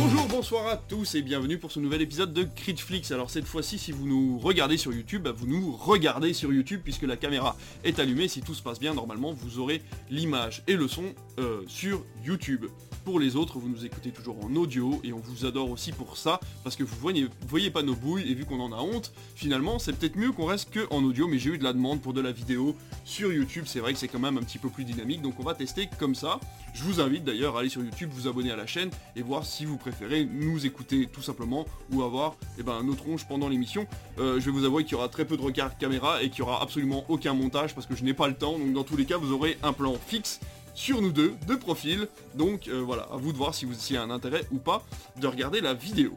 Bonjour, bonsoir à tous et bienvenue pour ce nouvel épisode de Critflix. Alors cette fois-ci, si vous nous regardez sur YouTube, bah, vous nous regardez sur YouTube puisque la caméra est allumée. Si tout se passe bien, normalement, vous aurez l'image et le son euh, sur YouTube. Pour les autres, vous nous écoutez toujours en audio et on vous adore aussi pour ça parce que vous voyez, voyez pas nos bouilles et vu qu'on en a honte, finalement, c'est peut-être mieux qu'on reste que en audio. Mais j'ai eu de la demande pour de la vidéo sur YouTube. C'est vrai que c'est quand même un petit peu plus dynamique, donc on va tester comme ça. Je vous invite d'ailleurs à aller sur YouTube, vous abonner à la chaîne et voir si vous préférez nous écouter tout simplement ou avoir eh ben, nos tronches pendant l'émission. Euh, je vais vous avouer qu'il y aura très peu de regard caméra et qu'il y aura absolument aucun montage parce que je n'ai pas le temps. Donc dans tous les cas, vous aurez un plan fixe sur nous deux, de profil. Donc euh, voilà, à vous de voir si vous y a un intérêt ou pas de regarder la vidéo.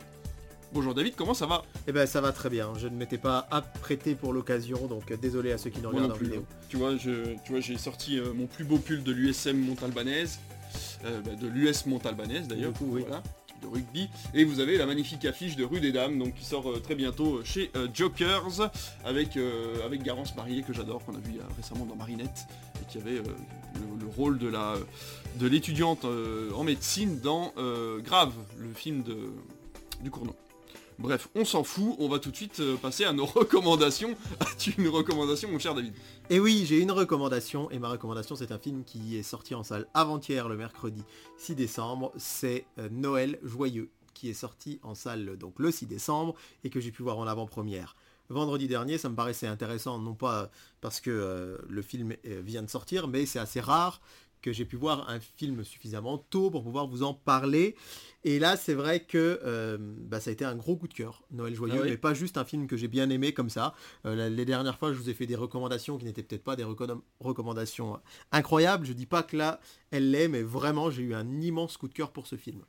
Bonjour David, comment ça va? Eh ben ça va très bien, je ne m'étais pas apprêté pour l'occasion, donc euh, désolé à ceux qui nous regardent en vidéo. Tu vois, je, tu vois, j'ai sorti euh, mon plus beau pull de l'USM Montalbanaise, euh, bah, de l'US Montalbanaise d'ailleurs, Du coup, oui. voilà, de rugby. Et vous avez la magnifique affiche de Rue des Dames, donc qui sort euh, très bientôt euh, chez euh, Jokers, avec, avec Garance Marié que j'adore, qu'on a vu récemment dans Marinette, et qui avait le, le rôle de la de l'étudiante en médecine dans Grave, le film de, du Cournot. Bref, on s'en fout, on va tout de suite euh, passer à nos recommandations. As-tu une recommandation, mon cher David? Et oui, j'ai une recommandation, et ma recommandation c'est un film qui est sorti en salle avant-hier, le mercredi 6 décembre, c'est euh, Noël Joyeux, qui est sorti en salle donc le 6 décembre, et que j'ai pu voir en avant-première. Vendredi dernier, ça me paraissait intéressant, non pas parce que euh, le film vient de sortir, mais c'est assez rare que j'ai pu voir un film suffisamment tôt pour pouvoir vous en parler. Et là, c'est vrai que euh, bah, ça a été un gros coup de cœur, Noël Joyeux, Ah oui mais pas juste un film que j'ai bien aimé comme ça. Euh, les dernières fois, je vous ai fait des recommandations qui n'étaient peut-être pas des recommandations incroyables. Je dis pas que là, elle l'est, mais vraiment, j'ai eu un immense coup de cœur pour ce film.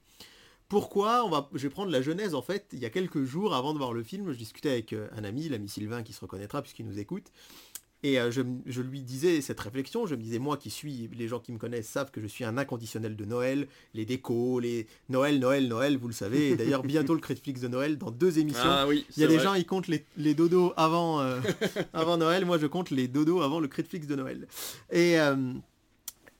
Pourquoi? On va, Je vais prendre la genèse en fait. Il y a quelques jours avant de voir le film, je discutais avec euh, un ami, l'ami Sylvain, qui se reconnaîtra puisqu'il nous écoute. Et euh, je, lui disais cette réflexion, je me disais, moi qui suis, les gens qui me connaissent savent que je suis un inconditionnel de Noël, les décos, les Noël, Noël, Noël, vous le savez. Et d'ailleurs, bientôt le Critflix de Noël, dans deux émissions. Ah oui, Il y a des vrai. gens, ils comptent les, les dodos avant, euh, avant Noël. Moi, je compte les dodos avant le Critflix de Noël. Et, euh,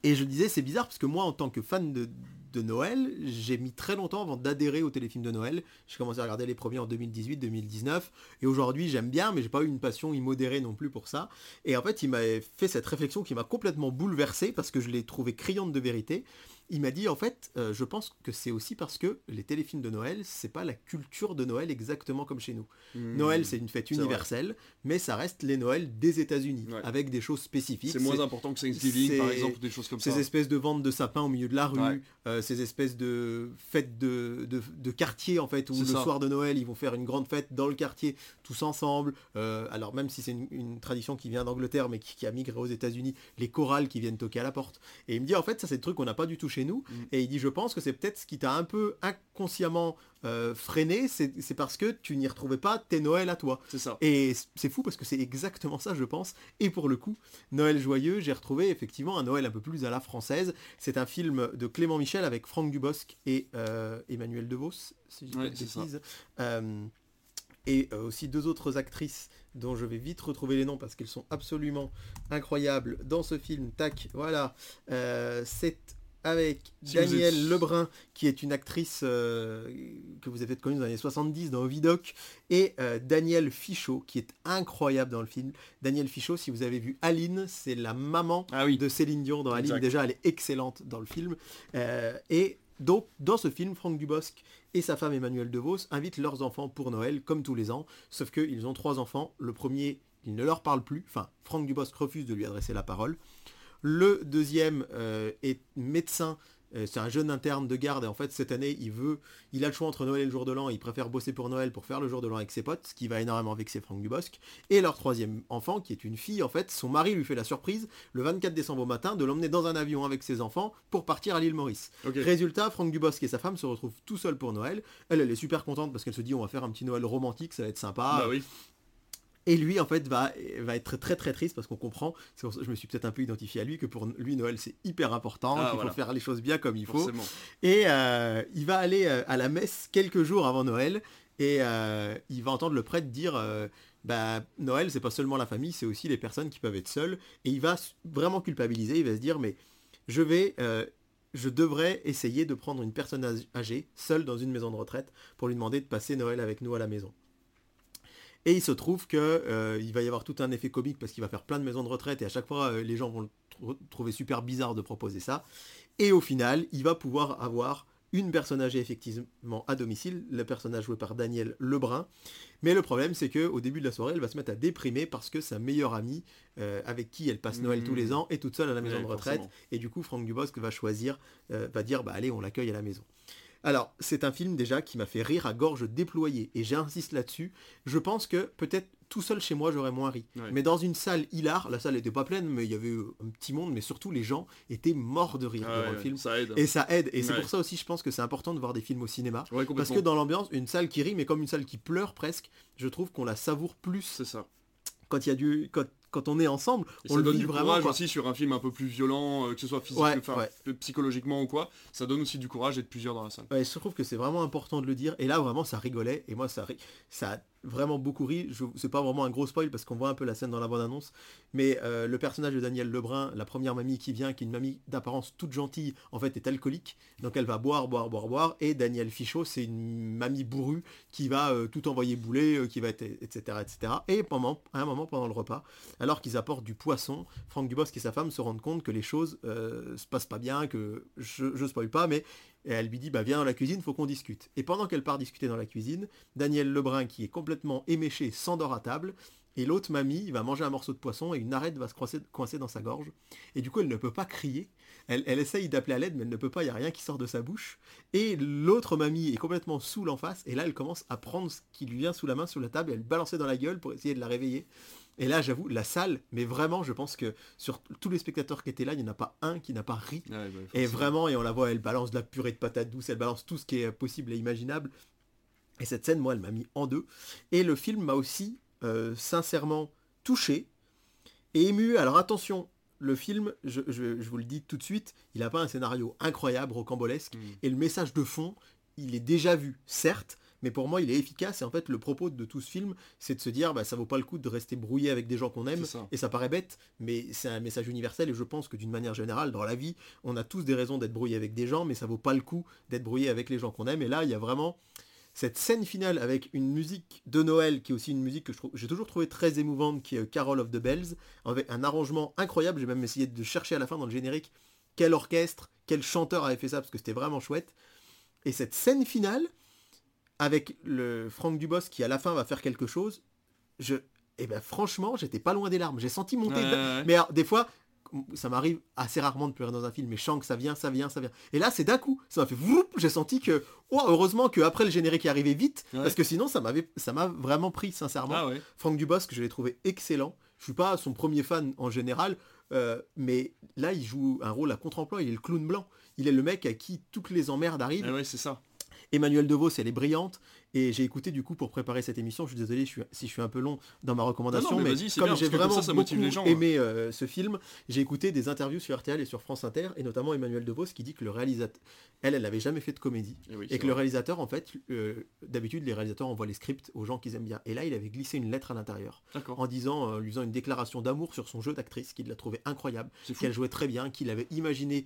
et je disais, c'est bizarre parce que moi, en tant que fan de, de Noël, j'ai mis très longtemps avant d'adhérer au téléfilm de Noël. J'ai commencé à regarder les premiers en 2018-2019. Et aujourd'hui, j'aime bien, mais j'ai pas eu une passion immodérée non plus pour ça. Et en fait, il m'a fait cette réflexion qui m'a complètement bouleversé parce que je l'ai trouvé criante de vérité. Il m'a dit en fait, euh, je pense que c'est aussi parce que les téléfilms de Noël, c'est pas la culture de Noël exactement comme chez nous. Mmh. Noël, c'est une fête universelle, mais ça reste les Noëls des États-Unis, Ouais. avec des choses spécifiques. C'est moins important que Thanksgiving, par exemple, des choses comme Ces ça. espèces de ventes de sapins au milieu de la rue, Ouais. euh, ces espèces de fêtes de, de, de quartier en fait, où le ça. soir de Noël ils vont faire une grande fête dans le quartier tous ensemble. Euh, alors même si c'est une, une tradition qui vient d'Angleterre mais qui, qui a migré aux États-Unis, les chorales qui viennent toquer à la porte. Et il me dit en fait ça c'est des trucs qu'on n'a pas du tout chez nous. Mm. Et il dit je pense que c'est peut-être ce qui t'a un peu inconsciemment euh, freiné, c'est c'est parce que tu n'y retrouvais pas tes Noëls à toi. C'est ça. Et c'est fou parce que c'est exactement ça, je pense. Et pour le coup, Noël joyeux, j'ai retrouvé effectivement un Noël un peu plus à la française. C'est un film de Clément Michel avec Franck Dubosc et euh, Emmanuel DeVos, si je Ouais. Euh, et euh, aussi deux autres actrices dont je vais vite retrouver les noms parce qu'elles sont absolument incroyables dans ce film. Tac, voilà. C'est avec Si Danielle êtes- Lebrun, qui est une actrice euh, que vous avez peut-être connue dans les années 70 dans Ovidoc, et euh, Daniel Fichot, qui est incroyable dans le film. Daniel Fichot, si vous avez vu Aline, c'est la maman Ah oui. de Céline Dion dans Aline. Déjà, elle est excellente dans le film. Euh, et donc, dans ce film, Franck Dubosc et sa femme Emmanuelle DeVos invitent leurs enfants pour Noël, comme tous les ans. Sauf qu'ils ont trois enfants. Le premier, il ne leur parle plus. Enfin, Franck Dubosc refuse de lui adresser la parole. Le deuxième euh, est médecin. Euh, C'est un jeune interne de garde et en fait cette année il veut, il a le choix entre Noël et le jour de l'an, il préfère bosser pour Noël pour faire le jour de l'an avec ses potes, ce qui va énormément vexer Franck Dubosc. Et leur troisième enfant qui est une fille en fait, son mari lui fait la surprise le 24 décembre au matin de l'emmener dans un avion avec ses enfants pour partir à l'île Maurice. Résultat, Franck Dubosc et sa femme se retrouvent tout seuls pour Noël. Elle, elle est super contente parce qu'elle se dit on va faire un petit Noël romantique, ça va être sympa. Bah oui. Et lui, en fait, va, va être très très triste parce qu'on comprend, c'est pour ça que je me suis peut-être un peu identifié à lui, que pour lui, Noël, c'est hyper important, Ah, qu'il voilà. faut faire les choses bien comme il faut. Et euh, il va aller euh, à la messe quelques jours avant Noël et euh, il va entendre le prêtre dire euh, bah, Noël, c'est pas seulement la famille, c'est aussi les personnes qui peuvent être seules. Et il va vraiment culpabiliser, il va se dire mais je vais euh, je devrais essayer de prendre une personne âgée, seule dans une maison de retraite, pour lui demander de passer Noël avec nous à la maison. Et il se trouve qu'il euh, va y avoir tout un effet comique parce qu'il va faire plein de maisons de retraite et à chaque fois euh, les gens vont le trouver super bizarre de proposer ça. Et au final, il va pouvoir avoir une personne âgée effectivement à domicile, le personnage joué par Daniel Lebrun. Mais le problème, c'est qu'au début de la soirée, elle va se mettre à déprimer parce que sa meilleure amie, euh, avec qui elle passe Noël tous les mmh. ans, est toute seule à la maison de retraite. Et du coup, Franck Dubosc va choisir, va dire, bah allez, on l'accueille à la maison. Alors, c'est un film déjà qui m'a fait rire à gorge déployée, et j'insiste là-dessus. Je pense que peut-être tout seul chez moi j'aurais moins ri. Mais dans une salle hilar, la salle n'était pas pleine, mais il y avait un petit monde, mais surtout les gens étaient morts de rire devant le film. Et ça aide. Et c'est pour ça aussi, je pense que c'est important de voir des films au cinéma. parce que dans l'ambiance, une salle qui rit, mais comme une salle qui pleure presque, je trouve qu'on la savoure plus. C'est ça. Quand il y a du, quand on est ensemble, on le donne du vraiment. Courage aussi sur un film un peu plus violent, euh, que ce soit physique, psychologiquement ou quoi. Ça donne aussi du courage d'être plusieurs dans la salle. je trouve que c'est vraiment important de le dire. Et là, vraiment, ça rigolait. Et moi, ça, ça vraiment beaucoup ri. C'est pas vraiment un gros spoil parce qu'on voit un peu la scène dans la bande-annonce. Mais euh, le personnage de Daniel Lebrun, la première mamie qui vient, qui est une mamie d'apparence toute gentille, en fait est alcoolique. Donc elle va boire, boire, boire, boire. Et Daniel Fichot, c'est une mamie bourrue qui va euh, tout envoyer bouler, euh, qui va être, etc., etc. Et pendant, à un moment, pendant le repas, alors qu'ils apportent du poisson, Franck Dubosc et sa femme se rendent compte que les choses se passent pas bien, que je, je spoil pas, mais et elle lui dit, bah viens dans la cuisine, faut qu'on discute. Et pendant qu'elle part discuter dans la cuisine, Daniel Lebrun, qui est complètement éméché, s'endort à table. Et l'autre mamie va manger un morceau de poisson et une arête va se coincer, dans sa gorge. Et du coup, elle ne peut pas crier. Elle, essaye d'appeler à l'aide, mais elle ne peut pas, il n'y a rien qui sort de sa bouche. Et l'autre mamie est complètement saoule en face. Et là, elle commence à prendre ce qui lui vient sous la main, sous la table, et elle balancer dans la gueule pour essayer de la réveiller. Et là, j'avoue, la salle, mais vraiment, je pense que sur tous les spectateurs qui étaient là, il n'y en a pas un qui n'a pas ri. Bah, et vraiment, et on la voit, elle balance de la purée de patates douces, elle balance tout ce qui est possible et imaginable. Et cette scène, moi, elle m'a mis en deux. Et le film m'a aussi, euh, sincèrement, touché et ému. Alors attention, le film, je, vous le dis tout de suite, il n'a pas un scénario incroyable, rocambolesque. Mm. Et le message de fond, il est déjà vu, certes, mais pour moi il est efficace. Et en fait le propos de tout ce film c'est de se dire bah ça vaut pas le coup de rester brouillé avec des gens qu'on aime. Et ça paraît bête mais c'est un message universel. Et je pense que d'une manière générale dans la vie on a tous des raisons d'être brouillé avec des gens mais ça vaut pas le coup d'être brouillé avec les gens qu'on aime. Et là il y a vraiment cette scène finale avec une musique de Noël qui est aussi une musique que j'ai toujours trouvé très émouvante qui est Carol of the Bells. Avec un arrangement incroyable. J'ai même essayé de chercher à la fin dans le générique quel orchestre quel chanteur avait fait ça parce que c'était vraiment chouette. Et cette scène finale avec le Franck Dubos qui à la fin va faire quelque chose, je, eh ben franchement, j'étais pas loin des larmes. J'ai senti monter. Mais des fois, ça m'arrive assez rarement de pleurer dans un film, mais je sens que ça vient, ça vient, ça vient. Et là, c'est d'un coup, ça m'a fait j'ai senti que, oh, heureusement qu'après le générique est arrivé vite, parce que sinon, ça m'avait, ça m'a vraiment pris, sincèrement. Ah Franck Dubosc, je l'ai trouvé excellent. Je suis pas son premier fan en général, euh, mais là, il joue un rôle à contre-emploi. Il est le clown blanc. Il est le mec à qui toutes les emmerdes arrivent. Ah ouais, c'est ça. Emmanuel DeVos, elle est brillante. Et j'ai écouté du coup pour préparer cette émission, je suis désolé si je suis un peu long dans ma recommandation, mais, comme j'ai vraiment beaucoup aimé euh, ce film, j'ai écouté des interviews sur RTL et sur France Inter, et notamment Emmanuel DeVos qui dit que le réalisateur, elle, elle n'avait jamais fait de comédie, eh et, que le réalisateur, en fait, euh, d'habitude les réalisateurs envoient les scripts aux gens qu'ils aiment bien, et là il avait glissé une lettre à l'intérieur, en disant, euh, lui faisant une déclaration d'amour sur son jeu d'actrice, qu'il l'a trouvé incroyable, qu'elle jouait très bien, qu'il avait imaginé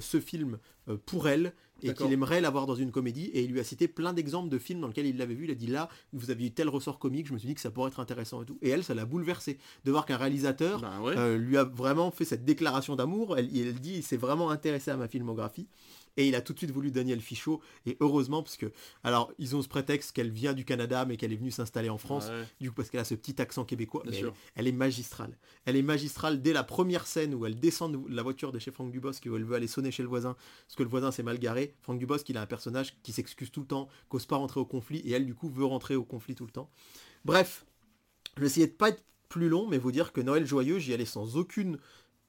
ce film pour elle, et qu'il aimerait l'avoir dans une comédie, et il lui a cité plein d'exemples de films dans lesquels il l'avait vu, il a dit là, vous aviez eu tel ressort comique, je me suis dit que ça pourrait être intéressant et tout. Et elle, ça l'a bouleversé de voir qu'un réalisateur ben euh, lui a vraiment fait cette déclaration d'amour. Elle, elle dit, il s'est vraiment intéressé à ma filmographie. Et il a tout de suite voulu Daniel Fichot. Et heureusement, parce que, alors, ils ont ce prétexte qu'elle vient du Canada, mais qu'elle est venue s'installer en France. Du coup, parce qu'elle a ce petit accent québécois. mais elle, est magistrale. Elle est magistrale dès la première scène où elle descend de la voiture de chez Franck Dubosc, où elle veut aller sonner chez le voisin, parce que le voisin s'est mal garé. Franck Dubosc, il a un personnage qui s'excuse tout le temps, qu'ose pas rentrer au conflit, et elle, du coup, veut rentrer au conflit tout le temps. Bref, je vais essayer de pas être plus long, mais vous dire que Noël Joyeux, j'y allais sans aucune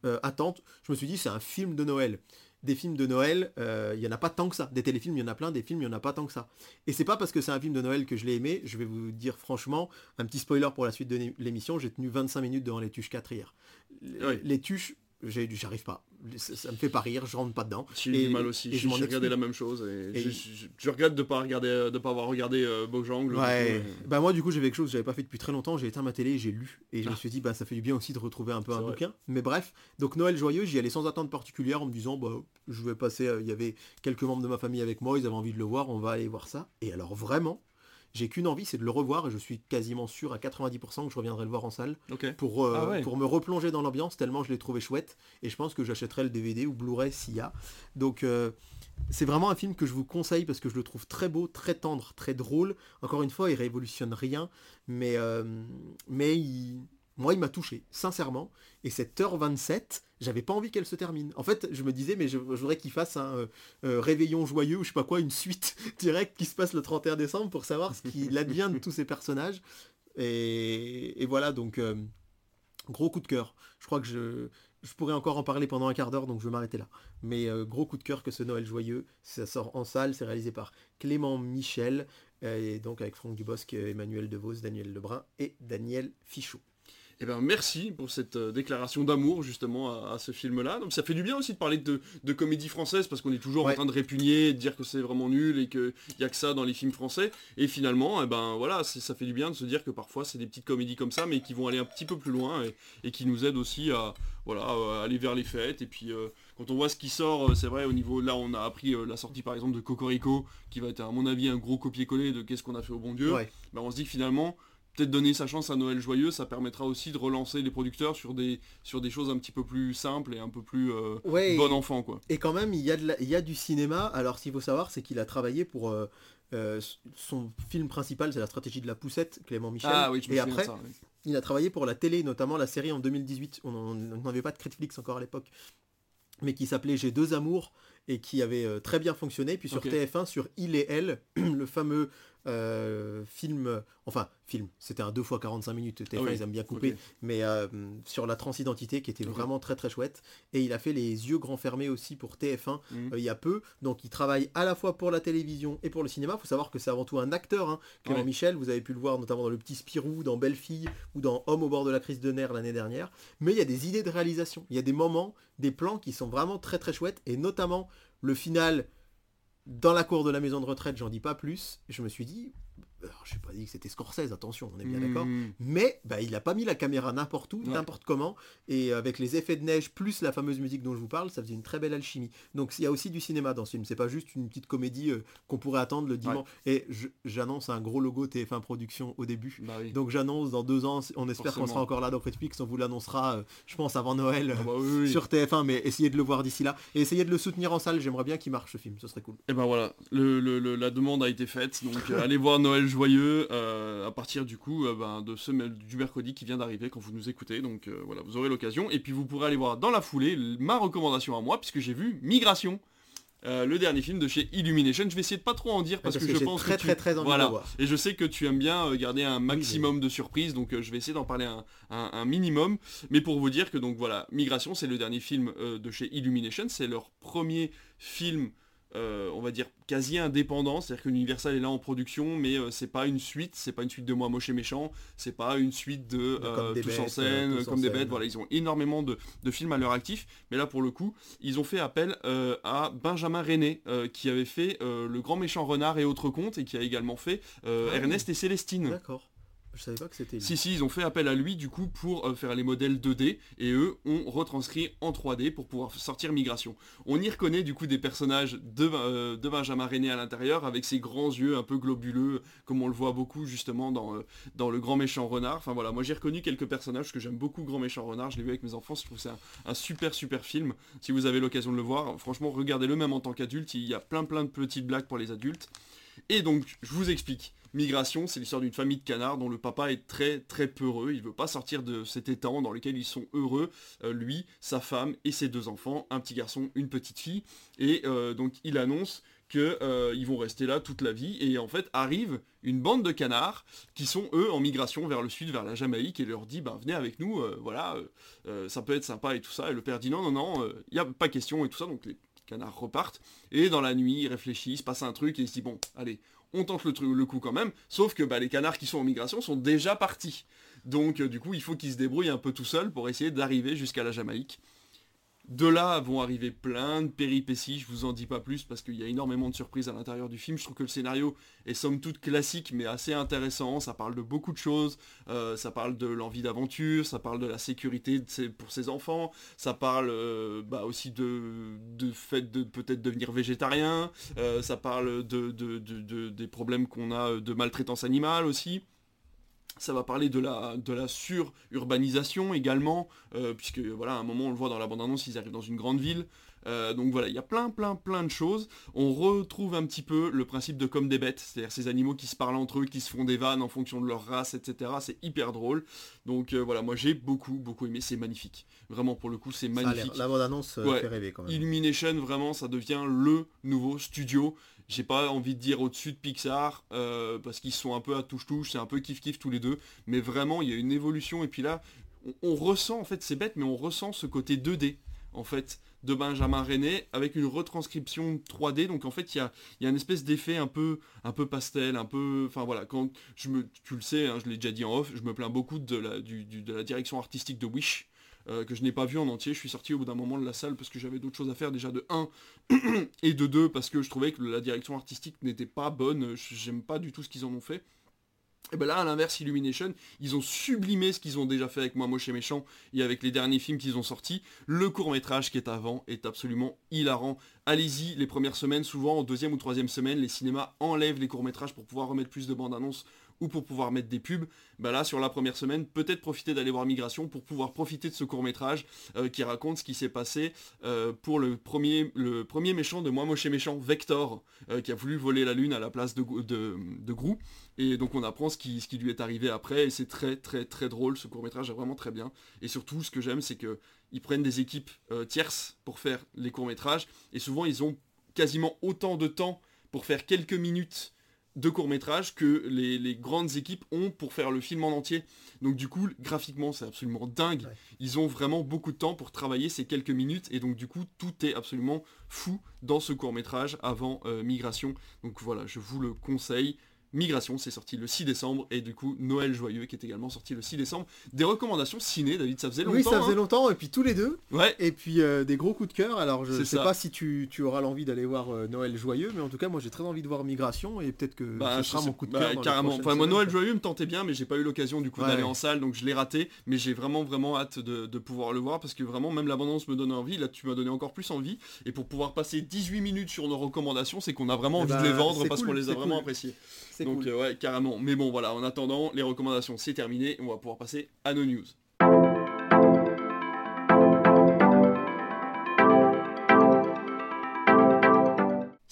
euh, attente. Je me suis dit, c'est un film de Noël des films de Noël, euh, il n'y en a pas tant que ça. Des téléfilms, il y en a plein, des films, il n'y en a pas tant que ça. Et c'est pas parce que c'est un film de Noël que je l'ai aimé, je vais vous dire franchement, un petit spoiler pour la suite de l'émission, j'ai tenu 25 minutes devant les Tuches 4 hier. Les Tuches, j'arrive pas. Ça, ça, me fait pas rire, je rentre pas dedans. J'ai du mal aussi. J'ai regardé la même chose et, je, regrette de pas regarder, de pas avoir regardé euh, Bojang. Ouais. Bah moi du coup j'ai quelque chose que j'avais pas fait depuis très longtemps. J'ai éteint ma télé, j'ai lu et je me ah. suis dit bah ça fait du bien aussi de retrouver un peu un bouquin. Mais bref, donc Noël joyeux, j'y allais sans attente particulière en me disant bah je vais passer. Euh, il y avait quelques membres de ma famille avec moi, ils avaient envie de le voir, on va aller voir ça. Et alors vraiment, j'ai qu'une envie, c'est de le revoir et je suis quasiment sûr à 90% que je reviendrai le voir en salle pour, euh, ah pour me replonger dans l'ambiance tellement je l'ai trouvé chouette et je pense que j'achèterai le DVD ou Blu-ray s'il y a. Donc euh, c'est vraiment un film que je vous conseille parce que je le trouve très beau, très tendre, très drôle. Encore une fois, il révolutionne rien, mais, euh, mais il, moi, il m'a touché, sincèrement. Et cette heure 27, j'avais pas envie qu'elle se termine. En fait, je me disais, mais je, voudrais qu'il fasse un euh, euh, réveillon joyeux ou je sais pas quoi, une suite directe qui se passe le 31 décembre pour savoir ce qu'il advient de tous ces personnages. Et, voilà, donc, euh, gros coup de cœur. Je crois que je, je pourrais encore en parler pendant un quart d'heure, donc je vais m'arrêter là. Mais gros coup de cœur que ce Noël joyeux. Ça sort en salle, c'est réalisé par Clément Michel, et donc avec Franck Dubosc, Emmanuel Devos, Daniel Lebrun et Daniel Fichot. Eh ben, merci pour cette euh, déclaration d'amour justement à, ce film-là. Donc ça fait du bien aussi de parler de, comédie française parce qu'on est toujours en train de répugner, de dire que c'est vraiment nul et qu'il n'y a que ça dans les films français. Et finalement, eh ben voilà, ça fait du bien de se dire que parfois c'est des petites comédies comme ça, mais qui vont aller un petit peu plus loin et, qui nous aident aussi à voilà aller vers les fêtes. Et puis euh, quand on voit ce qui sort, euh, c'est vrai au niveau là on a appris la sortie par exemple de Cocorico, qui va être à mon avis un gros copier-coller de qu'est-ce qu'on a fait au bon Dieu. Ben, on se dit que finalement peut-être donner sa chance à Noël Joyeux, ça permettra aussi de relancer les producteurs sur des, sur des choses un petit peu plus simples et un peu plus euh, bon enfant. Quoi. Et quand même, il y, a il y a du cinéma. Alors, ce qu'il faut savoir, c'est qu'il a travaillé pour... Euh, euh, son film principal, c'est la stratégie de la poussette, Clément Michel. Ah, oui, et après, il a travaillé pour la télé, notamment la série en 2018. On n'avait pas de Netflix encore à l'époque, mais qui s'appelait J'ai deux amours et qui avait très bien fonctionné. Puis sur TF1, sur Il et Elle, le fameux euh, film, enfin film, c'était un 2 fois 45 minutes, TF1 ils aiment bien couper, mais euh, sur la transidentité qui était vraiment très très chouette. Et il a fait les yeux grands fermés aussi pour TF1 mhm. euh, il y a peu, donc il travaille à la fois pour la télévision et pour le cinéma. Il faut savoir que c'est avant tout un acteur, hein. Clément Michel, vous avez pu le voir notamment dans Le Petit Spirou, dans Belle Fille ou dans Homme au bord de la crise de nerfs l'année dernière. Mais il y a des idées de réalisation, il y a des moments, des plans qui sont vraiment très très chouettes, et notamment le final dans la cour de la maison de retraite, j'en dis pas plus. Je me suis dit, alors je n'ai pas dit que c'était Scorsese, attention, on est bien d'accord, hmm. mais bah, il n'a pas mis la caméra n'importe où, n'importe comment, et avec les effets de neige plus la fameuse musique dont je vous parle, ça faisait une très belle alchimie. Donc il y a aussi du cinéma dans ce film, c'est pas juste une petite comédie euh, qu'on pourrait attendre le dimanche. Et j'annonce un gros logo TF1 Production au début, bah donc j'annonce dans deux ans, on espère qu'on sera encore là dans Netflix, on vous l'annoncera, euh, je pense avant Noël ah bah sur TF1, mais essayez de le voir d'ici là, et essayez de le soutenir en salle, j'aimerais bien qu'il marche ce film, ce serait cool. Et ben voilà, la demande a été faite, donc euh, allez voir Noël joyeux euh, à partir du coup euh, ben, de ce, du mercredi qui vient d'arriver quand vous nous écoutez. Donc euh, voilà, vous aurez l'occasion. Et puis vous pourrez aller voir dans la foulée ma recommandation à moi, puisque j'ai vu Migration. le dernier film de chez Illumination. Je vais essayer de pas trop en dire parce, que, je pense très, que très très envie voilà. Et je sais que tu aimes bien garder un maximum de surprises, donc je vais essayer d'en parler un, minimum. Mais pour vous dire que donc voilà, Migration, c'est le dernier film de chez Illumination. C'est leur premier film euh, on va dire quasi indépendant, c'est-à-dire que l'Universal est là en production, mais euh, c'est pas une suite, c'est pas une suite de Moi Moche et Méchant, c'est pas une suite de euh, Tous en scène, comme des bêtes, voilà, ils ont énormément de, films à leur actif, mais là pour le coup, ils ont fait appel à Benjamin René, qui avait fait Le Grand Méchant Renard et autres contes, et qui a également fait ah Ernest et Célestine. D'accord. Je savais pas que c'était Si, si, ils ont fait appel à lui du coup pour euh, faire les modèles 2D et eux ont retranscrit en 3D pour pouvoir sortir Migration. On y reconnaît du coup des personnages de, euh, de Benjamin René à l'intérieur avec ses grands yeux un peu globuleux comme on le voit beaucoup justement dans, euh, dans Le Grand Méchant Renard. Enfin voilà, moi j'ai reconnu quelques personnages que j'aime beaucoup Grand Méchant Renard, je l'ai vu avec mes enfants, je trouve c'est un, super super film. Si vous avez l'occasion de le voir, franchement regardez-le même en tant qu'adulte, il y a plein plein de petites blagues pour les adultes. Et donc, je vous explique. Migration, c'est l'histoire d'une famille de canards dont le papa est très très peureux. Il veut pas sortir de cet étang dans lequel ils sont heureux, euh, lui, sa femme et ses deux enfants, un petit garçon, une petite fille. Et euh, donc il annonce qu'ils euh, vont rester là toute la vie. Et en fait arrive une bande de canards qui sont eux en migration vers le sud, vers la Jamaïque, et leur dit ben venez avec nous, voilà, ça peut être sympa et tout ça. Et le père dit non non non, il n'y a pas question et tout ça. Donc les canards repartent. Et dans la nuit, ils réfléchissent, passe un truc et ils se disent bon, allez, on tente le, le coup quand même, sauf que bah, les canards qui sont en migration sont déjà partis. Donc euh, du coup, il faut qu'ils se débrouillent un peu tout seuls pour essayer d'arriver jusqu'à la Jamaïque. De là vont arriver plein de péripéties, je vous en dis pas plus parce qu'il y a énormément de surprises à l'intérieur du film. Je trouve que le scénario est somme toute classique mais assez intéressant, ça parle de beaucoup de choses, euh, ça parle de l'envie d'aventure, ça parle de la sécurité pour ses enfants, ça parle euh, bah, aussi de, fait de peut-être devenir végétarien, euh, ça parle de, des problèmes qu'on a de maltraitance animale aussi. Ça va parler de la, de la sururbanisation également, euh, puisque voilà, à un moment on le voit dans la bande-annonce, ils arrivent dans une grande ville. Euh, donc voilà, il y a plein plein plein de choses. On retrouve un petit peu le principe de comme des bêtes, c'est-à-dire ces animaux qui se parlent entre eux, qui se font des vannes en fonction de leur race, etc. C'est hyper drôle. Donc euh, voilà, moi j'ai beaucoup beaucoup aimé, c'est magnifique. Vraiment pour le coup c'est magnifique. La bande-annonce fait rêver quand même. Illumination vraiment ça devient le nouveau studio j'ai pas envie de dire au-dessus de Pixar, euh, parce qu'ils sont un peu à touche-touche, c'est un peu kiff-kiff tous les deux, mais vraiment il y a une évolution, et puis là, on, ressent, en fait c'est bête, mais on ressent ce côté 2D, en fait, de Benjamin René, avec une retranscription 3D, donc en fait il y a, y a une espèce d'effet un peu, un peu pastel, un peu, enfin voilà, quand je me, tu le sais, hein, je l'ai déjà dit en off, je me plains beaucoup de la, de la direction artistique de Wish, euh, que je n'ai pas vu en entier. Je suis sorti au bout d'un moment de la salle parce que j'avais d'autres choses à faire déjà de 1 et de 2 parce que je trouvais que la direction artistique n'était pas bonne. J'aime pas du tout ce qu'ils en ont fait. Et ben là, à l'inverse, Illumination, ils ont sublimé ce qu'ils ont déjà fait avec Moi Moche et Méchant et avec les derniers films qu'ils ont sortis. Le court métrage qui est avant est absolument hilarant. Allez-y, les premières semaines, souvent en deuxième ou troisième semaine, les cinémas enlèvent les courts métrages pour pouvoir remettre plus de bandes annonces ou pour pouvoir mettre des pubs, bah là sur la première semaine, peut-être profiter d'aller voir Migration pour pouvoir profiter de ce court métrage euh, qui raconte ce qui s'est passé euh, pour le premier, méchant de Moi Moche Méchant, Vector, euh, qui a voulu voler la lune à la place de, de. Et donc on apprend ce qui, ce qui lui est arrivé après, et c'est très très très drôle, ce court métrage est vraiment très bien. Et surtout ce que j'aime c'est que ils prennent des équipes tierces pour faire les courts métrages, et souvent ils ont quasiment autant de temps pour faire quelques minutes de court métrage que les, grandes équipes ont pour faire le film en entier. Donc du coup, graphiquement, c'est absolument dingue. Ils ont vraiment beaucoup de temps pour travailler ces quelques minutes et donc du coup, tout est absolument fou dans ce court métrage avant euh, Migration. Donc voilà, je vous le conseille. Migration, c'est sorti le 6 décembre, et du coup Noël Joyeux qui est également sorti le 6 décembre. Des recommandations ciné, David, ça faisait longtemps. Oui, ça faisait hein. longtemps, et puis tous les deux. Ouais. Et puis euh, des gros coups de cœur. Alors je sais pas si tu, auras l'envie d'aller voir euh, Noël Joyeux, mais en tout cas moi j'ai très envie de voir Migration, et peut-être que bah, ce sera mon coup de bah, cœur. carrément. Enfin moi Noël Joyeux me tentait bien, mais j'ai pas eu l'occasion du coup d'aller en salle, donc je l'ai raté. Mais j'ai vraiment vraiment hâte de, pouvoir le voir parce que vraiment même l'abondance me donne envie. Là tu m'as donné encore plus envie. Et pour pouvoir passer 18 minutes sur nos recommandations, c'est qu'on a vraiment eh envie de les bah, vendre parce qu'on les a vraiment appréciées. Donc euh, ouais, carrément. Mais bon, voilà, en attendant, les recommandations, c'est terminé. On va pouvoir passer à nos news.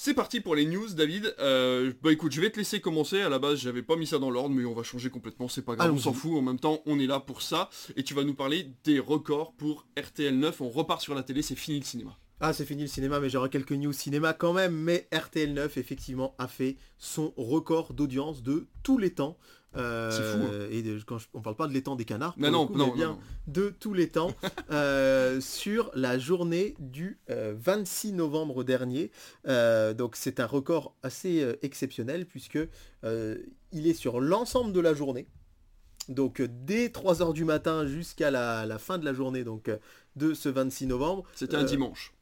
C'est parti pour les news, David. Euh, bah écoute, je vais te laisser commencer. À la base, j'avais pas mis ça dans l'ordre, mais on va changer complètement. C'est pas grave, on s'en fout. En même temps, on est là pour ça. Et tu vas nous parler des records pour RTL 9. On repart sur la télé, c'est fini le cinéma. Ah, c'est fini le cinéma, mais j'aurai quelques news cinéma quand même. Mais RTL9, effectivement, a fait son record d'audience de tous les temps. Euh, c'est fou. Hein. Et quand on parle pas de l'étang des canards, non, non, non, bien de tous les temps euh, sur la journée du 26 euh, novembre dernier. donc c'est un record assez exceptionnel puisque il est sur l'ensemble de la journée. Donc dès 3h du matin jusqu'à la, la, fin de la journée donc de ce 26 novembre. C'était un dimanche.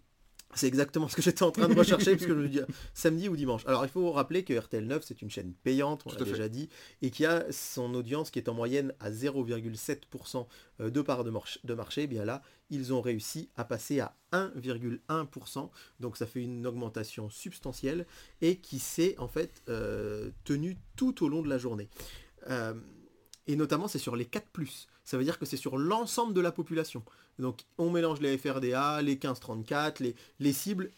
C'est exactement ce que j'étais en train de rechercher, parce que je me dis samedi ou dimanche. Alors il faut rappeler que RTL 9, c'est une chaîne payante, on l'a déjà dit, et qui a son audience qui est en moyenne à 0,7% euh, de part de, de marché. Et bien là, ils ont réussi à passer à 1,1%, donc ça fait une augmentation substantielle, et qui s'est en fait euh, tenue tout au long de la journée. Euh, et notamment c'est sur les 4 ⁇ ça veut dire que c'est sur l'ensemble de la population. Donc on mélange les FRDA, les 15-34, les, les cibles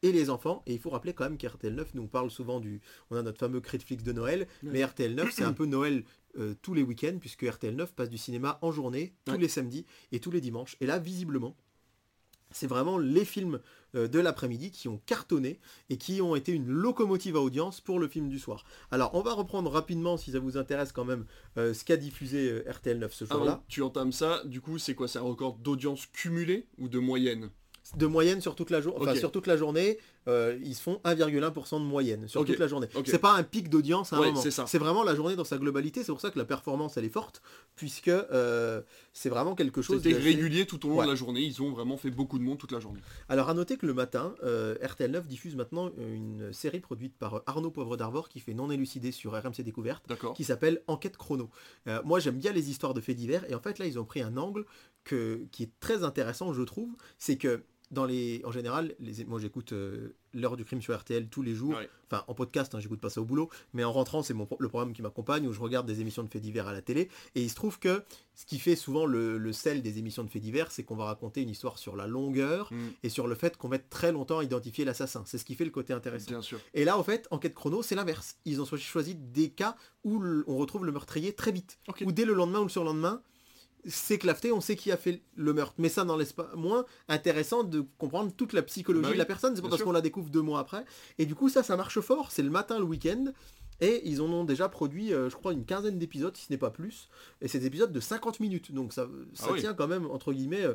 et les enfants. Et il faut rappeler quand même qu'RTL 9 nous parle souvent du... On a notre fameux Critflix de Noël, mais RTL 9 c'est un peu Noël euh, tous les week-ends, puisque RTL 9 passe du cinéma en journée, tous les samedis et tous les dimanches. Et là, visiblement, c'est vraiment les films euh, de l'après-midi qui ont cartonné et qui ont été une locomotive à audience pour le film du soir. Alors on va reprendre rapidement si ça vous intéresse quand même euh, ce qu'a diffusé euh, RTL 9 ce soir-là. tu entames ça, du coup c'est quoi C'est un record d'audience cumulée ou de moyenne? De moyenne sur toute la, jour... enfin, Ok. sur toute la journée, euh, ils se font 1,1% de moyenne sur toute la journée. Ok. C'est pas un pic d'audience à un Ouais, moment. c'est vraiment la journée dans sa globalité. C'est pour ça que la performance elle est forte, puisque euh, c'est vraiment quelque chose. C'était régulier tout au long Ouais. de la journée. Ils ont vraiment fait beaucoup de monde toute la journée. Alors à noter que le matin, euh, RTL9 diffuse maintenant une série produite par Arnaud Poivre d'Arvor qui fait non élucidé sur RMC Découverte qui s'appelle Enquête chrono. Moi j'aime bien les histoires de faits divers et en fait là ils ont pris un angle que, qui est très intéressant je trouve, c'est que dans les, en général, les, moi j'écoute euh, l'heure du crime sur RTL tous les jours, Ouais. enfin en podcast, hein, j'écoute pas ça au boulot, mais en rentrant c'est mon, le programme qui m'accompagne où je regarde des émissions de faits divers à la télé et il se trouve que ce qui fait souvent le, le sel des émissions de faits divers, c'est qu'on va raconter une histoire sur la longueur Mm, et sur le fait qu'on mette très longtemps à identifier l'assassin. C'est ce qui fait le côté intéressant. Bien sûr. Et là, en fait, enquête chrono, c'est l'inverse. Ils ont cho- choisi des cas où on retrouve le meurtrier très vite. Ou dès le lendemain ou le surlendemain, c'est claveté, on sait qui a fait le meurtre. Mais ça n'en laisse pas moins intéressant de comprendre toute la psychologie Bah oui, de la personne. C'est pas parce qu'on la découvre deux mois après. Et du coup, ça, ça marche fort. C'est le matin, le week-end. Et ils en ont déjà produit, euh, je crois, une quinzaine d'épisodes, si ce n'est pas plus. Et c'est des épisodes de 50 minutes. Donc ça, ça Ah oui. tient quand même, entre guillemets, euh,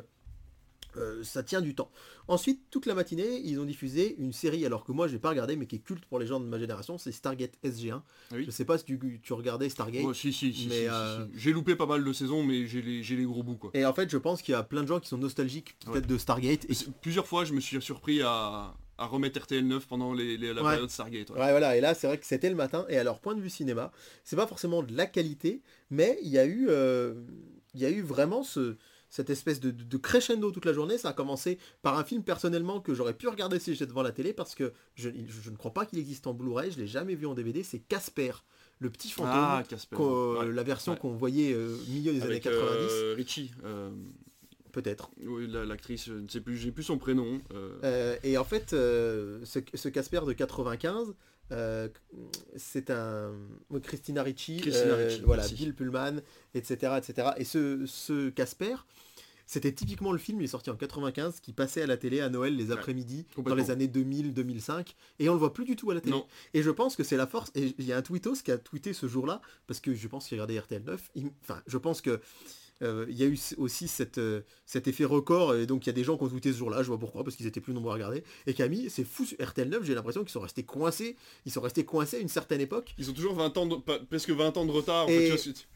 euh, ça tient du temps. Ensuite, toute la matinée, ils ont diffusé une série, alors que moi, j'ai pas regardé, mais qui est culte pour les gens de ma génération, c'est Stargate SG1. Ah oui. Je sais pas si tu, tu regardais Stargate. Ouais, si, si, si, mais, si, si, euh, si. J'ai loupé pas mal de saisons, mais j'ai les, gros bouts quoi. Et en fait, je pense qu'il y a plein de gens qui sont nostalgiques peut-être Ouais. de Stargate. Et Plusieurs fois, je me suis surpris à, à remettre RTL 9 pendant les, les- la Ouais. période Stargate. ouais. Ouais, voilà, et là, c'est vrai que c'était le matin. Et alors, point de vue cinéma, c'est pas forcément de la qualité, mais il y a eu, euh, il y a eu vraiment ce, cette espèce de, de- de crescendo toute la journée. Ça a commencé par un film personnellement que j'aurais pu regarder si j'étais devant la télé, parce que je, je ne crois pas qu'il existe en Blu-ray, je l'ai jamais vu en DVD. C'est Casper, le petit fantôme, Ah, Casper. Ouais. la version Ouais. qu'on voyait euh, milieu des Avec années 90, euh, Richie. euh, peut-être. oui, la- l'actrice, je ne sais plus, j'ai plus son prénom. euh, Euh, et en fait, euh, ce, Casper de 95, euh, c'est un Christina Ricci, Christina euh, voilà. Bill Pullman, etc., etc. Et ce, ce Casper, c'était typiquement le film, il est sorti en 95, qui passait à la télé à Noël les Ouais, après-midi dans les années 2000-2005, et on le voit plus du tout à la télé. Non, Et je pense que c'est la force. Et il y a un tweetos qui a tweeté ce jour-là, parce que je pense qu'il regardait RTL 9. il- Enfin, je pense que euh, il y a eu aussi cette, euh, cet effet record, et donc il y a des gens qui ont tweeté ce jour-là, je vois pourquoi, parce qu'ils étaient plus nombreux à regarder. Et Camille, c'est fou, sur RTL 9, j'ai l'impression qu'ils sont restés coincés, ils sont restés coincés à une certaine époque. ils ont toujours 20 ans de, presque 20 ans de retard. en Et- fait, tu vois, c'est-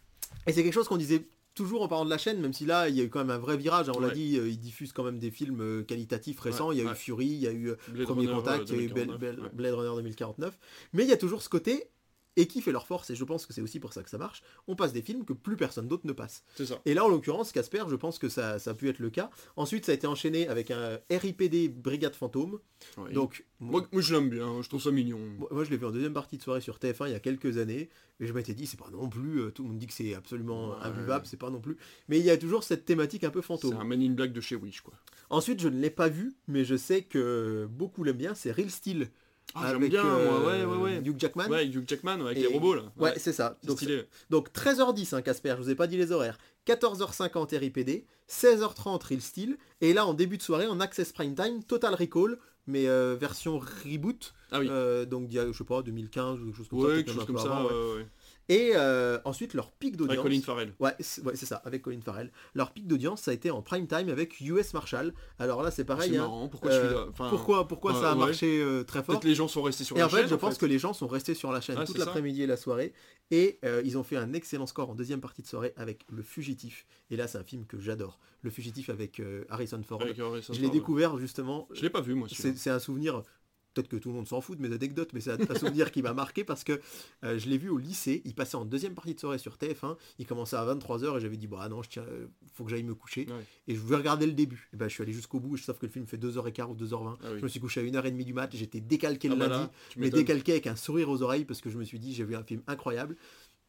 Et c'est quelque chose qu'on disait toujours en parlant de la chaîne, même si là, il y a eu quand même un vrai virage, hein, on l'a dit, euh, ils diffusent quand même des films euh, qualitatifs récents, Ouais, il y a eu. Fury, il y a eu euh, Blade Premier Runner, Contact, euh, il y a eu Bel- 2049, Bel- ouais. Blade Runner 2049. Mais il y a toujours ce côté, et qui fait leur force, et je pense que c'est aussi pour ça que ça marche, on passe des films que plus personne d'autre ne passe. C'est ça. Et là, en l'occurrence, Casper, je pense que ça, ça a pu être le cas. Ensuite, ça a été enchaîné avec un RIPD Brigade Fantôme. Donc, moi, moi, je l'aime bien, je trouve ça mignon. moi, moi, je l'ai vu en deuxième partie de soirée sur TF1 il y a quelques années, et je m'étais dit, c'est pas non plus, euh, tout le monde dit que c'est absolument Ouais. imbuvable, c'est pas non plus. Mais il y a toujours cette thématique un peu C'est fantôme. un Man in Black de chez Wish quoi. Ensuite, je ne l'ai pas vu, mais je sais que beaucoup l'aiment bien, c'est Real Steel. Ah, avec bien, ouais, ouais, ouais. Hugh Jackman. Ouais, Hugh Jackman avec Et- les robots là. Ouais, c'est ça. Donc, stylé. donc 13h10, hein, Casper, je vous ai pas dit les horaires. 14h50 RIPD, 16h30 Real Steel, et là en début de soirée en Access Prime Time, Total Recall, mais euh, version reboot, Ah oui. euh, donc il y a, je sais pas, 2015 ou quelque chose comme ça. ouais, peut-être quelque chose comme ça. avant, ouais. Et euh, ensuite leur pic Avec d'audience. Colin Farrell. Ouais, c'est ouais, ça, avec Colin Farrell. Leur pic d'audience, ça a été en prime time avec US Marshall. Alors là, c'est pareil. C'est hein. marrant, pourquoi Euh, Enfin, pourquoi, pourquoi ouais, ça a ouais. marché euh, très fort Peut-être les gens sont restés sur Et la en fait, chaîne, je pense que les gens sont restés sur la chaîne Ah, toute l'après-midi et la soirée. Et ils ont fait un excellent score en deuxième partie de soirée avec Le Fugitif. Et là, c'est un film que j'adore. Le Fugitif avec Harrison Ford. Avec Harrison je l'ai découvert justement. Je l'ai pas vu moi. c'est un souvenir, peut-être que tout le monde s'en fout de mes anecdotes, mais c'est un, souvenir qui m'a marqué parce que euh, je l'ai vu au lycée, il passait en deuxième partie de soirée sur TF1, il commençait à 23h et j'avais dit, bah non, je tiens, euh, faut que j'aille me coucher. Ouais. Et je voulais regarder le début. Et ben, je suis allé jusqu'au bout, sauf que le film fait 2h15 ou 2h20. Ah oui. Je me suis couché à 1h30 du mat, j'étais décalqué le Ah bah lundi, là, mais décalqué avec un sourire aux oreilles parce que je me suis dit, j'ai vu un film incroyable.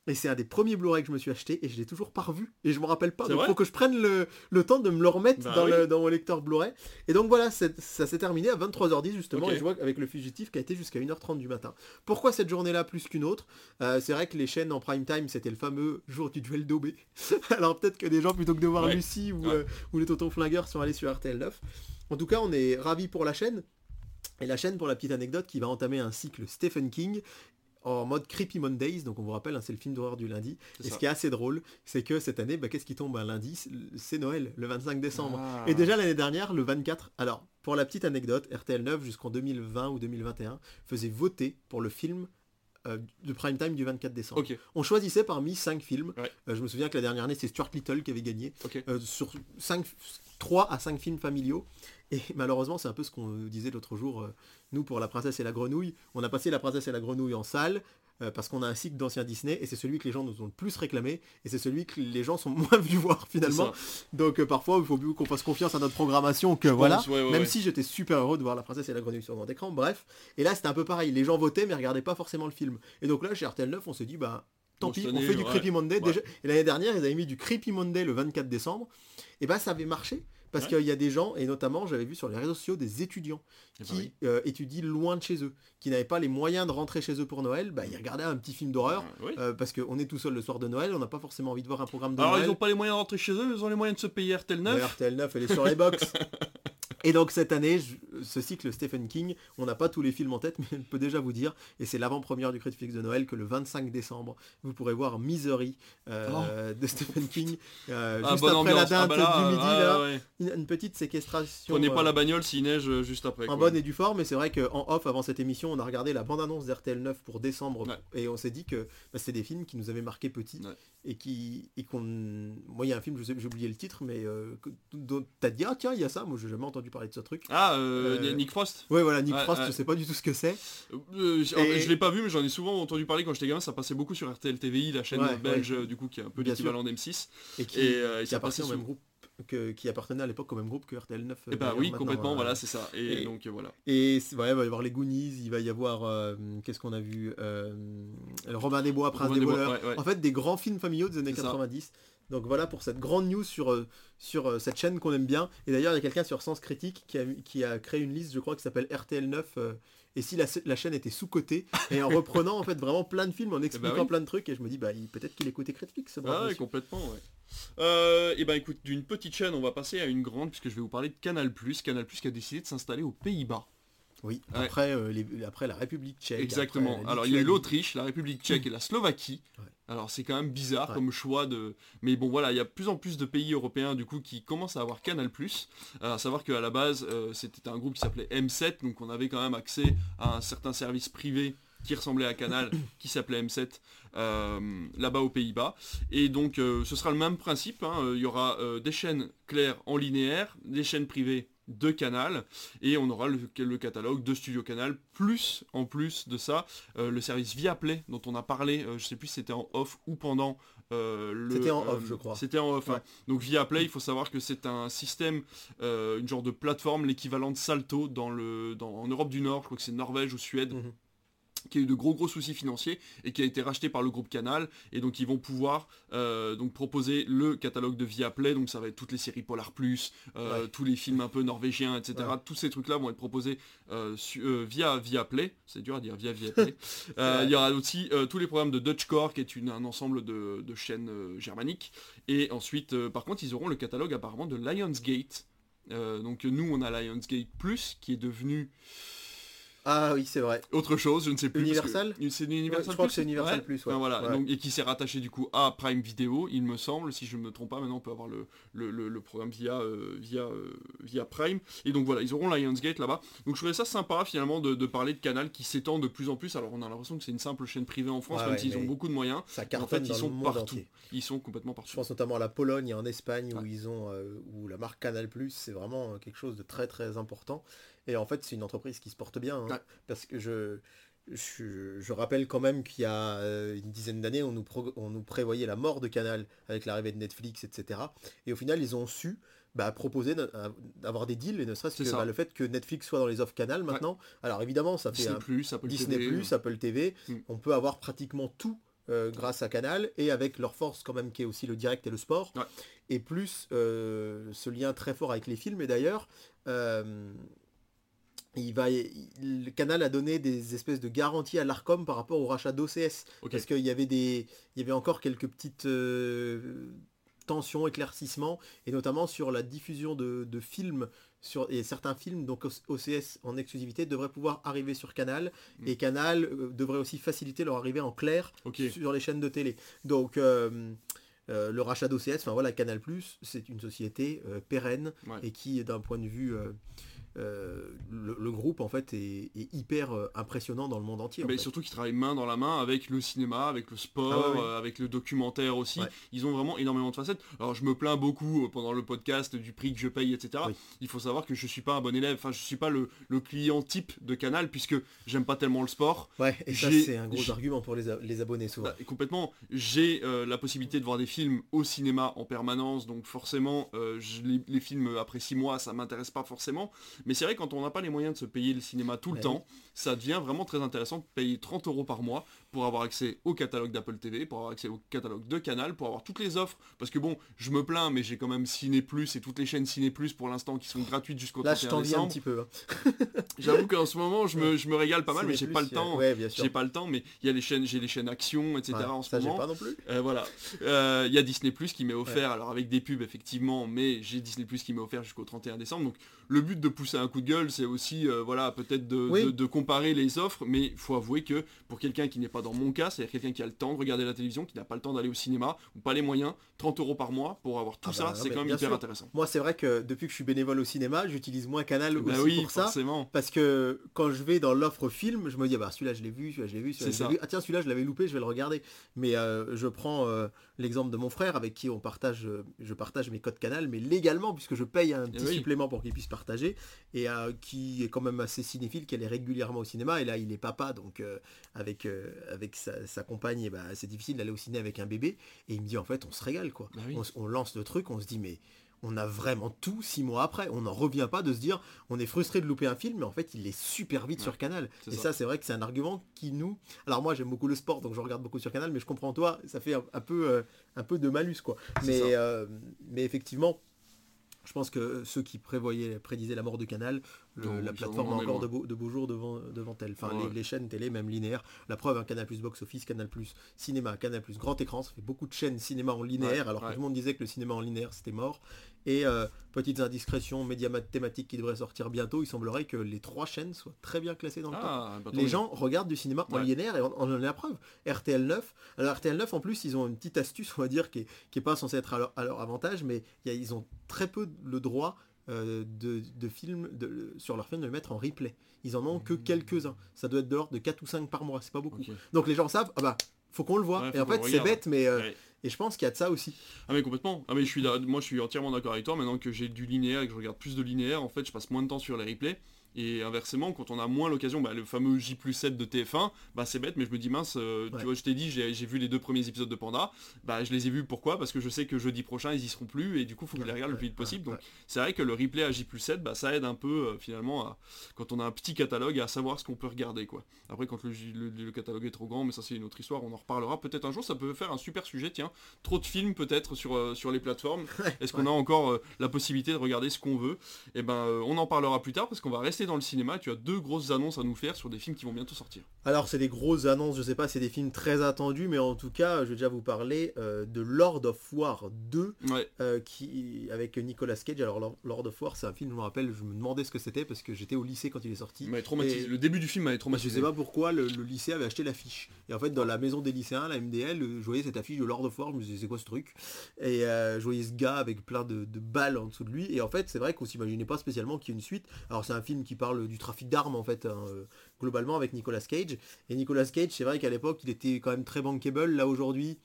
Et c'est un des premiers Blu-ray que je me suis acheté et je l'ai toujours pas revu. Et je me rappelle pas. Donc vrai faut que je prenne le, le temps de me le remettre Bah dans, oui. le- dans mon lecteur Blu-ray. Et donc voilà, ça s'est terminé à 23h10 justement. Et je vois avec le fugitif qui a été jusqu'à 1h30 du matin. Pourquoi cette journée-là plus qu'une autre? Euh, C'est vrai que les chaînes en prime time, c'était le fameux jour du duel d'OB. Alors peut-être que des gens, plutôt que de voir Ouais. Lucie ou, Ouais. euh, ou les Tontons Flingueurs, sont allés sur RTL 9. En tout cas, on est ravis pour la chaîne. Et la chaîne, pour la petite anecdote, qui va entamer un cycle Stephen King en mode Creepy Mondays, donc on vous rappelle, hein, c'est le film d'horreur du lundi. Et ça. ce qui est assez drôle, c'est que cette année, bah, qu'est-ce qui tombe un lundi C'est- Noël, le 25 décembre. Ah. Et déjà l'année dernière, le 24, alors pour la petite anecdote, RTL 9 jusqu'en 2020 ou 2021 faisait voter pour le film euh, de prime time du 24 décembre. On choisissait parmi 5 films. Ouais. Euh, je me souviens que la dernière année, c'est Stuart Little qui avait gagné. Euh, sur 5, 3 à 5 films familiaux. Et malheureusement, c'est un peu ce qu'on disait l'autre jour. euh, nous, pour La Princesse et la Grenouille, on a passé La Princesse et la Grenouille en salle. euh, parce qu'on a un cycle d'anciens Disney et c'est celui que les gens nous ont le plus réclamé et c'est celui que les gens sont moins venus voir finalement. Donc euh, parfois il faut qu'on fasse confiance à notre programmation que voilà. pense, ouais, ouais, Même ouais. si j'étais super heureux de voir La Princesse et la Grenouille sur grand écran, bref. Et là c'était un peu pareil, les gens votaient mais regardaient pas forcément le film. Et donc là chez RTL 9 on s'est dit bah tant pis, on fait du Creepy Monday. Déjà, et l'année dernière ils avaient mis du Creepy Monday le 24 décembre. Et bah ça avait marché. Parce Ouais. qu'il y a des gens, et notamment j'avais vu sur les réseaux sociaux des étudiants Eh ben qui oui. euh, étudient loin de chez eux, qui n'avaient pas les moyens de rentrer chez eux pour Noël, bah ils regardaient un petit film d'horreur, oui. euh, parce qu'on est tout seul le soir de Noël, on n'a pas forcément envie de voir un programme de Alors Noël. ils ont pas les moyens de rentrer chez eux, ils ont les moyens de se payer RTL 9. Ouais, RTL 9, elle est sur les box. Et donc cette année, je- ce cycle Stephen King, on n'a pas tous les films en tête, mais je peux déjà vous dire, et c'est l'avant-première du Critique de Noël, que le 25 décembre, vous pourrez voir Misery euh, de Stephen King, euh, Oh. Ah, juste après la ambiance. Ah, dinde bah là, du midi, là, ouais. une, une petite séquestration. Prenez pas euh, la bagnole s'il neige juste après. en bonne et due forme, mais c'est vrai qu'en off, avant cette émission, on a regardé la bande-annonce d'RTL 9 pour décembre, Ouais. et on s'est dit que bah, c'est des films qui nous avaient marqué petits, Ouais. et qui et qu'on... Moi, il y a un film, j'ai oublié le titre, mais euh, t'as dit, ah tiens, il y a ça, moi j'ai jamais entendu parler de ce truc. Ah, euh, Euh, Nick Frost Ouais, voilà, Nick Ouais, Frost, ouais. je sais pas du tout ce que c'est. Euh, Et- Je l'ai pas vu, mais j'en ai souvent entendu parler quand j'étais gamin. Ça passait beaucoup sur RTL TVI, la chaîne Ouais, belge, euh, du coup, qui est un peu l'équivalent d'M6. Et qui, Et, euh, qui au même groupe, que, qui appartenait à l'époque au même groupe que RTL 9. euh, Et bah oui, complètement, euh, voilà, c'est ça. Et, et- donc euh, voilà. Et ouais, il va y avoir les Goonies, il va y avoir, euh, qu'est-ce qu'on a vu euh, Robin des Bois, Prince Robin des des Bois, voleurs. ouais, ouais. En fait, des grands films familiaux des années C'est ça. 90. Donc voilà pour cette grande news sur, euh, sur euh, cette chaîne qu'on aime bien. Et d'ailleurs, il y a quelqu'un sur Sens Critique qui a, qui a créé une liste, je crois, qui s'appelle RTL 9. euh, et si la, la chaîne était sous-cotée, et en reprenant en fait vraiment plein de films, en expliquant Eh oui. plein de trucs, et je me dis, bah, peut-être qu'il écoutait Critique, ce Ah ouais, complètement, ouais. Euh, et ben écoute, d'une petite chaîne, on va passer à une grande, puisque je vais vous parler de Canal+. Canal+, qui a décidé de s'installer aux Pays-Bas. Oui, Ouais. après, euh, les- après la République tchèque. Exactement. après Alors il y a eu l'Autriche, la République tchèque et la Slovaquie. Ouais. Alors c'est quand même bizarre Ouais. comme choix de... Mais bon voilà, il y a de plus en plus de pays européens du coup qui commencent à avoir Canal+. Euh, à savoir qu'à la base, euh, c'était un groupe qui s'appelait M7, donc on avait quand même accès à un certain service privé qui ressemblait à Canal, qui s'appelait M7, euh, là-bas aux Pays-Bas. Et donc euh, ce sera le même principe, hein. Il y aura euh, des chaînes claires en linéaire, des chaînes privées de Canal, et on aura le, le catalogue de Studio Canal, plus en plus de ça, euh, le service Viaplay dont on a parlé, euh, je sais plus si c'était en off ou pendant euh, le... C'était en off, je crois. C'était en off. hein. Ouais. Donc Viaplay, il faut savoir que c'est un système, une genre de plateforme, l'équivalent de Salto dans le, dans, en Europe du Nord, je crois que c'est Norvège ou Suède, Mhm. Qui a eu de gros gros soucis financiers et qui a été racheté par le groupe Canal. Et donc ils vont pouvoir euh, donc proposer le catalogue de Viaplay. Donc ça va être toutes les séries Polar Plus euh, Ouais. tous les films un peu norvégiens etc Ouais. tous ces trucs là vont être proposés euh, su- via Viaplay. C'est dur à dire via Viaplay. Il y aura aussi tous les programmes de Dutchcore qui est une, un ensemble de, de chaînes germaniques. Et ensuite par contre ils auront le catalogue apparemment de Lionsgate. Donc nous on a Lionsgate Plus qui est devenu Ah oui, c'est vrai. autre chose, je ne sais plus. Universal? C'est Universal Ouais, je crois Plus que c'est Universal Ouais. Plus, ouais. Enfin, voilà, donc, et qui s'est rattaché du coup à Prime Video, il me semble, si je ne me trompe pas, maintenant on peut avoir le, le, le- le programme via, euh, via, euh, via Prime. Et donc voilà, ils auront Lionsgate là-bas. Donc je trouvais ça sympa finalement de, de parler de Canal qui s'étend de plus en plus. Alors on a l'impression que c'est une simple chaîne privée en France, même s'ils ont beaucoup de moyens. Ça En fait, ils sont le monde partout. entier. Ils sont complètement Je partout. pense notamment à la Pologne et en Espagne où ils ont euh, où la marque Canal c'est vraiment quelque chose de très très important. Et en fait, c'est une entreprise qui se porte bien hein, Ouais. parce que je, je je rappelle quand même qu'il y a euh, une dizaine d'années, on on nous prévoyait la mort de Canal avec l'arrivée de Netflix, etc. Et au final, ils ont su bah, proposer euh, d'avoir des deals et ne serait-ce que bah, le fait que Netflix soit dans les offres Canal maintenant. Alors évidemment, ça fait Disney Plus, Apple Disney+, TV. Apple TV, Mm. on peut avoir pratiquement tout euh, grâce à Canal et avec leur force quand même qui est aussi le direct et le sport Ouais. et plus euh, ce lien très fort avec les films et d'ailleurs euh, il va, il- le Canal a donné des espèces de garanties à l'Arcom par rapport au rachat d'OCS parce qu'il y avait des il y avait encore quelques petites euh, tension, éclaircissement, et notamment sur la diffusion de, de films sur, et certains films, donc OCS en exclusivité, devraient pouvoir arriver sur Canal, Mm. et Canal euh, devrait aussi faciliter leur arrivée en clair sur les chaînes de télé. Donc euh, le rachat d'OCS, enfin voilà, Canal+, c'est une société pérenne Ouais. et qui, d'un point de vue, euh, le, le groupe en fait est, est hyper euh, impressionnant dans le monde entier. en Mais fait. surtout qu'ils travaillent main dans la main avec le cinéma, avec le sport, Ah ouais, ouais. euh, avec le documentaire aussi. Ouais. Ils ont vraiment énormément de facettes. Alors je me plains beaucoup pendant le podcast du prix que je paye, etc. Oui. Il faut savoir que je suis pas un bon élève, enfin je suis pas le, le client type de Canal puisque j'aime pas tellement le sport. Ouais, et ça c'est un gros argument pour les, les abonnés souvent. Bah, complètement. J'ai euh, la possibilité de voir des films au cinéma en permanence, donc forcément, je- les, les films après six mois, ça m'intéresse pas forcément. Mais c'est vrai, quand on n'a pas les moyens de se payer le cinéma tout le Bah temps, ça devient vraiment très intéressant de payer 30 euros par mois pour avoir accès au catalogue d'Apple TV, pour avoir accès au catalogue de Canal, pour avoir toutes les offres. Parce que bon, je me plains, mais j'ai quand même Ciné Plus et toutes les chaînes Ciné Plus pour l'instant qui sont gratuites jusqu'au Là je 31 t'envie un décembre. petit peu. hein. J'avoue qu'en ce moment, je me, je me régale pas mal, mais j'ai pas le temps. Ouais, bien sûr. J'ai pas le temps, mais il y a les chaînes, j'ai les chaînes Action, etc. Ouais, en ce ça moment. pas non plus. Euh, voilà. Euh, Il y a Disney Plus qui m'est offert, alors avec des pubs effectivement, mais j'ai Disney Plus qui m'est offert jusqu'au 31 décembre. Donc le but de pousser un coup de gueule, c'est aussi euh, voilà peut-être de, Oui. de- de comparer les offres, mais il faut avouer que pour quelqu'un qui n'est pas dans mon cas, c'est-à-dire quelqu'un qui a le temps de regarder la télévision, qui n'a pas le temps d'aller au cinéma, ou pas les moyens, 30 euros par mois pour avoir tout Ah ça, bah, c'est quand même hyper sûr. intéressant. Moi c'est vrai que depuis que je suis bénévole au cinéma, j'utilise moins Canal Bah aussi oui, pour ça. Parce que quand je vais dans l'offre film, je me dis ah bah celui-là je l'ai vu, celui-là je l'ai vu, celui-là je l'ai vu. Ah tiens celui-là je l'avais loupé, je vais le regarder. Mais euh, je prends euh, l'exemple de mon frère avec qui on partage, euh, je partage mes codes canal, mais légalement puisque je paye un petit oui. supplément pour qu'il puisse partager et euh, qui est quand même assez cinéphile, qui allait régulièrement au cinéma et là il est papa donc euh, avec euh, avec sa, sa compagne et bah, c'est difficile d'aller au ciné avec un bébé et il me dit en fait on se régale quoi. Bah oui. on, s- on lance le truc, on se dit mais on a vraiment tout six mois après. On n'en revient pas de se dire on est frustré de louper un film, mais en fait il est super vite Ouais, sur Canal. Et ça. ça, c'est vrai que c'est un argument qui nous. Alors moi j'aime beaucoup le sport, donc je regarde beaucoup sur Canal, mais je comprends toi, ça fait un, un peu euh, un peu de malus quoi. Mais euh, mais effectivement. Je pense que ceux qui prévoyaient, prédisaient la mort de Canal, le- Non, la plateforme a encore de beaux, de beaux jours devant, devant elle. Enfin, Ouais. les, les chaînes télé, même linéaires. La preuve, un Canal Plus Box Office, Canal Plus Cinéma, Canal Plus Grand Écran, ça fait beaucoup de chaînes cinéma en linéaire, Ouais, alors que tout le monde disait que le cinéma en linéaire c'était mort. Et euh, petites indiscrétions, médias thématiques qui devraient sortir bientôt, il semblerait que les trois chaînes soient très bien classées dans le. Ah, bah, tant Les gens regardent du cinéma en linéaire et on on en a la preuve. RTL 9, alors RTL 9 en plus ils ont une petite astuce on va dire qui est, qui est pas censée être à leur, à leur avantage mais il y a- ils ont très peu le droit euh, de, de films de- sur leur film de le mettre en replay. Ils en ont que quelques-uns. Ça doit être de l'ordre de 4 ou 5 par mois, c'est pas beaucoup. Donc les gens savent, ah bah faut qu'on le voit. Ouais, et en fait c'est bête mais euh, Ouais. et je pense qu'il y a de ça aussi. Ah mais complètement. Ah mais je suis là, moi je suis entièrement d'accord avec toi. Maintenant que j'ai du linéaire et que je regarde plus de linéaire, en fait, je passe moins de temps sur les replays. Et inversement, quand on a moins l'occasion, bah, le fameux J 7 de TF1, bah c'est bête, mais je me dis mince, euh, Ouais. tu vois, je t'ai dit, j'ai j'ai vu les deux premiers épisodes de Panda, bah je les ai vus pourquoi? Parce que je sais que jeudi prochain ils y seront plus et du coup faut que je les regarde le plus vite possible. Donc c'est vrai que le replay à J 7, bah ça aide un peu euh, finalement à, quand on a un petit catalogue à savoir ce qu'on peut regarder quoi. Après quand le, le- le catalogue est trop grand, mais ça c'est une autre histoire, on en reparlera peut-être un jour, ça peut faire un super sujet, tiens, trop de films peut-être sur, euh, sur les plateformes. Est-ce qu'on a encore la possibilité de regarder ce qu'on veut? Et ben euh, on en parlera plus tard parce qu'on va rester dans le cinéma. Tu as deux grosses annonces à nous faire sur des films qui vont bientôt sortir. Alors c'est des grosses annonces, je sais pas, c'est des films très attendus, mais en tout cas je vais déjà vous parler euh, de Lord of War 2. Ouais, euh, qui avec Nicolas Cage. Alors Lord- of War, c'est un film, je me rappelle, je me demandais ce que c'était parce que j'étais au lycée quand il est sorti. traumatisé. Et- Le début du film m'avait Je traumatisé. sais pas pourquoi le, le lycée avait acheté l'affiche. Et en fait, dans la maison des lycéens, la MDL, je voyais cette affiche de Lord of War. Je me disais, c'est quoi ce truc? Et euh, je voyais ce gars avec plein de, de balles en dessous de lui. Et en fait, c'est vrai qu'on s'imaginait pas spécialement qu'il y ait une suite. Alors, c'est un film qui parle du trafic d'armes, en fait, hein, euh, globalement, avec Nicolas Cage. Et Nicolas Cage, c'est vrai qu'à l'époque, il était quand même très bankable. Là, aujourd'hui,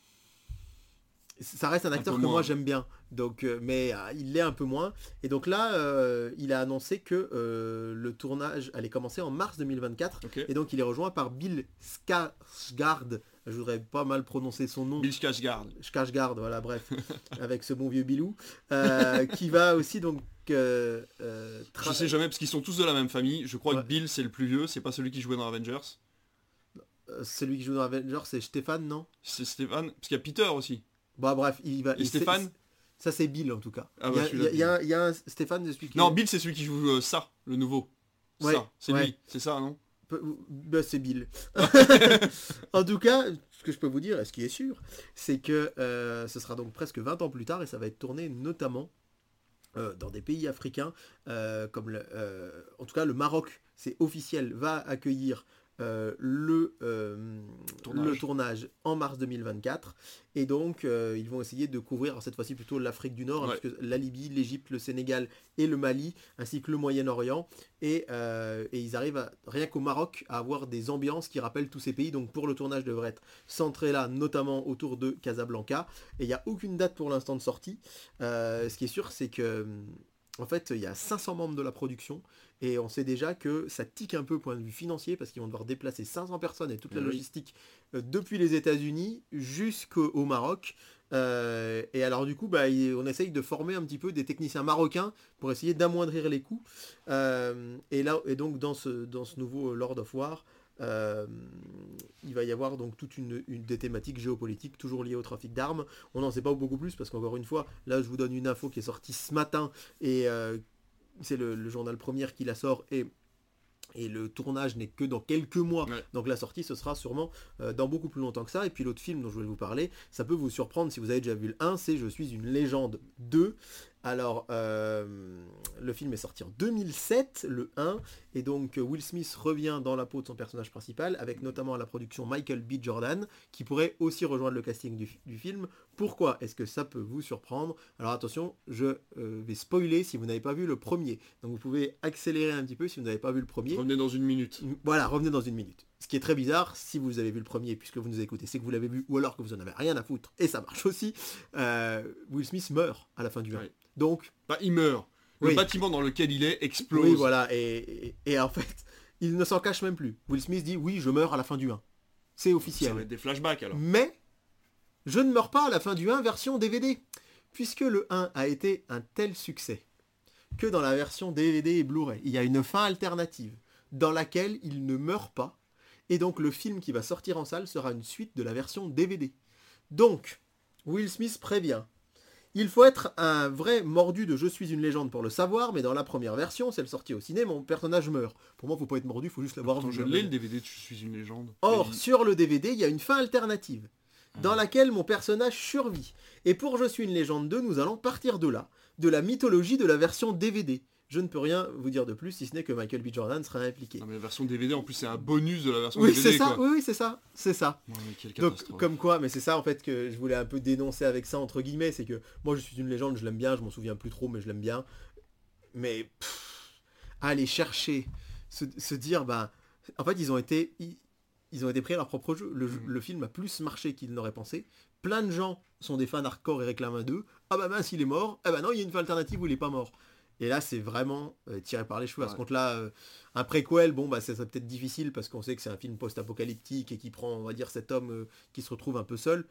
ça reste un acteur que moi j'aime bien. Donc, euh, mais euh, il l'est un peu moins. Et donc là, euh, il a annoncé que euh, le tournage allait commencer en mars 2024. Ok. Et donc il est rejoint par Bill Skarsgård. Je voudrais pas mal prononcer son nom. Bill Skarsgård. Skarsgård, voilà, bref, avec ce bon vieux Bilou, euh, qui va aussi donc euh, euh, Je sais jamais parce qu'ils sont tous de la même famille. Je crois Ouais. que Bill c'est le plus vieux, c'est pas celui qui jouait dans Avengers? euh, celui qui joue dans Avengers, c'est Stéphane, non? C'est Stéphane, parce qu'il y a Peter aussi. Bah bref, il va. Et il- Stéphane? Ça c'est Bill en tout cas. Ah il, y bah, il y a- il y a un- il y a un Stéphane, c'est celui qui Non, Bill c'est celui qui joue euh, ça, le nouveau. Ouais, ça, c'est ouais. lui, c'est ça, non? Bah, c'est Bill. en tout cas, ce que je peux vous dire, et ce qui est sûr, c'est que euh, ce sera donc presque 20 ans plus tard et ça va être tourné notamment euh, dans des pays africains, euh, comme le, en tout cas le Maroc, c'est officiel, va accueillir euh, le, euh, tournage. le tournage en mars 2024 et donc euh, ils vont essayer de couvrir cette fois-ci plutôt l'Afrique du Nord, ouais. la Libye, l'Égypte, le Sénégal et le Mali, ainsi que le Moyen-Orient. Et, et, ils arrivent à, rien qu'au Maroc à avoir des ambiances qui rappellent tous ces pays. Donc pour le tournage devrait être centré là notamment autour de Casablanca. Et il n'y a aucune date pour l'instant de sortie. Ce qui est sûr c'est que en fait, il y a 500 membres de la production et on sait déjà que ça tique un peu au point de vue financier parce qu'ils vont devoir déplacer 500 personnes et toute la logistique euh, depuis les États-Unis jusqu'au Maroc. Euh, et alors du coup, bah, on essaye de former un petit peu des techniciens marocains pour essayer d'amoindrir les coûts. Euh, et là, et donc dans ce, dans ce nouveau Lord of War, euh, il va y avoir donc toute une, une, des thématiques géopolitiques toujours liées au trafic d'armes. On n'en sait pas beaucoup plus parce qu'encore une fois, là je vous donne une info qui est sortie ce matin et euh, c'est le, le, journal Première qui la sort et et le tournage n'est que dans quelques mois. Ouais. Donc la sortie, ce sera sûrement euh, dans beaucoup plus longtemps que ça. Et puis l'autre film dont je voulais vous parler, ça peut vous surprendre si vous avez déjà vu le 1, c'est Je suis une légende 2. Alors, euh, le film est sorti en 2007, le 1, et donc Will Smith revient dans la peau de son personnage principal, avec notamment à la production Michael B. Jordan, qui pourrait aussi rejoindre le casting du, du film. Pourquoi est-ce que ça peut vous surprendre? Alors attention, je euh, vais spoiler si vous n'avez pas vu le premier. Donc vous pouvez accélérer un petit peu si vous n'avez pas vu le premier. Revenez dans une minute. Voilà, revenez dans une minute. Ce qui est très bizarre, si vous avez vu le premier, puisque vous nous écoutez, c'est que vous l'avez vu, ou alors que vous en avez rien à foutre, et ça marche aussi, euh, Will Smith meurt à la fin du 1. Ouais. Donc... Bah, il meurt. Le Oui. bâtiment dans lequel il est explose. Oui, voilà, et, et, et en fait, il ne s'en cache même plus. Will Smith dit, oui, je meurs à la fin du 1. C'est Ça officiel. va être des flashbacks alors. Mais, je ne meurs pas à la fin du 1 version DVD, puisque le 1 a été un tel succès que dans la version DVD et Blu-ray, il y a une fin alternative dans laquelle il ne meurt pas, et donc le film qui va sortir en salle sera une suite de la version DVD. Donc, Will Smith prévient. Il faut être un vrai mordu de Je suis une légende pour le savoir, mais dans la première version, celle sortie au ciné, mon personnage meurt. Pour moi, faut pas être mordu, faut juste l'avoir vu. je l'ai le DVD de Je suis une légende. Or, sur le DVD, il y a une fin alternative, dans Ah. laquelle mon personnage survit. Et pour Je suis une légende 2, nous allons partir de là, de la mythologie de la version DVD. Je ne peux rien vous dire de plus, si ce n'est que Michael B. Jordan sera impliqué. Non, mais la version DVD, en plus, c'est un bonus de la version Oui, DVD. c'est ça, quoi. oui, c'est ça, c'est ça. Ouais, mais quelle Donc, comme quoi, mais c'est ça en fait que je voulais un peu dénoncer avec ça, entre guillemets, c'est que moi je suis une légende, je l'aime bien, je m'en souviens plus trop, mais je l'aime bien. Mais pff, aller chercher, se, se dire, bah, en fait, ils ont été, ils, ils ont été pris à leur propre jeu. Le, Mhm. le film a plus marché qu'ils n'auraient pensé. Plein de gens sont des fans hardcore et réclament un 2. Ah bah mince, il est mort. Ah bah non, il y a une fin alternative où il est pas mort. Et là, c'est vraiment euh, tiré par les cheveux. À ce Ouais. compte-là, euh, un préquel, bon, bah, ça serait peut-être difficile parce qu'on sait que c'est un film post-apocalyptique et qui prend, on va dire, cet homme euh, qui se retrouve un peu seul,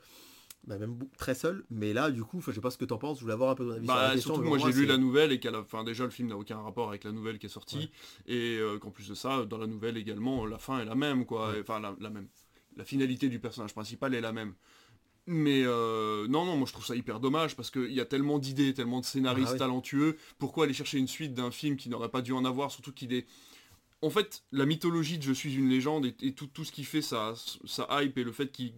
bah, même très seul. Mais là, du coup, je sais pas ce que t'en penses, je voulais avoir un peu ton avis sur la Bah, question. surtout mais moi j'ai lu la nouvelle et qu'à la fin déjà le film n'a aucun rapport avec la nouvelle qui est sortie Ouais. et qu'en plus de ça dans la nouvelle également la fin est la même quoi Ouais. Enfin la, la même la finalité du personnage principal est la même mais euh, non non moi je trouve ça hyper dommage parce qu'il y a tellement d'idées tellement de scénaristes Ah oui. talentueux pourquoi aller chercher une suite d'un film qui n'aurait pas dû en avoir surtout qu'il est en fait, la mythologie de Je suis une légende et, et tout, tout ce qui fait sa, sa hype et le fait qu'il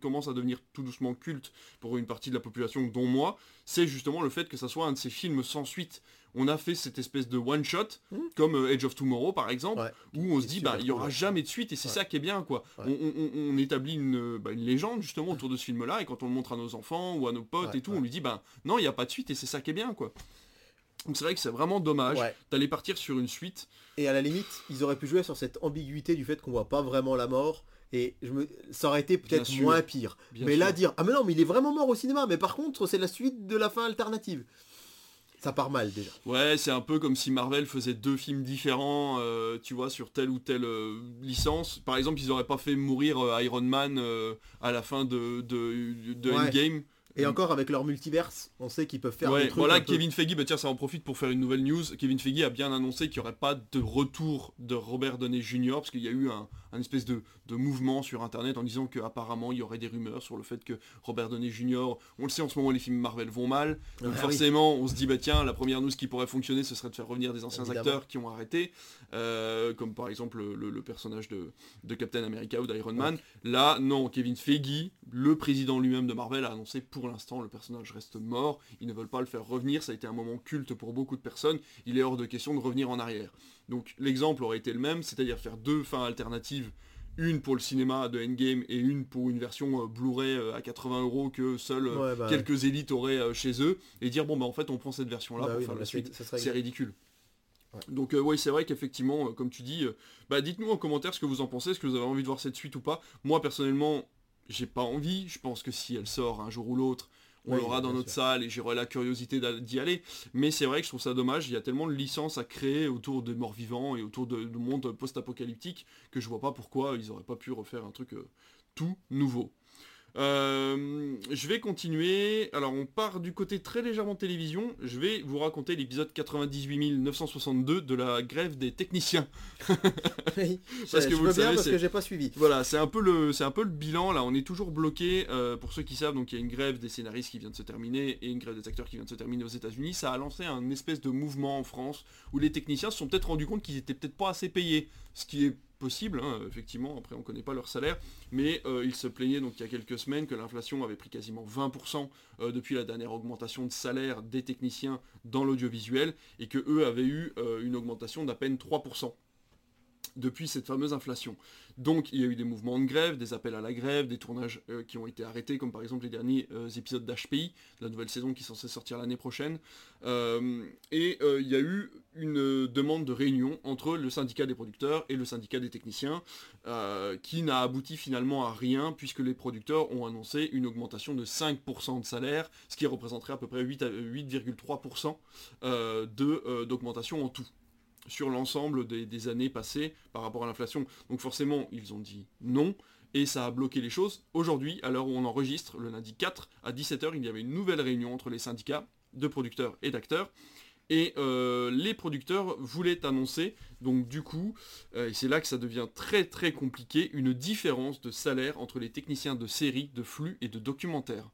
commence à devenir tout doucement culte pour une partie de la population, dont moi, c'est justement le fait que ça soit un de ces films sans suite. On a fait cette espèce de one-shot, Mhm. comme euh, Age of Tomorrow par exemple, Ouais, où on se dit, bah, il n'y aura jamais de suite et c'est Ouais. ça qui est bien, quoi. Ouais. On, on- on établit une, bah, une légende justement autour de ce film-là et quand on le montre à nos enfants ou à nos potes et tout, on lui dit, bah, non, il n'y a pas de suite et c'est ça qui est bien, quoi. Donc c'est vrai que c'est vraiment dommage d'aller partir sur une suite. Et à la limite, ils auraient pu jouer sur cette ambiguïté du fait qu'on voit pas vraiment la mort. Et je me... ça aurait été peut-être moins pire. bien mais sûr. là, dire Ah, mais non, mais il est vraiment mort au cinéma. Mais par contre, c'est la suite de la fin alternative. Ça part mal déjà. Ouais, c'est un peu comme si Marvel faisait deux films différents, euh, tu vois, sur telle ou telle euh, licence. Par exemple, ils auraient pas fait mourir euh, Iron Man à la fin de, de, de Ouais. Endgame. Et encore avec leur multiverse, on sait qu'ils peuvent faire des trucs. Voilà, un peu- Kevin Feige, bah tiens, ça en profite pour faire une nouvelle news. Kevin Feige a bien annoncé qu'il n'y aurait pas de retour de Robert Downey Jr. parce qu'il y a eu un, un espèce de, de mouvement sur Internet en disant qu'apparemment il y aurait des rumeurs sur le fait que Robert Downey Jr. On le sait en ce moment, les films Marvel vont mal. Donc Ah oui. forcément, on se dit bah tiens, la première news qui pourrait fonctionner, ce serait de faire revenir des anciens Évidemment. acteurs qui ont arrêté, euh, comme par exemple le, le personnage de, de Captain America ou d'Iron Man. Là, non, Kevin Feige, le président lui-même de Marvel, a annoncé pour l'instant le personnage reste mort. Ils ne veulent pas le faire revenir. Ça a été un moment culte pour beaucoup de personnes. Il est hors de question de revenir en arrière. Donc l'exemple aurait été le même, c'est-à-dire faire deux fins alternatives. Une pour le cinéma de Endgame et une pour une version euh, Blu-ray euh, à 80 euros que seuls euh, Ouais, bah, quelques élites auraient chez eux et dire bon bah en fait on prend cette version là bah pour oui, faire la suite. c'est- serait- ridicule. Ouais. Donc euh, oui, c'est vrai qu'effectivement, euh, comme tu dis, euh, bah dites-nous en commentaire ce que vous en pensez, est-ce que vous avez envie de voir cette suite ou pas. Moi personnellement, j'ai pas envie. Je pense que si elle sort un jour ou l'autre, on Oui, l'aura dans notre sûr. salle et j'aurai la curiosité d'y aller. Mais c'est vrai que je trouve ça dommage. Il y a tellement de licences à créer autour des morts vivants et autour de, de monde post-apocalyptique que je vois pas pourquoi ils auraient pas pu refaire un truc euh, tout nouveau. Euh, je vais continuer. Alors on part du côté très légèrement télévision. Je vais vous raconter l'épisode 98 962 de la grève des techniciens. Oui. Parce que je vous le bien savez, parce que j'ai pas suivi. Voilà, c'est un peu le, c'est un peu le bilan là. On est toujours bloqué. euh, pour ceux qui savent, donc il y a une grève des scénaristes qui vient de se terminer et une grève des acteurs qui vient de se terminer aux États-Unis. Ça a lancé un espèce de mouvement en France où les techniciens se sont peut-être rendus compte qu'ils étaient peut-être pas assez payés, ce qui est possible, hein, effectivement. Après, on connaît pas leur salaire, mais euh, ils se plaignaient donc il y a quelques semaines que l'inflation avait pris quasiment 20% euh, depuis la dernière augmentation de salaire des techniciens dans l'audiovisuel et que eux avaient eu euh, une augmentation d'à peine 3% depuis cette fameuse inflation. Donc il y a eu des mouvements de grève, des appels à la grève, des tournages euh, qui ont été arrêtés, comme par exemple les derniers euh, épisodes d'HPI, la nouvelle saison qui est censée sortir l'année prochaine. Euh, et il y a eu une demande de réunion entre le syndicat des producteurs et le syndicat des techniciens, qui n'a abouti finalement à rien, puisque les producteurs ont annoncé une augmentation de 5% de salaire, ce qui représenterait à peu près 8 à- 8,3% euh, de, euh, d'augmentation en tout sur l'ensemble des, années passées par rapport à l'inflation. Donc forcément, ils ont dit non, et ça a bloqué les choses. Aujourd'hui, à l'heure où on enregistre, le lundi 4, à 17h, il y avait une nouvelle réunion entre les syndicats de producteurs et d'acteurs. Et euh, les producteurs voulaient annoncer, donc du coup, euh, et c'est là que ça devient très très compliqué, une différence de salaire entre les techniciens de série, de flux et de documentaire.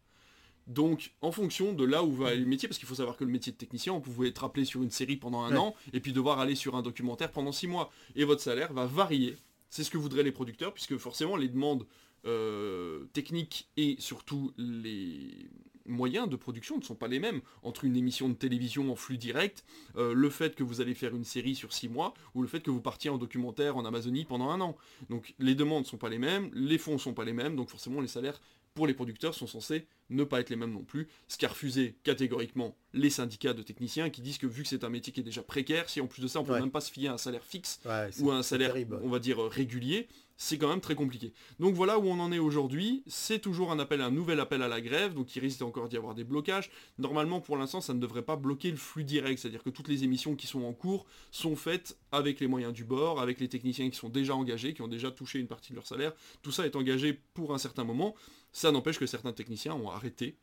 Donc, en fonction de là où va aller le métier, parce qu'il faut savoir que le métier de technicien, on pouvait être appelé sur une série pendant un Ouais. an, et puis devoir aller sur un documentaire pendant six mois. Et votre salaire va varier. C'est ce que voudraient les producteurs, puisque forcément les demandes euh, techniques et surtout les moyens de production ne sont pas les mêmes entre une émission de télévision en flux direct, euh, le fait que vous allez faire une série sur six mois, ou le fait que vous partiez en documentaire en Amazonie pendant un an. Donc les demandes ne sont pas les mêmes, les fonds ne sont pas les mêmes, donc forcément les salaires pour les producteurs sont censés ne pas être les mêmes non plus, ce qu'a refusé catégoriquement les syndicats de techniciens qui disent que vu que c'est un métier qui est déjà précaire, si en plus de ça on peut Ouais. même pas se fier à un salaire fixe Ouais, ou à un salaire, terrible. on va dire, euh, régulier, c'est quand même très compliqué. Donc voilà où on en est aujourd'hui, c'est toujours un appel, un nouvel appel à la grève, donc il risque encore d'y avoir des blocages. Normalement pour l'instant ça ne devrait pas bloquer le flux direct, c'est-à-dire que toutes les émissions qui sont en cours sont faites avec les moyens du bord, avec les techniciens qui sont déjà engagés, qui ont déjà touché une partie de leur salaire, tout ça est engagé pour un certain moment, ça n'empêche que certains techniciens ont arrêté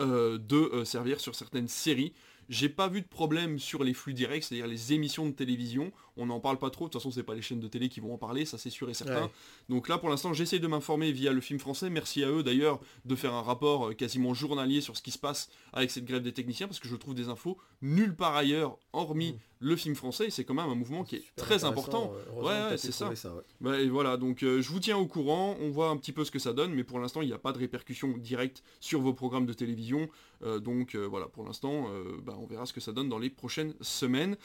euh, de euh, servir sur certaines séries. J'ai pas vu de problème sur les flux directs, c'est-à-dire les émissions de télévision. On n'en parle pas trop, de toute façon c'est pas les chaînes de télé qui vont en parler, ça c'est sûr et certain. Ouais. Donc là pour l'instant j'essaie de m'informer via le film français. Merci à eux d'ailleurs de faire un rapport euh, quasiment journalier sur ce qui se passe avec cette grève des techniciens parce que je trouve des infos nulle part ailleurs hormis Mm. Le film français c'est quand même un mouvement qui est très important. euh, Ouais, c'est ça. ouais. Bah, et voilà, donc euh, je vous tiens au courant, on voit un petit peu ce que ça donne, mais pour l'instant il n'y a pas de répercussions directes sur vos programmes de télévision. Euh, donc euh, voilà, pour l'instant, bah, on verra ce que ça donne dans les prochaines semaines.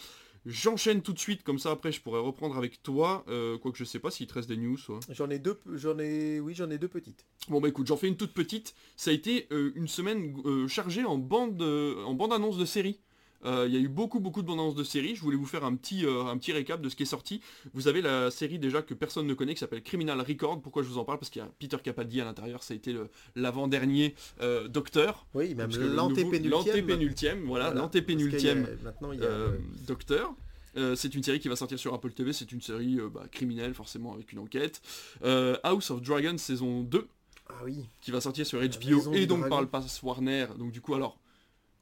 J'enchaîne tout de suite, comme ça après je pourrais reprendre avec toi, euh, quoique je sais pas s'il te reste des news. J'en ai deux, j'en ai, oui, j'en ai deux petites. Bon bah écoute, j'en fais une toute petite. Ça a été euh, une semaine euh, chargée en bande, en bande annonce de série. Euh, Il y a eu beaucoup beaucoup de bandes annonces de séries. Je voulais vous faire un petit, euh, un petit récap de ce qui est sorti. Vous avez la série déjà que personne ne connaît qui s'appelle Criminal Record. Pourquoi je vous en parle? Parce qu'il y a Peter Capaldi à l'intérieur. Ça a été l'avant-dernier euh, docteur. Oui, même Parce que le l'antépénultième. voilà, Voilà. l'antépénultième Maintenant, il y a... ouais. docteur. Euh, c'est une série qui va sortir sur Apple TV, c'est une série euh, bah, criminelle forcément avec une enquête. Euh, House of Dragons saison 2, Ah oui. qui va sortir sur HBO et donc par le pass Warner. Donc du coup alors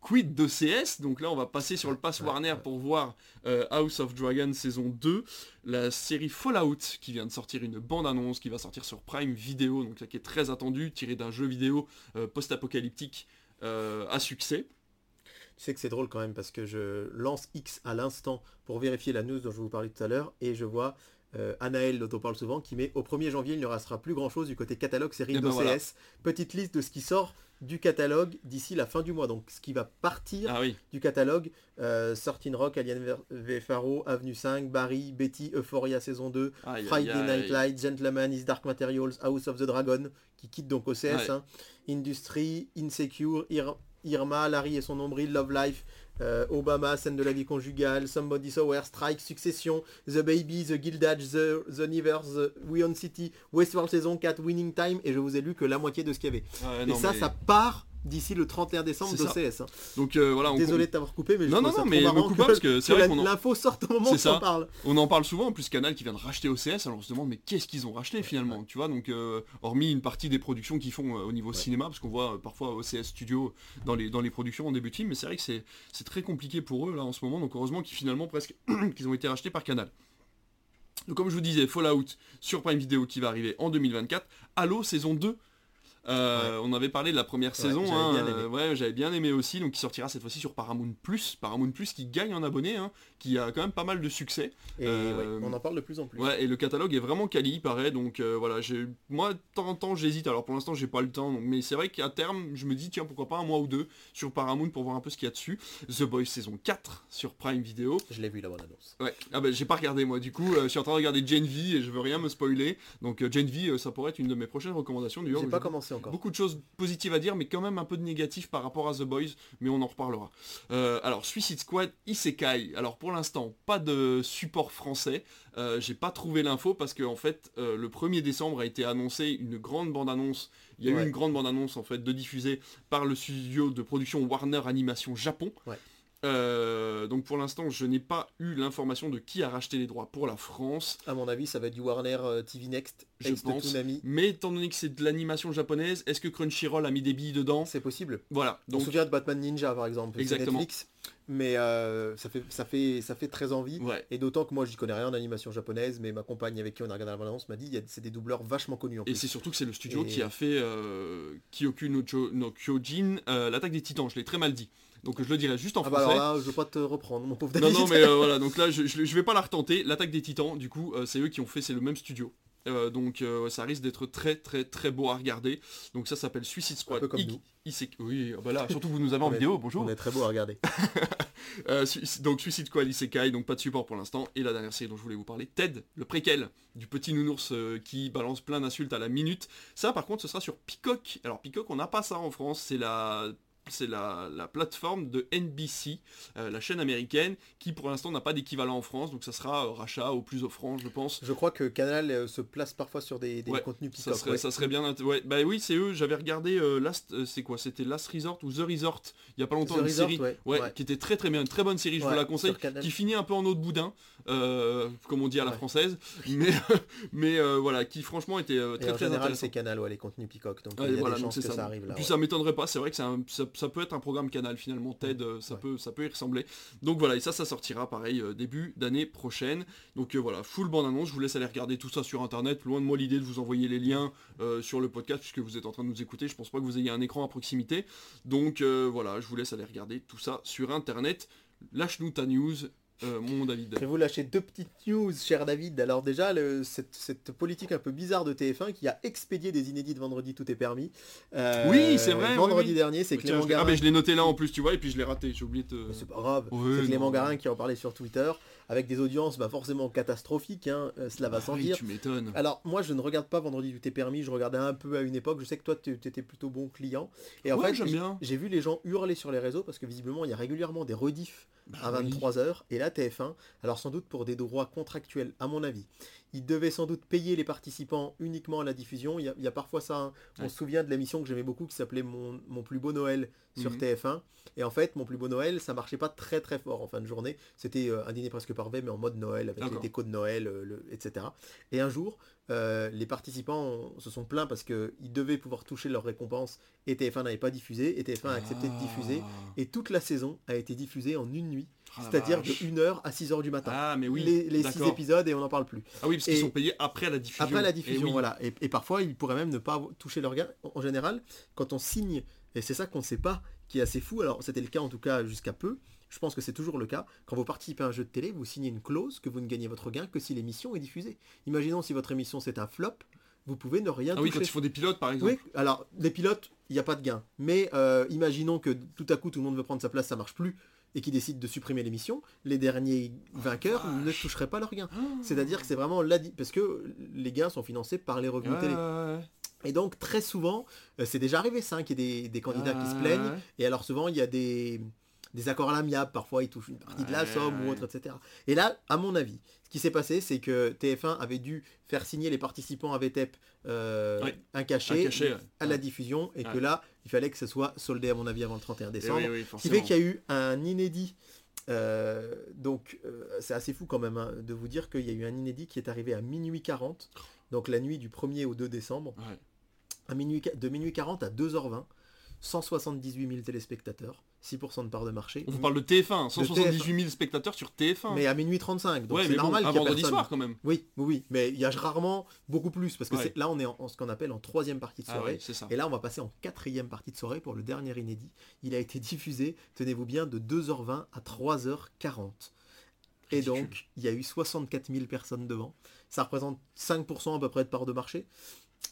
quid de CS Donc là on va passer sur le pass Warner pour voir euh, House of Dragon saison 2, la série Fallout qui vient de sortir une bande-annonce qui va sortir sur Prime Video, donc là qui est très attendue, tirée d'un jeu vidéo euh, post-apocalyptique euh, à succès. Tu sais que c'est drôle quand même parce que je lance X à l'instant pour vérifier la news dont je vous parlais tout à l'heure et je vois euh, Anaël dont on parle souvent qui met au 1er janvier il ne restera plus grand chose du côté catalogue série Eh ben d'OCS. voilà. Petite liste de ce qui sort du catalogue d'ici la fin du mois. Donc ce qui va partir Ah oui, du catalogue, euh, Certain Rock, Alien Ver- V. Faro, Avenue 5, Barry, Betty, Euphoria saison 2, Aïe, aïe, Friday. Night Lights, Gentleman is Dark Materials, House of the Dragon, qui quitte donc OCS, Ouais. hein, Industry, Insecure, Ir- Irma, Larry et son nombril, Love Life, euh, Obama, scène de la vie conjugale, Somebody Somewhere, Strike, Succession, The Baby, The Gilded, The, the Never, The Weon City, Westworld saison 4, Winning Time, et je vous ai lu que la moitié de ce qu'il y avait. Ouais, et non, ça, mais- ça part d'ici le 31 décembre d'OCS. hein. Donc euh, voilà, on, Désolé de t'avoir coupé, mais je Non, non, ça non, mais me coupe pas parce que c'est vrai qu'on en- l'info sorte au moment où on ça. parle. On en parle souvent, en plus Canal qui vient de racheter OCS, alors on se demande mais qu'est-ce qu'ils ont racheté finalement, tu vois, donc euh, hormis une partie des productions qu'ils font euh, au niveau cinéma, parce qu'on voit parfois OCS Studio dans les, dans les productions en début de film, mais c'est vrai que c'est c'est très compliqué pour eux là en ce moment, donc heureusement qu'ils finalement presque qu'ils ont été rachetés par Canal. Donc comme je vous disais, Fallout sur Prime Video qui va arriver en 2024, Halo saison 2. Euh, On avait parlé de la première Ouais, saison, j'avais hein, bien euh, aimé. ouais, j'avais bien aimé aussi, donc qui sortira cette fois-ci sur Paramount Plus, Paramount Plus qui gagne en abonnés, hein, qui a quand même pas mal de succès. Et Euh, ouais, on en parle de plus en plus. Ouais, et le catalogue est vraiment quali, il paraît, donc euh, voilà, j'ai moi de temps en temps j'hésite, alors pour l'instant j'ai pas le temps, donc, mais c'est vrai qu'à terme je me dis tiens pourquoi pas un mois ou deux sur Paramount pour voir un peu ce qu'il y a dessus. The Boys saison 4 sur Prime Video. Je l'ai vu la bonne annonce. Ouais, ah bah j'ai pas regardé moi du coup, je suis en train de regarder Gen V et je veux rien me spoiler, donc Gen V ça pourrait être une de mes prochaines recommandations du J'ai pas commencé encore. Beaucoup de choses positives à dire, mais quand même un peu de négatif par rapport à The Boys, mais on en reparlera. Euh, alors, Suicide Squad, Isekai. Alors, pour l'instant, pas de support français. Euh, J'ai pas trouvé l'info parce que en fait, euh, le 1er décembre a été annoncé une grande bande-annonce. Il y a eu une grande bande-annonce en fait de diffusée par le studio de production Warner Animation Japon. Ouais. Euh, donc pour l'instant, je n'ai pas eu l'information de qui a racheté les droits pour la France. À mon avis, ça va être du Warner euh, TV Next, Je de pense. Mais étant donné que c'est de l'animation japonaise, est-ce que Crunchyroll a mis des billes dedans? C'est possible. Voilà. On Donc se souvient de Batman Ninja par exemple, c'est Exactement. Netflix, mais euh, ça, fait, ça, fait, ça fait très envie. Ouais. Et d'autant que moi j'y connais rien en animation japonaise, mais ma compagne avec qui on a regardé la bande-annonce m'a dit il y a- c'est des doubleurs vachement connus en Et c'est surtout que c'est le studio Et- qui a fait euh, Kyoku no, no Kyojin, l'attaque des titans, je l'ai très mal dit. Donc je le dirai juste en Ah bah français. alors là, je veux pas te reprendre, mon pauvre non, David. non, mais euh, voilà, donc là je, je, je vais pas la retenter. L'attaque des titans, du coup, euh, c'est eux qui ont fait, c'est le même studio. Euh, donc ça risque d'être très très très beau à regarder. Donc ça s'appelle Suicide Squad. Un peu comme I- nous. Oui, ah bah là, surtout vous nous avez en est- vidéo, bonjour. On est très beau à regarder. Donc Suicide Squad Isekai, donc pas de support pour l'instant. Et la dernière série dont je voulais vous parler, Ted, le préquel du petit nounours qui balance plein d'insultes à la minute. Ça par contre ce sera sur Peacock. Alors Peacock on n'a pas ça en France, c'est la c'est la, la plateforme de NBC, euh, la chaîne américaine, qui pour l'instant n'a pas d'équivalent en France, donc ça sera euh, rachat au plus offrant, je pense. Je crois que Canal euh, se place parfois sur des, des Ouais, contenus Ça Peacock. serait, ouais. ça serait bien. Ouais, bah oui, c'est eux. J'avais regardé Last, c'est quoi? C'était Last Resort ou The Resort il y a pas longtemps The une Resort, série, ouais, qui était très très bien, une très bonne série. Je vous la conseille. Qui finit un peu en eau de boudin, comme on dit à la française, mais mais voilà, qui franchement était euh, Et très en très général, intéressant. c'est Canal, les contenus Peacock. Donc Ouais, il y a voilà, des donc que ça. ça. arrive là. Puis ça m'étonnerait pas, c'est vrai que c'est un- ça, ça peut être un programme canal finalement, TED, euh, ça, Ouais. peut, ça peut y ressembler. Donc voilà, et ça, ça sortira pareil euh, début d'année prochaine. Donc euh, voilà, full bande annonce, je vous laisse aller regarder tout ça sur internet. Loin de moi l'idée de vous envoyer les liens euh, sur le podcast puisque vous êtes en train de nous écouter. Je pense pas que vous ayez un écran à proximité. Donc euh, voilà, je vous laisse aller regarder tout ça sur internet. Lâche-nous ta news, euh, mon David. Je vais vous lâcher deux petites news, cher David. Alors déjà, le- cette, cette politique un peu bizarre de TF1 qui a expédié des inédits de vendredi, tout est permis. Euh, Oui, c'est vrai, Vendredi oui. dernier, c'est Clément je- Garin. ah mais je l'ai noté là en plus, tu vois, et puis je l'ai raté, j'ai oublié de C'est pas grave. Ouais, c'est Clément non. Garin qui en parlait sur Twitter avec des audiences bah, forcément catastrophiques. hein, euh, cela va Ah sans oui, dire. tu m'étonnes. Alors moi je ne regarde pas Vendredi tout est permis, je regardais un peu à une époque, je sais que toi tu étais plutôt bon client. Et en Ouais, fait j'aime j- bien. j'ai vu les gens hurler sur les réseaux parce que visiblement il y a régulièrement des rediffs Bah à oui. 23h et là TF1, alors sans doute pour des droits contractuels à mon avis. Ils devaient sans doute payer les participants uniquement à la diffusion. Il y a, il y a parfois ça. hein. On Ouais. se souvient de l'émission que j'aimais beaucoup qui s'appelait mon, Mon plus beau Noël sur Mhm. TF1. Et en fait, mon plus beau Noël, ça marchait pas très très fort en fin de journée. C'était euh, un dîner presque parfait, mais en mode Noël, avec les décos de Noël, euh, le- etc. Et un jour, euh, les participants se sont plaints parce qu'ils devaient pouvoir toucher leur récompense et TF1 n'avait pas diffusé. Et TF1 a accepté de diffuser. Et toute la saison a été diffusée en une nuit. Ah, C'est-à-dire de 1h à 6h du matin. Ah mais oui, les les six épisodes et on n'en parle plus. Ah oui, parce qu'ils sont payés après la diffusion. Après la Et diffusion, oui. voilà. Et, et parfois, ils pourraient même ne pas toucher leur gain. En général, quand on signe, et c'est ça qu'on ne sait pas, qui est assez fou, alors c'était le cas en tout cas jusqu'à peu, je pense que c'est toujours le cas, quand vous participez à un jeu de télé, vous signez une clause que vous ne gagnez votre gain que si l'émission est diffusée. Imaginons si votre émission c'est un flop, vous pouvez ne rien Ah oui, quand ils font des pilotes par exemple. Oui, alors les pilotes, il n'y a pas de gain. Mais euh, imaginons que tout à coup tout le monde veut prendre sa place, ça marche plus, et qu'ils décident de supprimer l'émission, les derniers vainqueurs vache. ne toucheraient pas leur gain. Ah. C'est-à-dire que c'est vraiment la parce que les gains sont financés par les revenus Ouais, télé. ouais. Et donc très souvent, euh, c'est déjà arrivé ça, hein, qu'il y ait des, des candidats qui se plaignent. Et alors souvent il y a des, des accords à l'amiable, parfois ils touchent une partie de la somme ou autre, etc. Et là, à mon avis, ce qui s'est passé, c'est que TF1 avait dû faire signer les participants à VTEP euh, un cachet, Un cachet, ouais. à la diffusion, et que là, il fallait que ce soit soldé à mon avis avant le 31 Et décembre. oui, oui, Ce qui fait qu'il y a eu un inédit. euh, donc euh, c'est assez fou quand même hein, de vous dire qu'il y a eu un inédit qui est arrivé à minuit 40, donc la nuit du 1er au 2 décembre, Ouais. à minuit, de minuit 40 à 2h20, 178 000 téléspectateurs, 6% de part de marché. On vous parle de TF1, 178 000 spectateurs sur TF1. Mais à minuit 35, donc ouais, c'est bon, normal un qu'il y a vendredi personne. soir quand même. Oui, oui, mais il y a rarement beaucoup plus, parce que Ouais. là on est en, en ce qu'on appelle en troisième partie de Ah soirée. ouais, c'est ça. Et là, on va passer en quatrième partie de soirée pour le dernier inédit. Il a été diffusé, tenez-vous bien, de 2h20 à 3h40. Et donc, il y a eu 64 000 personnes devant. Ça représente 5% à peu près de part de marché.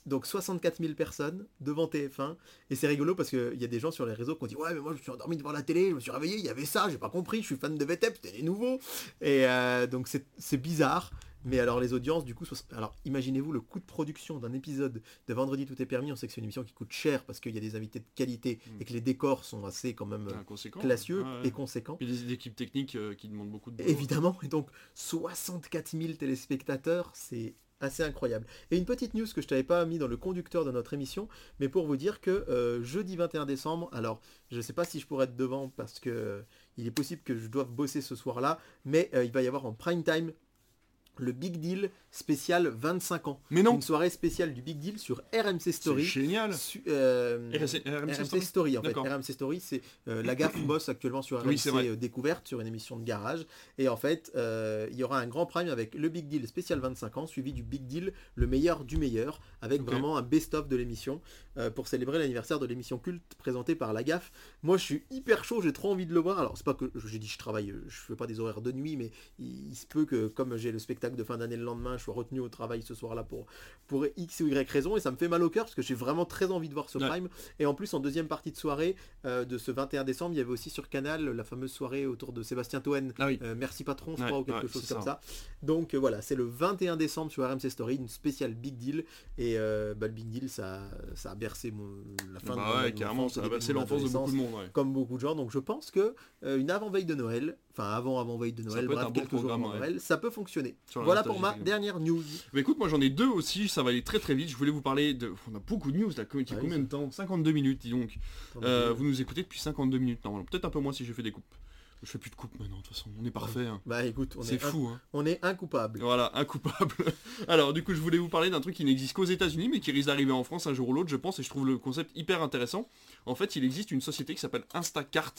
Donc 64 000 personnes devant TF1. Et c'est rigolo parce qu'il y a des gens sur les réseaux qui ont dit Ouais, mais moi je me suis endormi devant la télé, je me suis réveillé, il y avait ça, j'ai pas compris, je suis fan de VTEP, c'était les nouveaux. Et euh, donc c'est bizarre. Mais alors les audiences, du coup, alors imaginez-vous le coût de production d'un épisode de Vendredi tout est permis. On sait que c'est une émission qui coûte cher parce qu'il y a des invités de qualité Mm. et que les décors sont assez quand même euh, Ah, classieux Ouais, et conséquents. Puis des équipes techniques euh, qui demandent beaucoup de boulot. Évidemment, et donc 64 000 téléspectateurs, c'est assez incroyable. Et une petite news que je t'avais pas mis dans le conducteur de notre émission, mais pour vous dire que euh, jeudi 21 décembre, alors je ne sais pas si je pourrais être devant parce que euh, il est possible que je doive bosser ce soir-là, mais euh, il va y avoir en prime time le Big Deal spécial 25 ans. Mais non, Une soirée spéciale du Big Deal sur RMC c'est Story. génial. Su- euh, RMC, RMC RMC Story Story, en fait. RMC Story, c'est euh, la gaffe bosse actuellement sur RMC Oui, c'est euh, Découverte, sur une émission de garage. Et en fait, euh, il y aura un grand prime avec le Big Deal spécial 25 ans, suivi du Big Deal, le meilleur du meilleur, avec vraiment un best-of de l'émission, euh, pour célébrer l'anniversaire de l'émission culte présentée par la gaffe. Moi, je suis hyper chaud, j'ai trop envie de le voir. Alors, c'est pas que j'ai dit je travaille, euh, je fais pas des horaires de nuit, mais il, il se peut que, comme j'ai le spectacle de fin d'année le lendemain, je sois retenu au travail ce soir-là pour, pour X ou Y raison, et ça me fait mal au cœur parce que j'ai vraiment très envie de voir ce Ouais. prime. Et en plus, en deuxième partie de soirée euh, de ce 21 décembre, il y avait aussi sur Canal la fameuse soirée autour de Sébastien Toen. Ah oui. euh, merci patron, je Ouais, crois, ou quelque ouais, chose comme ça. ça. Donc voilà, c'est le 21 décembre sur RMC Story, une spéciale Big Deal. Et euh, bah, le Big Deal, ça, ça a bercé mon, la fin de Bah ouais, mon carrément, enfance, ça passer mon l'enfance de beaucoup de monde. ouais. Comme beaucoup de gens, donc je pense que euh, une avant-veille de Noël, enfin avant avant-veille de Noël, bref, bon quelques jours ouais. Noël, ça peut fonctionner. Voilà pour ma dernière news. Bah écoute, moi j'en ai deux aussi, ça va aller très très vite. Je voulais vous parler de. On a beaucoup de news là, il y a Ouais, combien de temps? 52 minutes, dis donc. Euh, vous nous écoutez depuis 52 minutes normalement. Peut-être un peu moins si je fais des coupes. Je fais plus de coupes maintenant, de toute façon, on est parfait. hein. Bah écoute, on C'est est, fou, hein. on est incoupable. Voilà, incoupable. Alors, du coup, je voulais vous parler d'un truc qui n'existe qu'aux États-Unis, mais qui risque d'arriver en France un jour ou l'autre, je pense, et je trouve le concept hyper intéressant. En fait, il existe une société qui s'appelle Instacart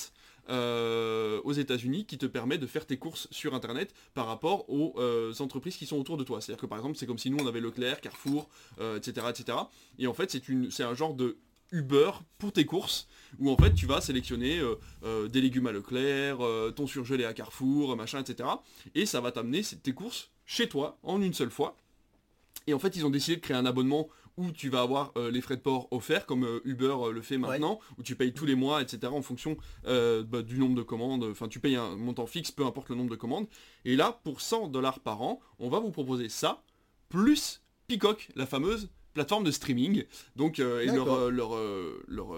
euh, aux États-Unis qui te permet de faire tes courses sur Internet par rapport aux euh, entreprises qui sont autour de toi. C'est-à-dire que par exemple, c'est comme si nous on avait Leclerc, Carrefour, euh, etc., etc. Et en fait, c'est une, c'est un genre de Uber pour tes courses où en fait tu vas sélectionner euh, euh, des légumes à Leclerc, euh, ton surgelé à Carrefour, machin, etc. Et ça va t'amener tes courses chez toi en une seule fois. Et en fait, ils ont décidé de créer un abonnement où tu vas avoir euh, les frais de port offerts, comme euh, Uber euh, le fait maintenant, où tu payes tous les mois, etc., en fonction bah, du nombre de commandes. Enfin, tu payes un montant fixe, peu importe le nombre de commandes. Et là, pour 100 dollars par an, on va vous proposer ça, plus Peacock, la fameuse plateforme de streaming. Donc, euh, et leur, euh, leur, euh, leur,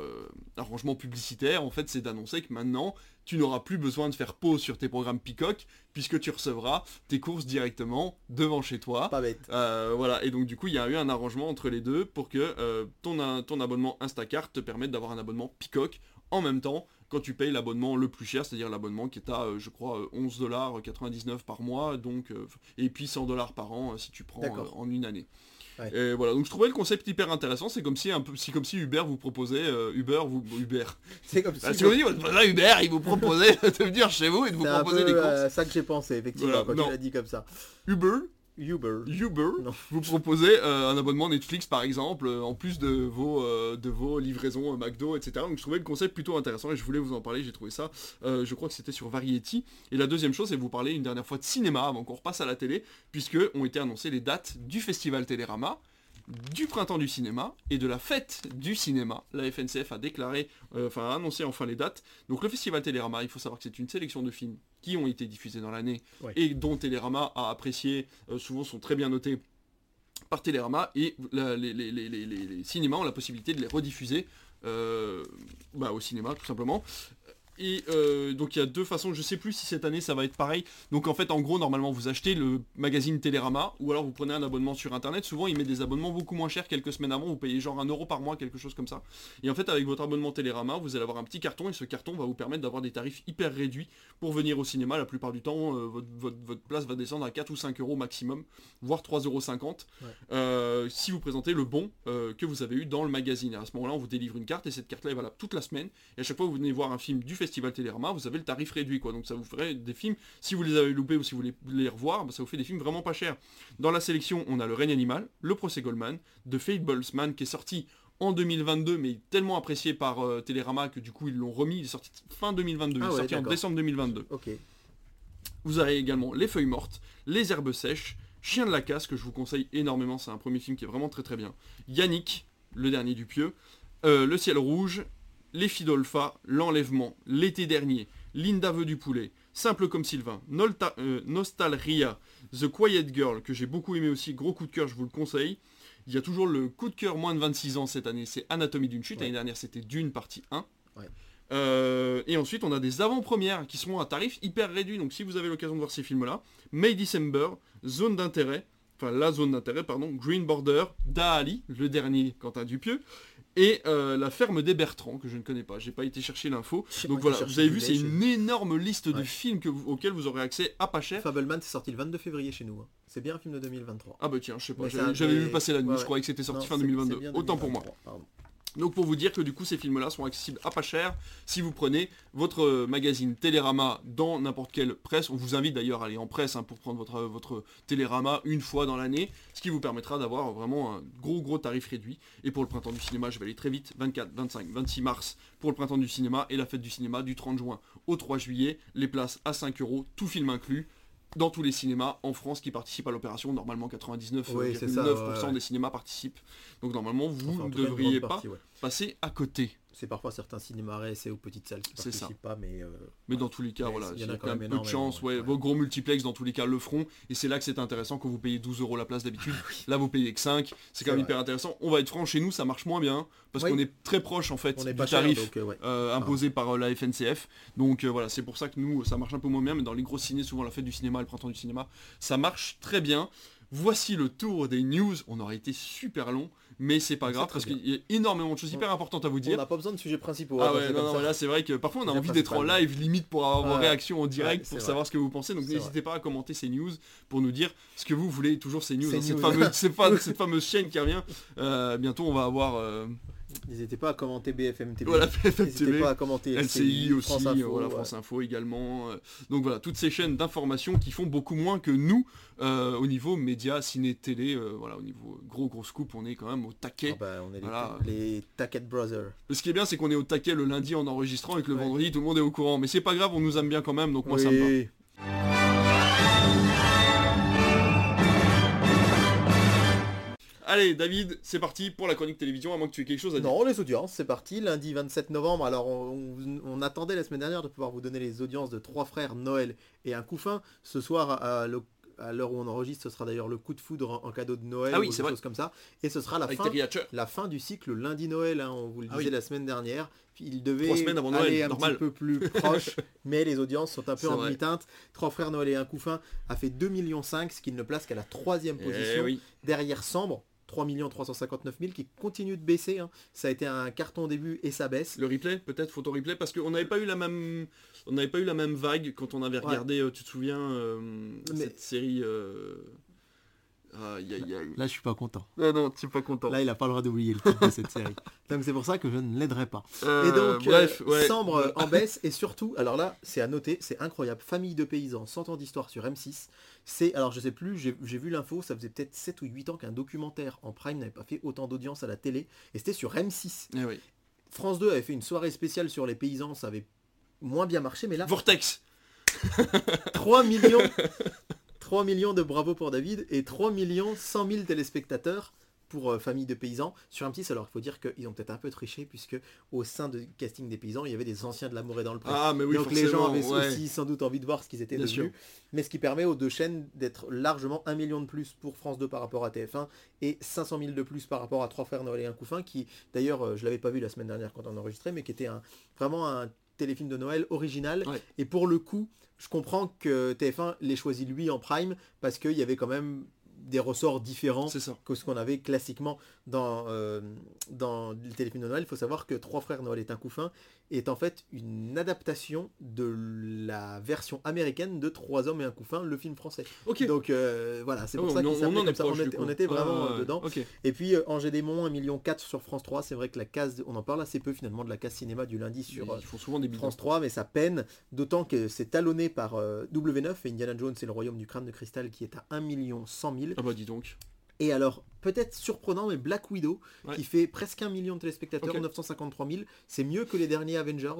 arrangement publicitaire, en fait, c'est d'annoncer que maintenant, tu n'auras plus besoin de faire pause sur tes programmes Peacock, puisque tu recevras tes courses directement devant chez toi. Pas bête. Voilà, et donc du coup il y a eu un arrangement entre les deux pour que ton, ton abonnement Instacart te permette d'avoir un abonnement Peacock en même temps quand tu payes l'abonnement le plus cher, c'est-à-dire l'abonnement qui est à, je crois, 11 dollars 99 par mois, donc et puis 100 dollars par an si tu prends en une année. Ouais. Et voilà, donc je trouvais le concept hyper intéressant. C'est comme si un peu, si comme si Uber vous proposait euh, Uber vous Uber. C'est comme si... Ah, si vous dit, voilà, Uber, il vous proposait de venir chez vous et de vous C'est un proposer peu des courses. euh, ça que j'ai pensé, effectivement, Voilà, quand non. tu l'as dit comme ça. Uber, Uber. Uber Non. vous proposez euh, un abonnement Netflix par exemple, euh, en plus de vos, euh, de vos livraisons McDo, etc. Donc je trouvais le concept plutôt intéressant et je voulais vous en parler, j'ai trouvé ça, je crois que c'était sur Variety. Et la deuxième chose, c'est vous parler une dernière fois de cinéma avant qu'on repasse à la télé, puisque ont été annoncées les dates du festival Télérama, du printemps du cinéma et de la fête du cinéma. La FNCF a déclaré, euh, enfin a annoncé enfin les dates. Donc le festival Télérama, il faut savoir que c'est une sélection de films qui ont été diffusés dans l'année Ouais. et dont Télérama a apprécié, euh, souvent sont très bien notés par Télérama et la- les, les- les- les- les- les cinémas ont la possibilité de les rediffuser euh, bah, au cinéma tout simplement. Et euh, donc il y a deux façons, je sais plus si cette année ça va être pareil. Donc en fait en gros normalement vous achetez le magazine Télérama ou alors vous prenez un abonnement sur internet. Souvent ils mettent des abonnements beaucoup moins chers quelques semaines avant, vous payez genre un euro par mois, quelque chose comme ça. Et en fait avec votre abonnement Télérama vous allez avoir un petit carton et ce carton va vous permettre d'avoir des tarifs hyper réduits pour venir au cinéma. La plupart du temps euh, votre, votre- votre place va descendre à 4 ou 5 euros maximum, voire 3,50 euros. Euh, si vous présentez le bon que vous avez eu dans le magazine. Et à ce moment-là, on vous délivre une carte et cette carte-là est valable toute la semaine. Et à chaque fois que vous venez voir un film du Festival Télérama, vous avez le tarif réduit. quoi. Donc ça vous ferait des films, si vous les avez loupés ou si vous voulez les revoir, bah, ça vous fait des films vraiment pas chers. Dans la sélection, on a Le règne animal, Le procès Goldman, The Fablesman qui est sorti en 2022 mais tellement apprécié par euh, Télérama que du coup ils l'ont remis, il est sorti fin 2022, Ah il est ouais, sorti en décembre 2022. Ok. Vous avez également Les Feuilles Mortes, Les Herbes Sèches, Chien de la Casse, que je vous conseille énormément, c'est un premier film qui est vraiment très très bien. Yannick, le dernier du pieux, euh, Le Ciel Rouge, Les Fidolfa, L'Enlèvement, L'été dernier, Linda veut du poulet, Simple comme Sylvain, Nolta- euh, Nostalria, The Quiet Girl, que j'ai beaucoup aimé aussi, gros coup de cœur, je vous le conseille. Il y a toujours le coup de cœur moins de 26 ans cette année, c'est Anatomie d'une chute, Ouais. l'année dernière c'était Dune partie 1. Ouais. Euh, et ensuite, on a des avant-premières qui seront à tarif hyper réduit. Donc, si vous avez l'occasion de voir ces films-là, May December, Zone d'intérêt, enfin la zone d'intérêt, pardon, Green Border, Dali, le dernier Quentin Dupieux, et euh, La ferme des Bertrands, que je ne connais pas. J'ai pas été chercher l'info. Donc voilà, vous avez vu, c'est une énorme liste de films que vous- auxquels vous aurez accès à pas cher. Fableman, c'est sorti le 22 février chez nous. hein. C'est bien un film de 2023. Ah bah tiens, je sais pas, j'avais vu passer la news, Ouais, je croyais que c'était Non, sorti fin c'est- 2022. c'est bien Autant pour moi. 2023, pardon. Donc pour vous dire que du coup ces films-là sont accessibles à pas cher si vous prenez votre euh, magazine Télérama dans n'importe quelle presse. On vous invite d'ailleurs à aller en presse hein, pour prendre votre, euh, votre Télérama une fois dans l'année, ce qui vous permettra d'avoir vraiment un gros gros tarif réduit. Et pour le printemps du cinéma, je vais aller très vite, 24, 25, 26 mars pour le printemps du cinéma et la fête du cinéma du 30 juin au 3 juillet, les places à 5 euros, tout film inclus. Dans tous les cinémas en France qui participent à l'opération, normalement 99,9% Oui, c'est ça, ouais, ouais. des cinémas participent. Donc normalement vous Enfin, ne devriez pas partie, ouais. passer à côté. C'est parfois certains cinémas et aux petites salles qui C'est ça. pas, mais euh, Mais dans tous les cas, voilà, il y en a quand quand même peu de chance. Ouais, ouais. Vos gros multiplex, dans tous les cas, le feront. Et c'est là que c'est intéressant quand vous payez 12 euros la place d'habitude. Là, vous payez que 5. C'est quand même vrai. hyper intéressant. On va être franc, chez nous, ça marche moins bien. Parce Oui. qu'on est très proche, en fait, on du pas cher, tarif donc euh, euh, imposé par la FNCF. Donc voilà, c'est pour ça que nous, ça marche un peu moins bien. Mais dans les gros ciné, souvent la fête du cinéma, le printemps du cinéma, ça marche très bien. Voici le tour des news. On aurait été super long. Mais c'est pas grave parce qu'il y a énormément de choses hyper importantes à vous On dire. n'a pas besoin de sujets principaux. Ah hein, ouais, non, non, là c'est vrai que parfois on a envie d'être en live limite pour avoir vos réactions en direct Ouais, pour savoir ce que vous pensez. Donc n'hésitez pas à commenter ces news pour nous dire ce que vous voulez. Toujours ces news, hein, news. cette fameuse chaîne qui revient. Euh, bientôt on va avoir euh, N'hésitez pas à commenter BFM TV. voilà, BFM N'hésitez TV. pas à commenter LCI aussi, France Info, voilà, ouais. France Info également. euh, donc voilà, toutes ces chaînes d'information qui font beaucoup moins que nous euh, au niveau médias, ciné, télé. euh, voilà, au niveau gros gros scoop, on est quand même au taquet. Ah bah, on est les- Voilà. les, Tacket Brothers. Ce qui est bien, c'est qu'on est au taquet le lundi en enregistrant et que le Ouais. vendredi tout le monde est au courant. Mais c'est pas grave, on nous aime bien quand même, donc moi ça me va. Allez, David, c'est parti pour la chronique télévision, à moins que tu aies quelque chose à dire. Non, les audiences, c'est parti. Lundi 27 novembre. Alors, on, on- on attendait la semaine dernière de pouvoir vous donner les audiences de trois frères Noël et un couffin. Ce soir, à, l'heure où on enregistre, ce sera d'ailleurs le coup de foudre en, en cadeau de Noël Ah oui, ou des choses comme ça. Et ce sera la Avec fin, la du cycle lundi Noël. hein, on vous le Ah disait oui. la semaine dernière. Il devait Trois semaines avant Noël, aller un normal. petit peu plus proche, mais les audiences sont un peu en demi-teinte. Trois frères Noël et un couffin a fait 2,5 millions, ce qui ne le place qu'à la troisième Eh position oui. derrière Sambre. 3 359 000 qui continue de baisser. hein. Ça a été un carton au début et ça baisse. Le replay, peut-être photo replay, parce qu'on n'avait pas eu la même, on n'avait pas eu la même vague quand on avait regardé. euh, tu te souviens euh, cette série. euh, Aïe aïe aïe. Là, je suis pas content. Ah non, tu es pas content. Là, il a pas le droit d'oublier le titre de cette série. Donc c'est pour ça que je ne l'aiderai pas. Euh, Et donc, bref, euh, ouais. Sambre en baisse, et surtout, alors là, c'est à noter, c'est incroyable, Famille de paysans, 100 ans d'histoire sur M6, c'est, alors je sais plus, j'ai j'ai vu l'info, ça faisait peut-être 7 ou 8 ans qu'un documentaire en Prime n'avait pas fait autant d'audience à la télé, et c'était sur M6. Eh oui. France 2 avait fait une soirée spéciale sur les paysans, ça avait moins bien marché, mais là, Vortex. 3 millions 3 millions de bravo pour David et 3 millions 100 000 téléspectateurs pour euh, Famille de paysans sur M6. Alors il faut dire qu'ils ont peut-être un peu triché puisque au sein du casting des paysans, il y avait des anciens de l'amour et dans le pré. Ah mais oui, Donc les gens avaient ouais. aussi sans doute envie de voir ce qu'ils étaient Bien devenus. Mais ce qui permet aux deux chaînes d'être largement 1 million de plus pour France 2 par rapport à TF1 et 500 000 de plus par rapport à Trois Frères Noël et un Couffin qui d'ailleurs euh, je l'avais pas vu la semaine dernière quand on enregistrait mais qui était un, vraiment un téléfilm de Noël original. Ouais. Et pour le coup, je comprends que TF1 l'ait choisi lui en prime parce qu'il y avait quand même des ressorts différents ça. que ce qu'on avait classiquement dans, euh, dans le téléfilm de Noël. Il faut savoir que Trois frères Noël est un couffin est en fait une adaptation de la version américaine de Trois hommes et un couffin, le film français. Donc euh, voilà, c'est pour Oh, ça qu'il on comme ça. était, coup. on était vraiment Ah, euh, dedans. Et puis euh, Angers Démon, 1,4 million sur France 3. C'est vrai que la case, on en parle assez peu finalement de la case cinéma du lundi sur euh, Ils font souvent des bidons. France 3, mais ça peine, d'autant que c'est talonné par euh, W9 et Indiana Jones et le Royaume du Crâne de Cristal qui est à 1 100 000. Ah bah dis donc. Et alors, peut-être surprenant, mais Black Widow, Ouais. qui fait presque un million de téléspectateurs, Ok. 953 000, c'est mieux que les derniers Avengers.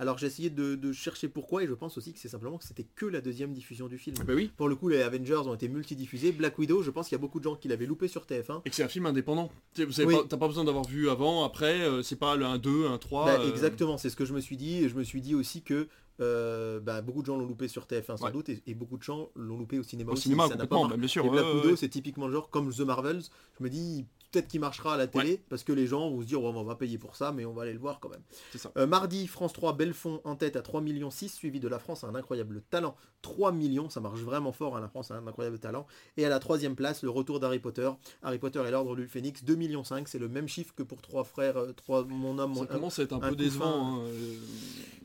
Alors j'ai essayé de, de chercher pourquoi, et je pense aussi que c'est simplement que c'était que la deuxième diffusion du film. Ah bah oui. Pour le coup, les Avengers ont été multidiffusés. Black Widow, je pense qu'il y a beaucoup de gens qui l'avaient loupé sur TF1. Et que c'est un film indépendant. Oui. pas- T'as pas besoin d'avoir vu avant, après, euh, c'est pas le 1, 2, 1, 3. Bah, euh, Exactement, c'est ce que je me suis dit. Et je me suis dit aussi que euh, bah, beaucoup de gens l'ont loupé sur TF1 sans Ouais. doute, et, et beaucoup de gens l'ont loupé au cinéma Au aussi. cinéma, Ça pas bah, bien sûr. Et Black Widow, ouais. c'est typiquement le genre comme The Marvels. Je me dis peut-être qu'il marchera à la télé parce que les gens vont se dire on va payer pour ça, mais on va aller le voir quand même. Ça. Euh, mardi, France 3, Belfond en tête à 3 millions 6, suivi de la France a un incroyable talent. 3 millions, ça marche vraiment fort, hein, la France a un incroyable talent. Et à la troisième place, le retour d'Harry Potter. Harry Potter et l'ordre du Phénix, 2 millions 5, c'est le même chiffre que pour trois frères, euh, trois, mon homme, mon Ça commence à être un, un peu décevant. hein, euh,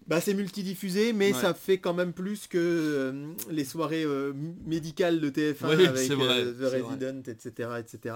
bah c'est multidiffusé, mais Ouais. ça fait quand même plus que euh, les soirées euh, médicales de TF1 Oui, avec vrai, The vrai. Resident, etc., etc.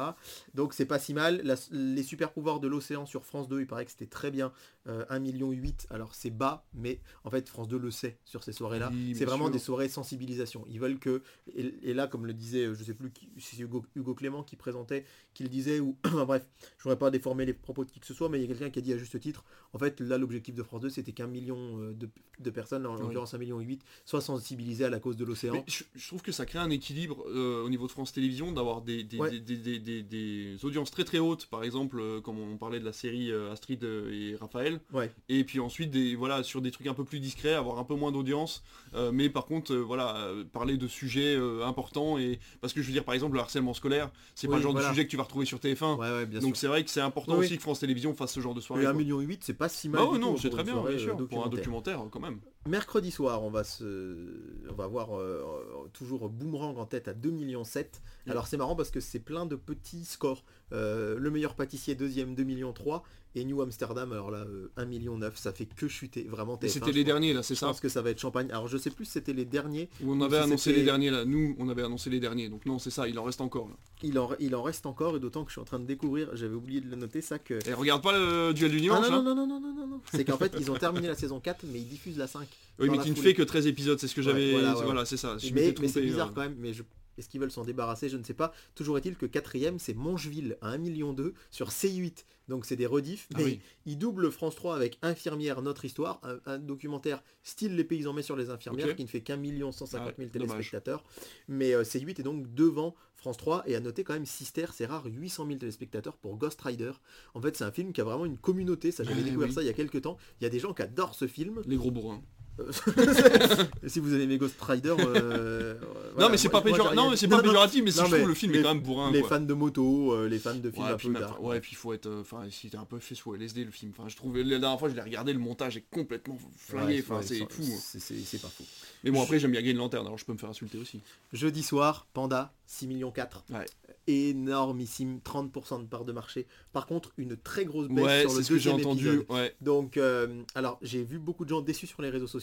Donc c'est pas si mal. La- les super pouvoirs de l'océan sur France 2, il paraît que c'était très bien. Euh, 1,8 million. Alors c'est bas, mais en fait France 2 le sait sur ces soirées-là. Oui, c'est vraiment sûr. des soirées sensibilisation. Ils veulent que, et, et là comme le disait, euh, je sais plus c'est Hugo, Hugo Clément qui présentait, qui le disait, ou bref, je voudrais pas déformer les propos de qui que ce soit, mais il y a quelqu'un qui a dit à juste titre, en fait là l'objectif de France 2 c'était qu'un million euh, de, de personnes, en Oui. l'occurrence 1,8 million, soient sensibilisées à la cause de l'océan. Je, je trouve que ça crée un équilibre euh, au niveau de France Télévisions d'avoir des, des, Ouais. des, des- des- très très hautes, par exemple, euh, comme on parlait de la série euh, Astrid euh, et Raphaël, Ouais. et puis ensuite des voilà sur des trucs un peu plus discrets, avoir un peu moins d'audience, euh, mais par contre euh, voilà parler de sujets euh, importants et parce que je veux dire par exemple le harcèlement scolaire, c'est pas le genre voilà. de sujet que tu vas retrouver sur TF1. Ouais, ouais, bien Donc c'est vrai que c'est important Oui, aussi que France Télévisions fasse ce genre de soirée. Mais 1,8 quoi. million, c'est pas si mal. Bah ouais, non, c'est pour très bien, bien sûr, pour un documentaire quand même. Mercredi soir, on va se, on va voir euh, toujours Boomerang en tête à 2 millions 7. Alors c'est marrant parce que c'est plein de petits scores. Euh, le meilleur pâtissier deuxième 2 millions 3 et New Amsterdam alors là euh, 1 million 9. Ça fait que chuter vraiment. Et TF1, c'était je les derniers là, c'est Je ça pense que ça va être Champagne. Alors je sais plus si c'était les derniers. Où on avait si annoncé c'était- les derniers là. Nous, on avait annoncé les derniers. Donc non, c'est ça, il en reste encore. Là. Il en, il en reste encore et d'autant que je suis en train de découvrir. J'avais oublié de le noter ça que. Et regarde pas le duel du Ah dimanche non, là non, non, non, non, non, non. C'est qu'en fait, ils ont terminé la saison 4, mais ils diffusent la 5. Oui, mais qui ne fait que 13 épisodes, c'est ce que j'avais. voilà, Voilà, ouais. c'est ça. Je mais mais c'est bizarre euh. quand même, mais je... est-ce qu'ils veulent s'en débarrasser Je ne sais pas. Toujours est-il que quatrième, c'est Mongeville à 1 million sur C8. Donc c'est des rediffs. Ah Mais oui. ils doublent France 3 avec Infirmière, notre histoire, un, un documentaire style Les paysans mais sur les infirmières qui ne fait qu'un million 150 000 Ah, dommage. téléspectateurs. Mais euh, C8 est donc devant France 3 et à noter quand même Sister, c'est rare, 800 000 téléspectateurs pour Ghost Rider. En fait, c'est un film qui a vraiment une communauté. Ça, j'avais découvert oui. ça il y a quelques temps. Il y a des gens qui adorent ce film. Les gros bourrins. si vous avez aimé Ghost Rider, euh, non mais c'est pas, péjor- non, mais pas Non, péjoratif, mais si non, je trouve mais le film les- est quand même bourrin. Les quoi. fans de moto, euh, les fans de films Ouais, un puis peu même- dark. ouais, puis il faut être, euh, enfin, il était un peu fait sous LSD le film. Enfin, je trouve la dernière fois je l'ai regardé, le montage est complètement flingué. Enfin, ouais, c'est fou. hein. c'est- pas fou. Mais bon, après j'aime bien Green Lantern, alors je peux me faire insulter aussi. Jeudi soir, Panda, 6 millions 4. Ouais. Énormissime, 30% de part de marché. Par contre, une très grosse baisse Ouais, sur le ce que deuxième entendu. épisode. Ouais. Donc, euh, alors, j'ai vu beaucoup de gens déçus sur les réseaux sociaux.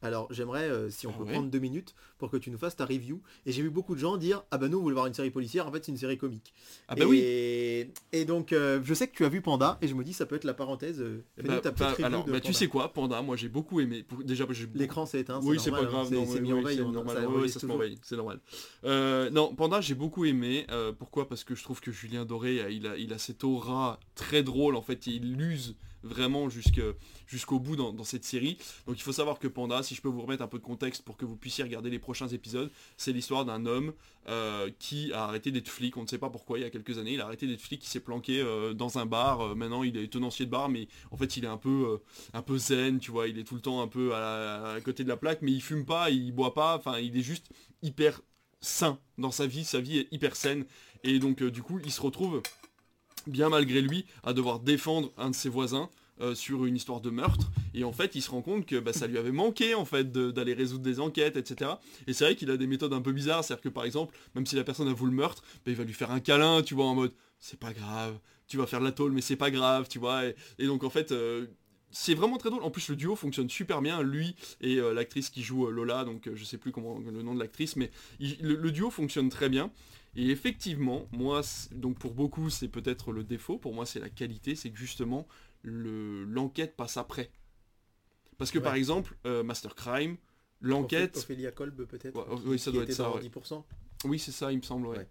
Alors, j'aimerais, euh, si on Ah peut ouais prendre deux minutes pour que tu nous fasses ta review. Et j'ai vu beaucoup de gens dire Ah bah nous, on voulait voir une série policière. En fait, c'est une série comique. Ah bah et... oui. Et donc, euh, je sais que tu as vu Panda. Et je me dis, ça peut être la parenthèse. euh, fais-nous Bah, ta petite bah, review alors, de bah, tu sais quoi, Panda, moi j'ai beaucoup aimé. Pour- Déjà, j'ai L'écran s'est éteint. Oui, c'est pas grave, hein. non, C'est c'est oui, mis en oui, veille. c'est normal, ça se c'est. Euh, non, Panda, j'ai beaucoup aimé. pourquoi? Parce que je trouve que Julien Doré, il a, il a cette aura très drôle. En fait, il l'use vraiment jusqu'au bout dans, cette série. Donc il faut savoir que Panda, si je peux vous remettre un peu de contexte pour que vous puissiez regarder les prochains épisodes, c'est l'histoire d'un homme euh, qui a arrêté d'être flic. On ne sait pas pourquoi, il y a quelques années, il a arrêté d'être flic, il s'est planqué euh, dans un bar. Euh, maintenant, il est tenancier de bar, mais en fait, il est un peu, zen, tu vois. Il est tout le temps un peu à, côté de la plaque, mais il fume pas, il boit pas. Enfin, il est juste hyper sain dans sa vie. Sa vie est hyper saine. Et donc, du coup, il se retrouve bien malgré lui, à devoir défendre un de ses voisins euh, sur une histoire de meurtre. Et en fait, il se rend compte que bah, ça lui avait manqué en fait d'aller résoudre des enquêtes, etc. Et c'est vrai qu'il a des méthodes un peu bizarres, c'est-à-dire que par exemple, même si la personne avoue le meurtre, bah, il va lui faire un câlin, tu vois, en mode c'est pas grave, tu vas faire de la tôle, mais c'est pas grave, tu vois. Et, donc en fait. euh, c'est vraiment très drôle. En plus, le duo fonctionne super bien. Lui et euh, l'actrice qui joue Lola, donc je sais plus comment le nom de l'actrice, mais le duo fonctionne très bien. Et effectivement, moi, donc pour beaucoup, c'est peut-être le défaut. Pour moi, c'est la qualité, c'est que justement le- l'enquête passe après. Parce que Ouais. par exemple, euh, Master Crime, l'enquête, Ophélia Kolb peut-être. Ouais, oui, ça qui doit être ça, dans ouais. 10%. oui, c'est ça, il me semble, ouais.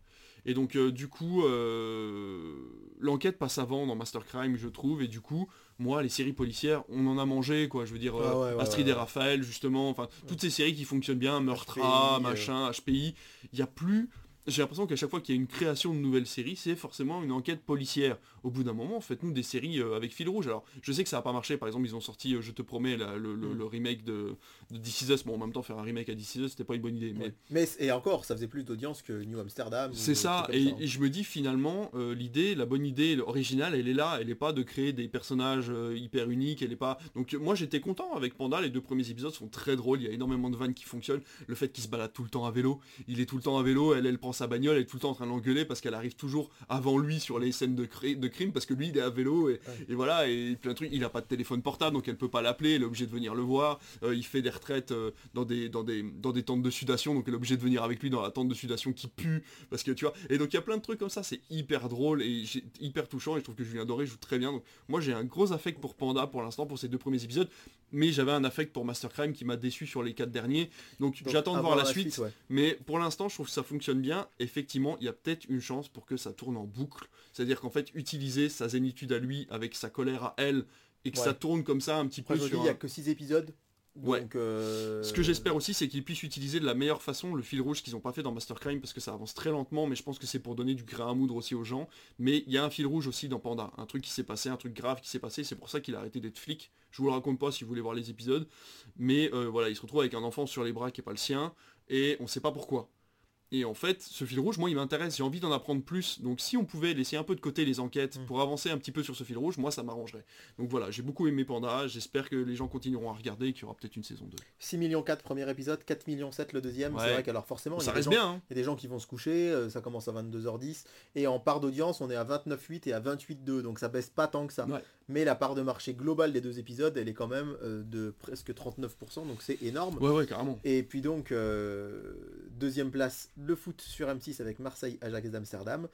Et donc, euh, du coup, euh, l'enquête passe avant dans Master Crime, je trouve, et du coup, moi, les séries policières, on en a mangé, quoi. Je veux dire, Ah euh, ouais, Astrid ouais, et Raphaël, justement, enfin, toutes ces séries qui fonctionnent bien, Meurtre A, HPI, machin, HPI, il n'y a plus... J'ai l'impression qu'à chaque fois qu'il y a une création de nouvelles séries, c'est forcément une enquête policière. Au bout d'un moment, faites-nous des séries euh, avec fil rouge. Alors, je sais que ça n'a pas marché. Par exemple, ils ont sorti, euh, je te promets, la- le, le- Mm. le remake de, de This Is Us. Bon, en même temps, faire un remake à This Is Us, c'était pas une bonne idée. Mais Ouais. Mais et encore, ça faisait plus d'audience que New Amsterdam. c'est ça, et, hein. et je me dis finalement, euh, l'idée, la bonne idée originale, elle est là, elle n'est pas de créer des personnages euh, hyper uniques, elle est pas... Donc moi j'étais content avec Panda, les deux premiers épisodes sont très drôles, il y a énormément de vannes qui fonctionnent, le fait qu'il se balade tout le temps à vélo, il est tout le temps à vélo, elle, elle prend sa bagnole, elle est tout le temps en train de l'engueuler parce qu'elle arrive toujours avant lui sur les scènes de, cré- de crime, parce que lui il est à vélo, et, et voilà, et plein de trucs, il a pas de téléphone portable, donc elle peut pas l'appeler, elle est obligée de venir le voir, Euh, il fait des retraites euh, dans, des, dans, des, dans des tentes de sudation, donc elle est obligée de venir avec lui dans la tente de sudation qui pue, parce que tu vois, et donc il y a plein de trucs comme ça, c'est hyper drôle et hyper touchant et je trouve que Julien Doré joue très bien. Donc moi j'ai un gros affect pour Panda pour l'instant pour ces deux premiers épisodes, mais j'avais un affect pour Master Crime qui m'a déçu sur les quatre derniers. Donc, Donc, j'attends de voir la, suite, ouais. mais pour l'instant je trouve que ça fonctionne bien. Effectivement, il y a peut-être une chance pour que ça tourne en boucle, c'est-à-dire qu'en fait utiliser sa zénitude à lui avec sa colère à elle et que Ouais. ça tourne comme ça un petit Après, peu sur il n'y a que 6 épisodes. Ouais. Donc, euh, ce que j'espère aussi, c'est qu'ils puissent utiliser de la meilleure façon le fil rouge qu'ils n'ont pas fait dans Master Crime, parce que ça avance très lentement, mais je pense que c'est pour donner du grain à moudre aussi aux gens. Mais il y a un fil rouge aussi dans Panda, un truc qui s'est passé, un truc grave qui s'est passé, c'est pour ça qu'il a arrêté d'être flic. Je vous le raconte pas si vous voulez voir les épisodes, mais euh, voilà, il se retrouve avec un enfant sur les bras qui est pas le sien, et on sait pas pourquoi. Et en fait, ce fil rouge, moi, il m'intéresse, j'ai envie d'en apprendre plus. Donc si on pouvait laisser un peu de côté les enquêtes Mm. pour avancer un petit peu sur ce fil rouge, moi, ça m'arrangerait. Donc voilà, j'ai beaucoup aimé Panda, j'espère que les gens continueront à regarder et qu'il y aura peut-être une saison 2. 6 millions 4 premier épisode, 4 millions 7 le deuxième. Ouais. C'est vrai qu'alors forcément, il y, ça a des reste gens- bien, hein il y a des gens qui vont se coucher, euh, ça commence à 22h10. Et en part d'audience, on est à 29,8 et à 28,2. Donc ça baisse pas tant que ça. Ouais. Mais la part de marché globale des deux épisodes, elle est quand même euh, de presque 39%. Donc c'est énorme. Ouais, ouais, carrément. Et puis donc, euh, deuxième place, le foot sur M6 avec Marseille, Ajax d'Amsterdam.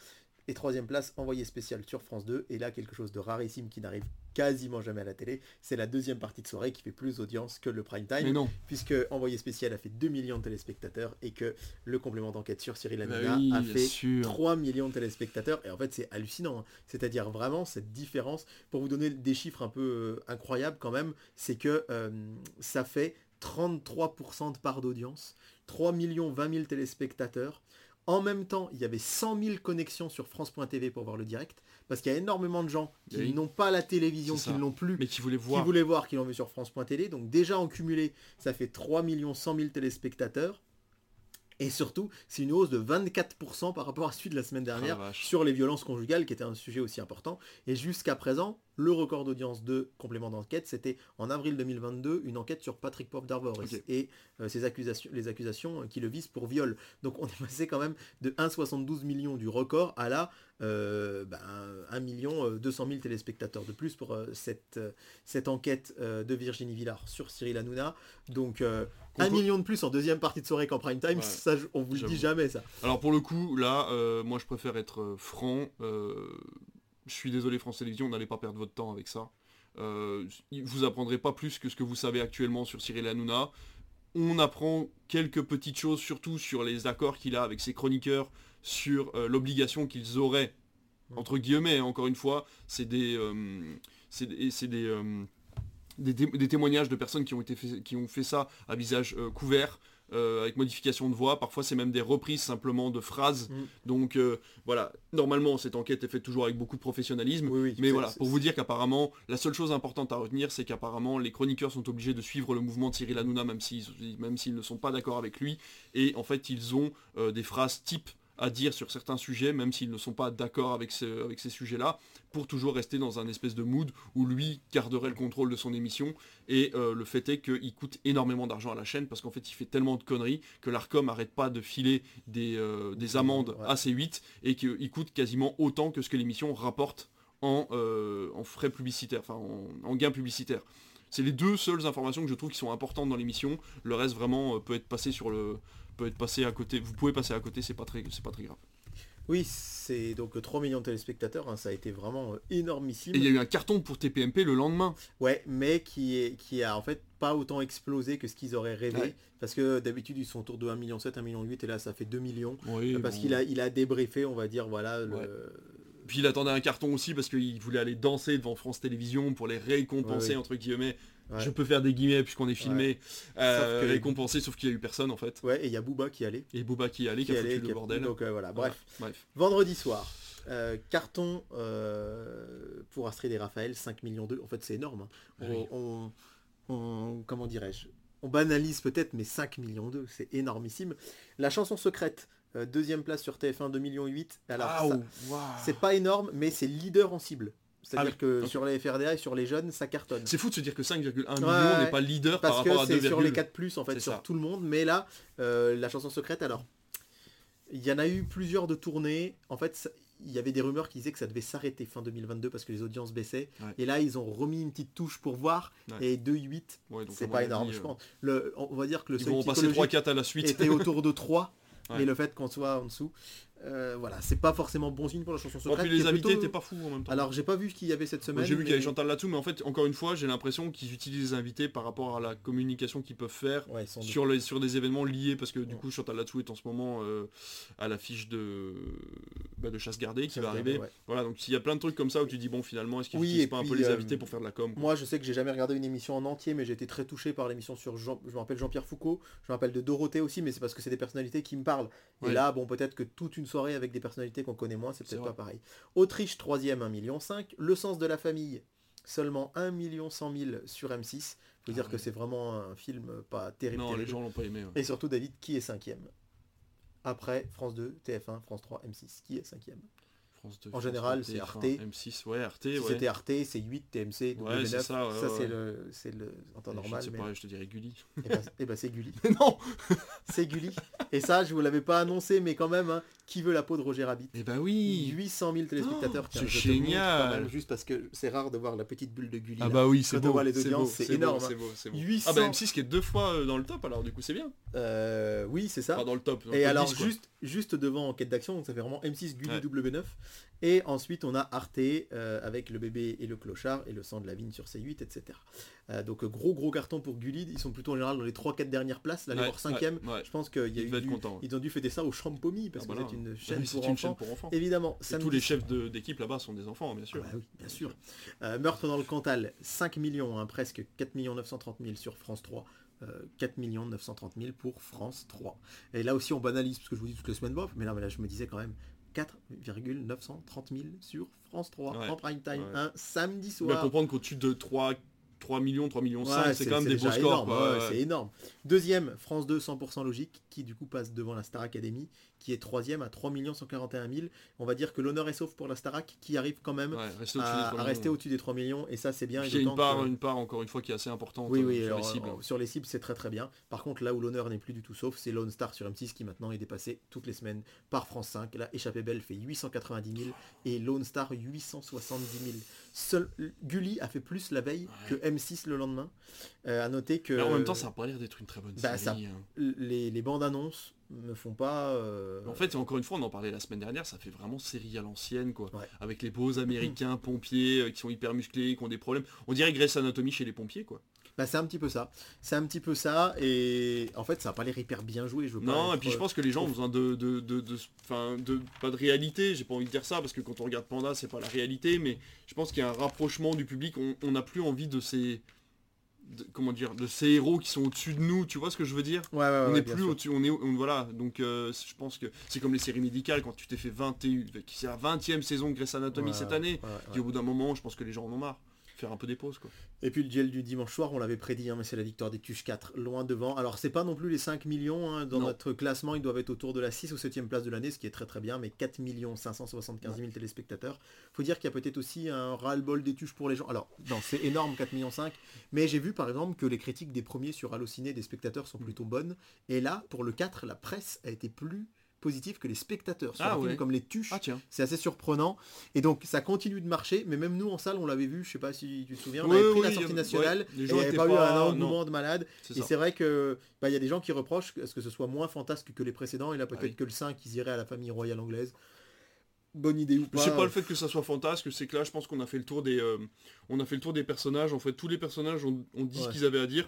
Et troisième place, envoyé spécial sur France 2. Et là, quelque chose de rarissime qui n'arrive quasiment jamais à la télé. C'est la deuxième partie de soirée qui fait plus d'audience que le prime time. Mais non. Puisque envoyé spécial a fait 2 millions de téléspectateurs et que le complément d'enquête sur Cyril Bah Hanouna oui, a fait sûr. 3 millions de téléspectateurs. Et en fait, c'est hallucinant. hein. C'est-à-dire vraiment cette différence. Pour vous donner des chiffres un peu euh, incroyables quand même, c'est que euh, ça fait 33% de part d'audience, 3 millions 20 000 téléspectateurs. En même temps, il y avait 100 000 connexions sur France.tv pour voir le direct, parce qu'il y a énormément de gens qui Oui. n'ont pas la télévision, qui ne l'ont plus, Mais qui voulait qui voir. voulaient voir, qui l'ont vu sur France.tv. Donc déjà en cumulé, ça fait 3 100 000 téléspectateurs. Et surtout, c'est une hausse de 24% par rapport à celui de la semaine dernière la vache. sur les violences conjugales, qui était un sujet aussi important. Et jusqu'à présent, le record d'audience de complément d'enquête, c'était en avril 2022, une enquête sur Patrick Pop d'Arvor et euh, ses accusations, les accusations euh, qui le visent pour viol. Donc on est passé quand même de 1,72 million du record à là euh, ben, 1 million euh, 200 000 téléspectateurs de plus pour euh, cette, euh, cette enquête euh, de Virginie Villard sur Cyril Hanouna. Donc euh, Qu'on 1 peut- million de plus en deuxième partie de soirée qu'en prime time, Ouais. ça on vous le dit jamais ça. Alors pour le coup, là, euh, moi je préfère être euh, franc. Je suis désolé France Télévisions, n'allez pas perdre votre temps avec ça. Euh, vous apprendrez pas plus que ce que vous savez actuellement sur Cyril Hanouna. On apprend quelques petites choses, surtout sur les accords qu'il a avec ses chroniqueurs, sur euh, l'obligation qu'ils auraient, entre guillemets, hein, encore une fois, c'est des, euh, c'est des, des, des té- des témoignages de personnes qui ont, été fait, qui ont fait ça à visage euh, couvert, avec modification de voix. Parfois, c'est même des reprises simplement de phrases. Mm. Donc euh, voilà, normalement, cette enquête est faite toujours avec beaucoup de professionnalisme. Oui, oui, Mais voilà, pour vous dire qu'apparemment, la seule chose importante à retenir, c'est qu'apparemment, les chroniqueurs sont obligés de suivre le mouvement de Cyril Hanouna, même s'ils même s'ils ne sont pas d'accord avec lui. Et en fait, ils ont euh, des phrases types à dire sur certains sujets, même s'ils ne sont pas d'accord avec, ce- avec ces sujets-là, pour toujours rester dans un espèce de mood où lui garderait le contrôle de son émission. Et euh, le fait est qu'il coûte énormément d'argent à la chaîne, parce qu'en fait, il fait tellement de conneries que l'ARCOM n'arrête pas de filer des, euh, des amendes Ouais. à C8, et qu'il coûte quasiment autant que ce que l'émission rapporte en, euh, en frais publicitaires, enfin en, en gains publicitaires. C'est les deux seules informations que je trouve qui sont importantes dans l'émission. Le reste vraiment euh, peut être passé sur le peut être passé à côté. Vous pouvez passer à côté, c'est pas très c'est pas très grave. Oui, c'est donc 3 millions de téléspectateurs, hein, ça a été vraiment euh, énormissime. Et il y a eu un carton pour TPMP le lendemain. Ouais, mais qui, est, qui a en fait pas autant explosé que ce qu'ils auraient rêvé. Ouais. Parce que d'habitude ils sont autour de 1,7 million, 1,8 million, et là ça fait 2 millions. Oui, parce bon. qu'il a, il a débriefé, on va dire, voilà. le-. Puis il attendait un carton aussi parce qu'il voulait aller danser devant France Télévisions pour les récompenser Ouais, oui. entre guillemets. Ouais. Je peux faire des guillemets puisqu'on est filmé. Euh, Sauf sauf qu'il y a eu personne en fait. Ouais, et il y a Booba qui allait. Et Boba qui allé, qui, Qui a allait foutu le a- bordel. Donc euh, voilà, bref. Bref. Vendredi soir, euh, carton pour Astrid et Raphaël, 5 millions d'eux. En fait, c'est énorme. hein. Ah On, oui. on- on- comment dirais-je? On banalise peut-être, mais 5 millions d'eux, c'est énormissime. La chanson secrète, euh, deuxième place sur TF1, 2 millions 8. Alors, c'est pas énorme, mais c'est leader en cible. C'est-à-dire Ah oui, que sur les FRDA et sur les jeunes, ça cartonne. C'est fou de se dire que 5,1 millions Ouais, n'est pas leader par Parce que rapport à 2, c'est sur les 4 plus en fait, sur ça. tout le monde. Mais là, euh, la chanson secrète, alors, il y en a eu plusieurs de tournées. En fait, il y avait des rumeurs qui disaient que ça devait s'arrêter fin 2022 parce que les audiences baissaient. Ouais. Et là, ils ont remis une petite touche pour voir. Ouais. Et 2,8, Ouais, donc, c'est pas énorme, euh, je pense. Le, on va dire que le Ils seuil vont passer psychologique 3-4 à la suite. était autour de 3. Mais le fait qu'on soit en dessous, euh, voilà, c'est pas forcément bon signe pour la chanson Oh, secrète. puis qui les est invités plutôt- étaient pas fous en même temps. Alors, j'ai pas vu qu'il y avait cette semaine. J'ai vu qu'il y avait Chantal là-dessous, mais en fait, encore une fois, j'ai l'impression qu'ils utilisent les invités par rapport à la communication qu'ils peuvent faire Ouais, sur, les, sur des événements liés, parce que du Ouais. coup, Chantal là-dessous est en ce moment euh, à l'affiche de, bah, de Chasse Gardée qui Chasse va arriver. ouais. Voilà, donc il y a plein de trucs comme ça où tu dis, bon, finalement, est-ce qu'ils Oui, et pas un puis, peu les euh, invités pour faire de la com? quoi. Moi, je sais que j'ai jamais regardé une émission en entier, mais j'ai été très touché par l'émission sur Jean. Je me rappelle Jean-Pierre Foucault, je me rappelle de Dorothée aussi, mais c'est parce que c'est des personnalités qui me parlent. Et Ouais. là, bon, peut-être que toute une soirée avec des personnalités qu'on connaît moins, c'est C'est peut-être pas pareil. Autriche, troisième, 1,5 million. Le sens de la famille, seulement 1 million 100 000 sur M6. Faut Ah dire ouais. que c'est vraiment un film pas terrible. Non, les gens l'ont pas aimé. ouais. Et surtout, David, qui est cinquième? Après, France 2, TF1, France 3, M6, qui est cinquième? France 2, En France général, 2, c'est TF1, Arte. M6, ouais, Arte, Si ouais. c'était Arte, c'est 8, TMC, W9. Ouais, c'est ça, ouais, c'est le, c'est le en temps normal. sais mais- je te dirais Gulli. Et bah, eh ben, c'est Gulli. non C'est Gulli. Et ça, je vous l'avais pas annoncé, mais quand même, hein, qui veut la peau de Roger Rabbit Eh bah oui 800 000 téléspectateurs. Oh, c'est génial. quand même, juste parce que c'est rare de voir la petite bulle de Gulli. Ah bah oui, c'est beau, les c'est audiences, c'est énorme, c'est hein. beau, beau. 800. Ah bah M6 qui est deux fois euh, dans le top alors du coup c'est bien. Euh, oui, c'est ça. Enfin dans le top. dans le Et top alors 10, quoi. juste, juste devant Enquête d'action, donc ça fait vraiment M6 Gulli Ouais. W9. Et ensuite on a Arte euh, avec le bébé et le clochard et le sang de la vigne sur C8, etc. Euh, donc gros gros carton pour Gulli, ils sont plutôt en général dans les 3-4 dernières places, là les Ouais, voir 5ème. ouais, ouais. Je pense qu'il y a Ils eu devaient être du- ils ont dû fêter ça au Champomy parce Ah que bah c'est une chaîne oui, c'est pour une enfants. chaîne pour enfants. Évidemment, Et tous les chefs d'équipe là-bas sont des enfants bien Ah sûr. bah oui, bien sûr. Euh, Meurtre dans le Cantal, 5 millions, hein, presque 4 930 000 sur France 3. euh, 4 930 000 pour France 3. Et là aussi on banalise, parce que je vous dis toutes les semaines bof, mais là, mais là je me disais quand même 4,930 000 sur France 3 Ouais. en prime time, Ouais. un samedi On va soir. comprendre qu'au-dessus de 3, 3 millions, 3 millions 5, Ouais, c'est quand même des beaux scores. ouais, ouais. C'est énorme. Deuxième, France 2, 100% logique, qui du coup passe devant la Star Academy, qui est troisième à 3 141 000. On va dire que l'honneur est sauf pour la Starac, qui arrive quand même à, 3 à rester au-dessus des 3 millions, et ça c'est bien. et Puis il y a une part, que- une part, encore une fois, qui est assez importante Oui, euh, oui, sur alors, les cibles. euh, sur les cibles, c'est très très bien. Par contre, là où l'honneur n'est plus du tout sauf, c'est Lone Star sur M6 qui maintenant est dépassé toutes les semaines par France 5. Là, Échappée Belle fait 890 000 et Lone Star 870 000. Seul, Gulli a fait plus la veille Ouais. que M6 le lendemain. Euh, à noter que Mais en même temps, ça n'a pas l'air d'être une très bonne bah, ça- série. hein. les, les bandes annonces me font pas. euh, En fait, encore une fois, on en parlait la semaine dernière, ça fait vraiment série à l'ancienne, quoi. Ouais. Avec les beaux américains pompiers euh, qui sont hyper musclés, qui ont des problèmes. On dirait Grey's Anatomy chez les pompiers, quoi. Bah, c'est un petit peu ça. C'est un petit peu ça. Et en fait, ça va pas l'air hyper bien joué. Je veux pas Non, et puis je euh, pense que les gens ont besoin de, de, de, de- enfin, de, pas de réalité, j'ai pas envie de dire ça, parce que quand on regarde Panda, c'est pas la réalité, mais je pense qu'il y a un rapprochement du public, on n'a plus envie de ces, de- comment dire, de ces héros qui sont au-dessus de nous, tu vois ce que je veux dire? Ouais, ouais, ouais, on n'est plus au-dessus, on est, on- voilà, donc euh, je pense que c'est comme les séries médicales, quand tu t'es fait 21, c'est la 20 e saison de Grey's Anatomy cette année, puis au bout d'un moment, je pense que les gens en ont marre, faire un peu des pauses, quoi. Et puis le duel du dimanche soir, on l'avait prédit, hein, mais c'est la victoire des Tuches 4, loin devant. Alors c'est pas non plus les 5 millions, hein, dans Non. notre classement, ils doivent être autour de la 6 ou 7e place de l'année, ce qui est très très bien, mais 4 575 000 téléspectateurs. Faut dire qu'il y a peut-être aussi un ras-le-bol des Tuches pour les gens. Alors, non, c'est énorme, 4 millions 5, mais j'ai vu par exemple que les critiques des premiers sur Allociné des spectateurs sont plutôt bonnes. Et là, pour le 4, la presse a été plus positive que les spectateurs sur Ah un film comme les Tuches. Ah tiens. C'est assez surprenant. Et donc ça continue de marcher, mais même nous en salle, on l'avait vu, je sais pas si tu te souviens, on Oui, avait pris oui, la sortie nationale, les et gens il n'y avait pas, eu un engouement de malade. C'est Et c'est vrai que bah, il y a des gens qui reprochent à ce que ce soit moins fantasque que les précédents, et là peut-être Ah oui. que le 5, ils iraient à la famille royale anglaise. Bonne idée ou pas. C'est pas le fait que ça soit fantasque, c'est que là je pense qu'on a fait le tour des euh, on a fait le tour des personnages. En fait, tous les personnages ont, ont dit ce qu'ils avaient à dire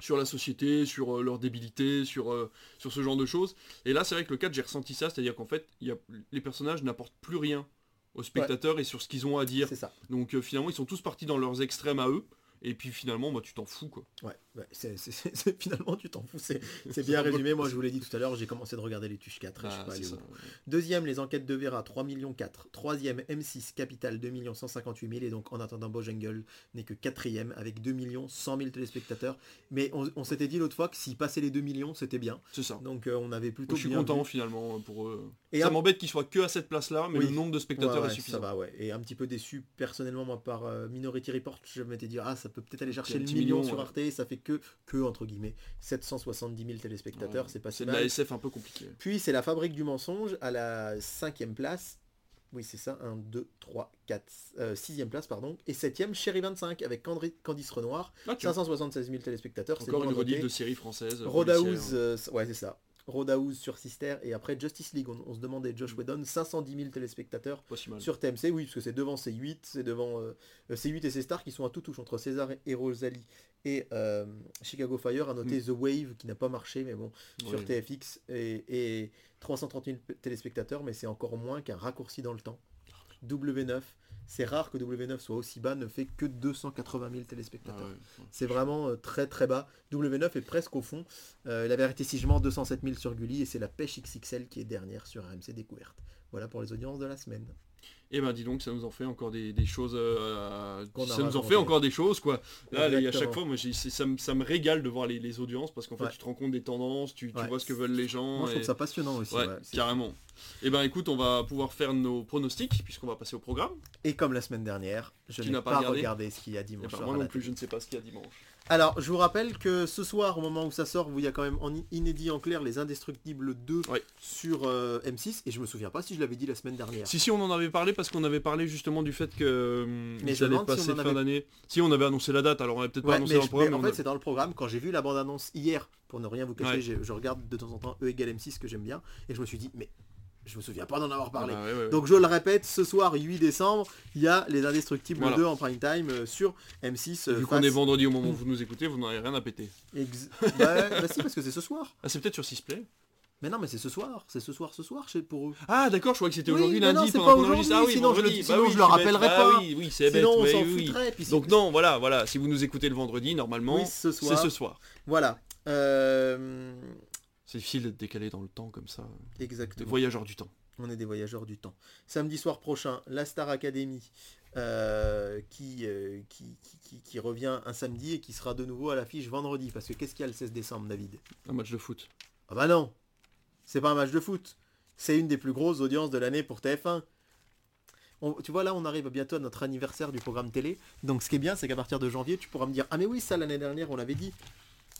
sur la société, sur euh, leur débilité, sur, euh, sur ce genre de choses. Et là, c'est vrai que le 4, j'ai ressenti ça, c'est-à-dire qu'en fait, il y a, les personnages n'apportent plus rien aux spectateurs et sur ce qu'ils ont à dire. C'est ça. Donc euh, finalement, ils sont tous partis dans leurs extrêmes à eux. Et puis finalement, bah, tu t'en fous quoi. Ouais, c'est- c'est- finalement tu t'en fous, c'est bien résumé. Moi je vous l'ai dit tout à l'heure, j'ai commencé de regarder les Tuches 4 et je suis Ah, pas allé ça. Deuxième, les enquêtes de Vera, 3 millions 4. Troisième, M6 Capital, 2 millions 158 000. Et donc, en attendant, Bojangles n'est que quatrième avec 2 millions 100 000 téléspectateurs. Mais on, on s'était dit l'autre fois que s'il passait les 2 millions, c'était bien. C'est ça. Donc, euh, on avait plutôt Moi, je suis bien content vu. finalement pour eux. Et ça m'embête qu'ils soient que à cette place-là, mais Oui. le nombre de spectateurs Ouais, est suffisant. Ça va, ouais. Et un petit peu déçu personnellement, moi, par euh, Minority Report. Je m'étais dit, ah, ça peut peut-être aller chercher le million, sur. Arte. Ça fait que, que, entre guillemets, 770 000 téléspectateurs. Ouais. C'est pas si C'est de la SF un peu compliqué. Puis c'est la fabrique du mensonge à la cinquième place. Oui, c'est ça, 1, 2, 3, 4, 6 place, pardon. Et septième, Chéri 25, avec Candri- Candice Renoir, Ah, tiens. 576 000 téléspectateurs. c'est Encore une redite de série française. euh, Roadhouse, policière. euh, ouais, c'est ça. Roadhouse sur Sister, et après Justice League, on, on se demandait, Josh Whedon, 510 000 téléspectateurs sur TMC, oui, parce que c'est devant C8, c'est devant euh, euh, C8 et ses stars qui sont à tout touche entre César et Rosalie et euh, Chicago Fire, à noter The Wave qui n'a pas marché, mais bon, sur. TFX, et, et 330 000 p- téléspectateurs, mais c'est encore moins qu'un raccourci dans le temps. W9, c'est rare que W9 soit aussi bas, ne fait que 280 000 Ah téléspectateurs. ouais. C'est vraiment euh, très très bas. W9 est presque au fond. Euh, la vérité sigement 207 000 sur Gulli et c'est la pêche XXL qui est dernière sur RMC Découverte. Voilà pour les audiences de la semaine. Et ben dis donc, ça nous en fait encore des, des choses. euh, ça nous en fait encore des choses quoi. Là, les- à chaque fois, moi, ça, me- ça me régale de voir les, les audiences parce qu'en fait, Ouais. tu te rends compte des tendances, tu, tu Ouais. vois ce que veulent les gens. Moi je trouve ça passionnant aussi. Ouais, carrément. Et ben écoute, on va pouvoir faire nos pronostics puisqu'on va passer au programme. Et comme la semaine dernière, je n'ai pas, regardé regardé ce qu'il y a Et dimanche ben, soir. moi non plus, je ne sais pas ce qu'il y a dimanche. Alors, je vous rappelle que ce soir, au moment où ça sort, il y a quand même en inédit en clair les Indestructibles 2 Ouais. sur euh, M6. Et je me souviens pas si je l'avais dit la semaine dernière. Si si, on en avait parlé parce qu'on avait parlé justement du fait que hum, Mais je si passer fin avait- d'année. Si on avait annoncé la date, alors on avait peut-être pas annoncé mais dans le je- programme. mais en mais on fait, c'est dans le programme. Quand j'ai vu la bande-annonce hier, pour ne rien vous cacher, Ouais. j'ai- je regarde de temps en temps E égale M6 que j'aime bien. Et je me suis dit, mais je me souviens pas d'en avoir parlé. Ah bah, ouais, ouais, ouais. Donc je le répète, ce soir 8 décembre, il y a les Indestructibles Voilà. 2 en prime time euh, sur M6. Et euh, vu qu'on est vendredi au moment où vous nous écoutez, vous n'aurez rien à péter. Ex- bah, bah si, parce que c'est ce soir. Ah, c'est peut-être sur Sisplay Mais non, mais c'est ce soir, c'est ce soir, ce soir chez pour eux. Ah d'accord, je crois que c'était Oui, aujourd'hui non, lundi c'est pas qu'on enregistre. Ah oui, aujourd'hui, sinon je le- sinon bah oui, je le rappellerai Bah pas. Oui, oui, c'est bête. Sinon on s'en foutrait. puis Donc non, voilà, voilà. Si vous nous écoutez le vendredi, normalement, c'est ce soir. Voilà. Euh, C'est difficile d'être décalé dans le temps comme ça. Des Exactement. voyageurs du temps. On est des voyageurs du temps. Samedi soir prochain, la Star Academy euh, qui, euh, qui, qui, qui- qui revient un samedi et qui sera de nouveau à l'affiche vendredi. Parce que qu'est-ce qu'il y a le 16 décembre, David? Un match de foot. Ah bah non C'est pas un match de foot. C'est une des plus grosses audiences de l'année pour TF1. On- tu vois là on arrive bientôt à notre anniversaire du programme télé. Donc ce qui est bien c'est qu'à partir de janvier tu pourras me dire Ah mais oui ça l'année dernière on l'avait dit.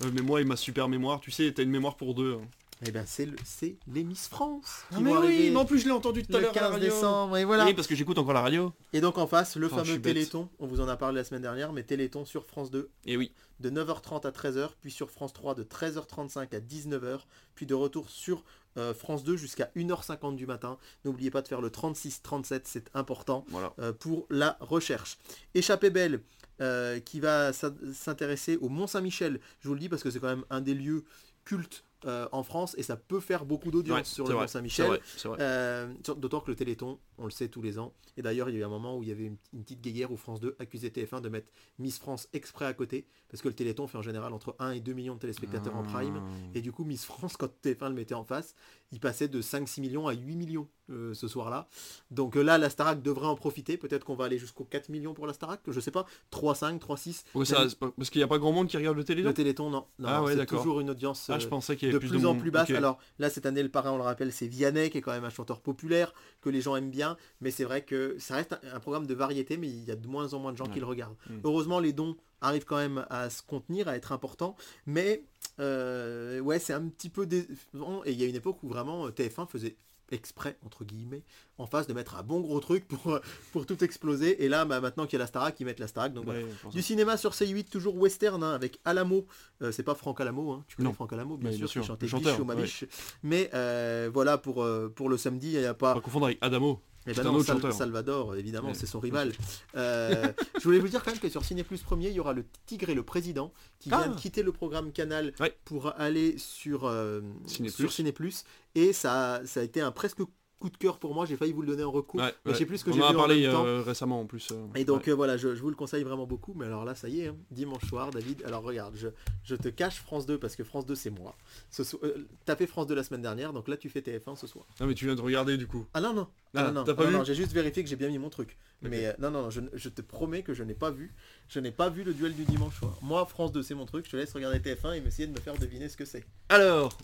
Euh, mais moi et ma super mémoire, tu sais, t'as une mémoire pour deux. hein. Eh ben c'est le c'est les Miss France qui Ah, mais vont oui, mais en plus je l'ai entendu tout à le l'heure à la 15 radio. décembre et voilà. Oui, parce que j'écoute encore la radio. Et donc en face, le Oh, fameux. Téléthon, on vous en a parlé la semaine dernière, mais Téléthon sur France 2 Et oui. de 9h30 à 13h, puis sur France 3 de 13h35 à 19h, puis de retour sur euh, France 2 jusqu'à 1h50 du matin. N'oubliez pas de faire le 36-37, c'est important Voilà. euh, pour la recherche. Échappée belle, euh, qui va s'in- s'intéresser au Mont Saint-Michel. Je vous le dis parce que c'est quand même un des lieux cultes euh, en France et ça peut faire beaucoup d'audience Ouais, sur le vrai, Mont C'est Saint-Michel. vrai, c'est vrai. Euh, D'autant que le Téléthon, on le sait tous les ans. Et d'ailleurs, il y a eu un moment où il y avait une, une petite guéguerre où France 2 accusait TF1 de mettre Miss France exprès à côté. Parce que le Téléthon fait en général entre 1 et 2 millions de téléspectateurs en prime. Et du coup, Miss France, quand TF1 le mettait en face, il passait de 5-6 millions à 8 millions euh, ce soir-là. Donc euh, là, la Starac devrait en profiter. Peut-être qu'on va aller jusqu'au 4 millions pour la Starac. Je sais pas. 3-5, 3-6. Ouais, ça, c'est pas- parce qu'il n'y a pas grand monde qui regarde le télé Le Téléthon, non. non, Ah ouais, c'est toujours une audience Ah, je euh, pensais qu'il de plus, de en monde. plus basse. Alors là, cette année, le parrain, on le rappelle, c'est Vianney, qui est quand même un chanteur populaire, que les gens aiment bien. Mais c'est vrai que ça reste un, un programme de variété, mais il y a de moins en moins de gens qui le regardent. Mm. Heureusement, les dons arrivent quand même à se contenir, à être importants. Mais euh, ouais, c'est un petit peu décevant. Et il y a une époque où vraiment euh, TF1 faisait exprès, entre guillemets, en face de mettre un bon gros truc pour, euh, pour tout exploser. Et là, bah, maintenant qu'il y a la Starac, ils mettent la Starac. Donc. Ouais, Du cinéma sur C8, toujours western, hein, avec Alamo. Euh, c'est pas Franck Alamo, hein. tu connais Non. Franck Alamo, bien sûr, bien sûr, qui chantait Biche ou ma biche. Mais euh, voilà, pour, pour le samedi, il n'y a pas... Pas confondre avec Adamo. Eh c'est ben non, Sal-. Salvador, évidemment, Ouais. c'est son rival. Euh, je voulais vous dire quand même que sur Ciné Plus Premier, il y aura le Tigre et le Président qui Ah. vient de quitter le programme Canal Ouais. pour aller sur, euh, Ciné sur Plus. Ciné Plus. Et ça, ça a été un presque coup de cœur pour moi. J'ai failli vous le donner en recours. Ouais, mais je sais ouais. plus ce que j'ai vu en parlé même temps. euh, récemment en plus. euh, Et donc ouais. euh, voilà, je, je vous le conseille vraiment beaucoup. Mais alors là, ça y est, hein, dimanche soir, David. Alors regarde, je, je te cache France 2 parce que France 2 c'est moi. Ce so- euh, T'as fait France 2 la semaine dernière, donc là tu fais TF1 ce soir. Non mais tu viens de regarder du coup. Ah non non. Ah, non, non, j'ai juste vérifié que j'ai bien mis mon truc. Mais non non, non, je, je te promets que je n'ai pas vu. Je n'ai pas vu le duel du dimanche soir. Moi France 2 c'est mon truc. Je te laisse regarder TF1 et m'essayer de me faire deviner ce que c'est. Alors,